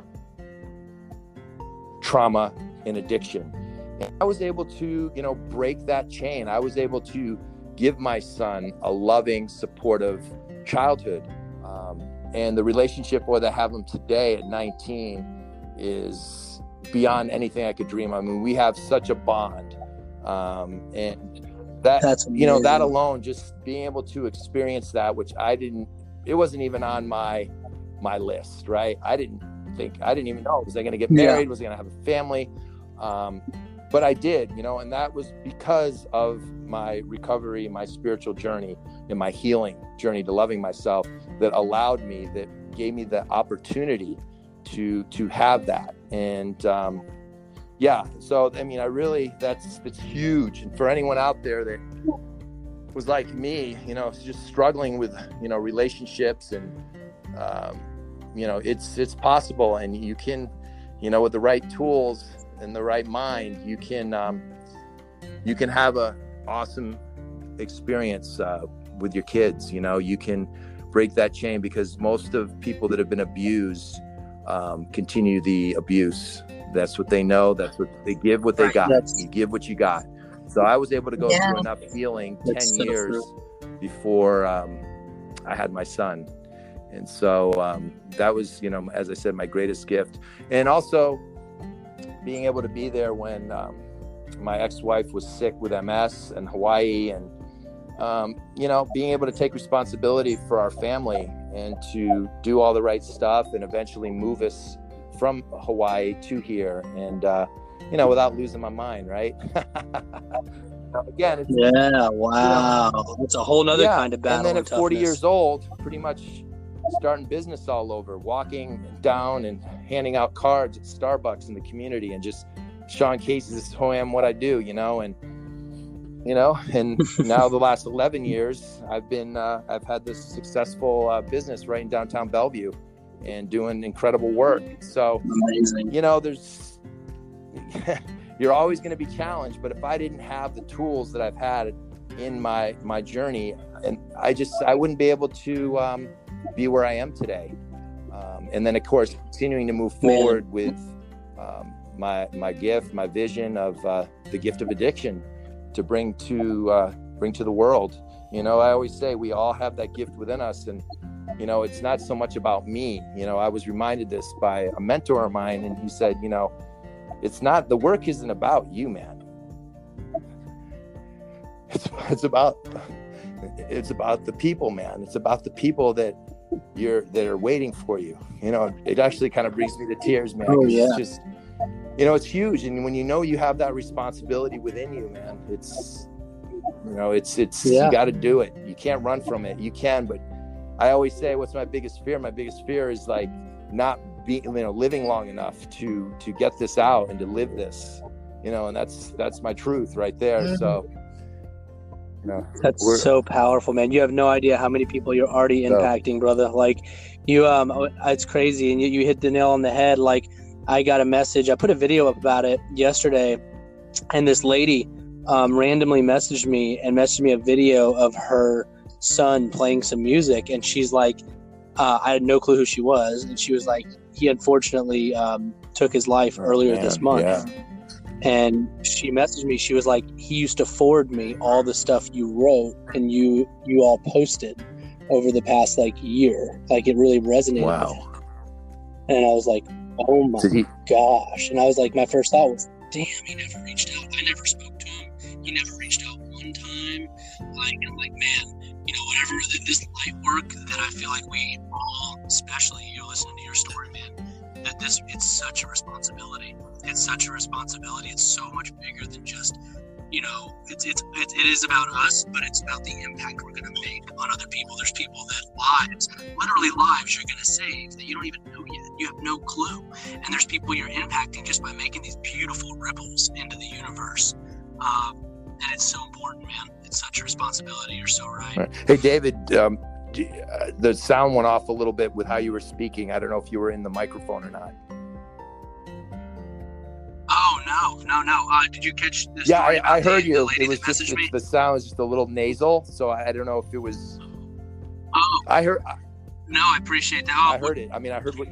S2: trauma and addiction. And I was able to, you know, break that chain. I was able to give my son a loving, supportive childhood. Um, and the relationship where I have him today at 19 is beyond anything I could dream. I mean, we have such a bond. Um, and that,
S1: That's
S2: you know, that alone, just being able to experience that, which I didn't, it wasn't even on my, my list, right? I didn't think, I didn't even know, was I going to get
S1: Yeah.
S2: married? Was I going to have a family? Um, but I did, you know, and that was because of my recovery, my spiritual journey, and my healing journey to loving myself that allowed me, that gave me the opportunity to to have that. And um, yeah, so I mean, I really that's that's huge. And for anyone out there that was like me, you know, just struggling with you know relationships and um, you know, it's it's possible, and you can, you know, with the right tools and the right mind, you can um, you can have a awesome experience uh, with your kids. You know, you can break that chain because most of people that have been abused um, continue the abuse. That's what they know. That's what they give. What they got.
S1: That's-
S2: You give what you got. So I was able to go
S3: Yeah.
S2: through enough healing ten
S1: so
S2: years before um, I had my son, and so um, that was, you know, as I said, my greatest gift, and also being able to be there when um, my ex-wife was sick with MS in Hawaii, and um, you know, being able to take responsibility for our family and to do all the right stuff, and eventually move us from Hawaii to here, and uh, you know, without losing my mind, right? [laughs] Again, it's,
S1: Yeah. Wow. That's a whole other
S2: Yeah,
S1: kind of battle.
S2: and then at 40 years old, pretty much starting business all over, walking down and handing out cards at Starbucks in the community, and just Shawn Casey, this is who I am, what I do, you know, and you know, and [laughs] now the last 11 years, I've been, uh, I've had this successful uh, business right in downtown Bellevue, and doing incredible work. So
S1: Amazing.
S2: you know, there's [laughs] you're always going to be challenged, but if I didn't have the tools that I've had in my my journey, and I just I wouldn't be able to um, be where I am today. Um, and then of course continuing to move
S1: Man.
S2: forward with um, my my gift, my vision of uh, the gift of addiction to bring to uh, bring to the world. You know, I always say we all have that gift within us, and you know, it's not so much about me. You know, I was reminded this by a mentor of mine, and he said, you know, it's not the work isn't about you, man. [laughs] It's it's about it's about the people, man. It's about the people that you're that are waiting for you. You know, it actually kind of brings me to tears, man.
S1: Oh, yeah.
S2: It's just you know, it's huge, and when you know you have that responsibility within you, man, it's you know, it's it's
S1: Yeah.
S2: you got to do it. You can't run from it. You can, but I always say, what's my biggest fear? My biggest fear is like not being, you know, living long enough to to get this out and to live this, you know, and that's that's my truth right there.
S3: Mhm.
S2: So, you know,
S1: That's
S2: We're-
S1: so powerful, man. You have no idea how many people you're already
S2: No.
S1: impacting, brother. Like you, um, it's crazy, and you, you hit the nail on the head. Like I got a message. I put a video up about it yesterday, and this lady um, randomly messaged me and messaged me a video of her son playing some music, and she's like, uh, I had no clue who she was, and she was like, he unfortunately um, took his life earlier
S2: man,
S1: this month
S2: yeah.
S1: and she messaged me she was like he used to forward me all the stuff you wrote and you you all posted over the past like year like it really resonated with
S2: Wow.
S1: him. and i was like oh my
S2: he?
S1: gosh and i was like my first thought was damn he never reached out i never spoke to him he never reached out one time like i'm like man you know whatever th- this light work that i feel like we all especially you listening to your story man that this it's such a responsibility. It's such a responsibility. It's so much bigger than just you know it's it's it, it is about us but it's about the impact we're going to make on other people. There's people that lives literally lives you're going to save that you don't even know yet. You have no clue. And there's people you're impacting just by making these beautiful ripples into the universe. Um, and it's so important man it's such a responsibility you're so right
S2: Right. Hey, David. Um, uh, the sound went off a little bit with how you were speaking. I don't know if you were in the microphone or not.
S1: oh no no no uh, did you catch the
S2: Yeah, I, I heard
S1: the,
S2: you.
S1: the
S2: It was just
S1: messaged
S2: the sound was just a little nasal, so I, I don't know if it was.
S1: oh
S2: I heard.
S1: no i appreciate that oh,
S2: I heard it. I mean, I heard what.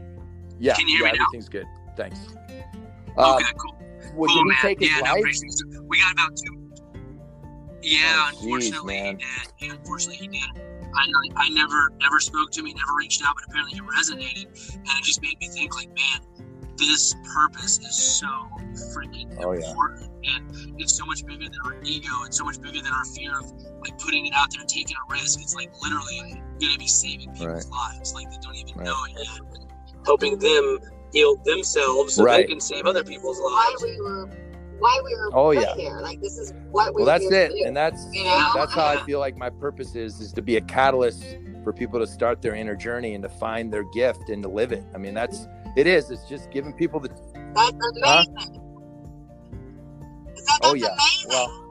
S2: Yeah,
S1: Can you hear
S2: yeah,
S1: me now?
S2: everything's good. Thanks. Uh,
S1: okay cool
S2: well,
S1: cool, man. yeah, no, we got about two. Yeah,
S2: Oh,
S1: unfortunately
S2: man.
S1: he did. Unfortunately he did. I, I never never spoke to him. He never reached out, but apparently he resonated, and it just made me think like, man, this purpose is so freaking
S2: Oh, yeah.
S1: important, and it's so much bigger than our ego. It's so much bigger than our fear of like putting it out there and taking a risk. It's like literally gonna be saving people's lives. Like they don't even
S2: Right.
S1: know it yet. Helping them heal themselves so
S2: Right.
S1: they can save other people's
S4: Why
S1: lives.
S4: Why we were
S2: Oh, yeah.
S4: here. Like this is what we
S2: Well, that's it,
S4: do.
S2: and that's
S4: You know?
S2: that's how I feel like my purpose is is to be a catalyst for people to start their inner journey and to find their gift and to live it. I mean, that's it is. It's just giving people the.
S4: That's amazing. Is that,
S2: Oh, yeah.
S4: amazing.
S2: Well,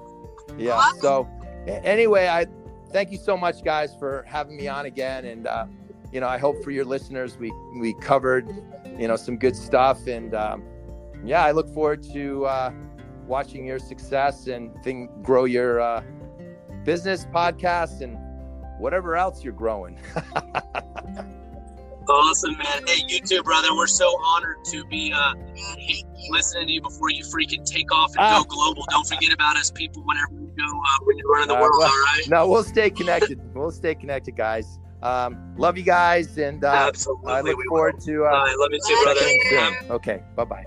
S2: Yeah.
S4: Awesome.
S2: So anyway, I thank you so much, guys, for having me on again, and uh, you know, I hope for your listeners, we we covered, you know, some good stuff, and um, yeah, I look forward to uh, watching your success and thing grow your uh, business, podcast, and whatever else you're growing. [laughs]
S1: Awesome, man. Hey, you too, brother. We're so honored to be uh,
S4: Yeah, thank you.
S1: listening to you before you freaking take off and
S2: Ah.
S1: go global. Don't forget about us, people, whenever we go uh, when you're running the
S2: Uh,
S1: world.
S2: well-
S1: all right?
S2: no, we'll stay connected. [laughs] we'll stay connected, guys. Um, love you guys, and uh,
S1: Absolutely.
S2: I look
S1: we
S2: forward to
S1: will.
S2: uh,
S1: All right, love you too,
S4: Bye.
S1: brother.
S4: Yeah.
S2: Okay, bye bye.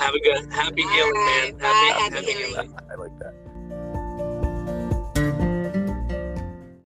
S1: Have a good, happy
S4: All
S1: healing,
S4: right.
S1: man.
S4: Bye.
S1: Happy,
S4: Happy
S1: happy
S4: healing.
S1: healing.
S2: I like that.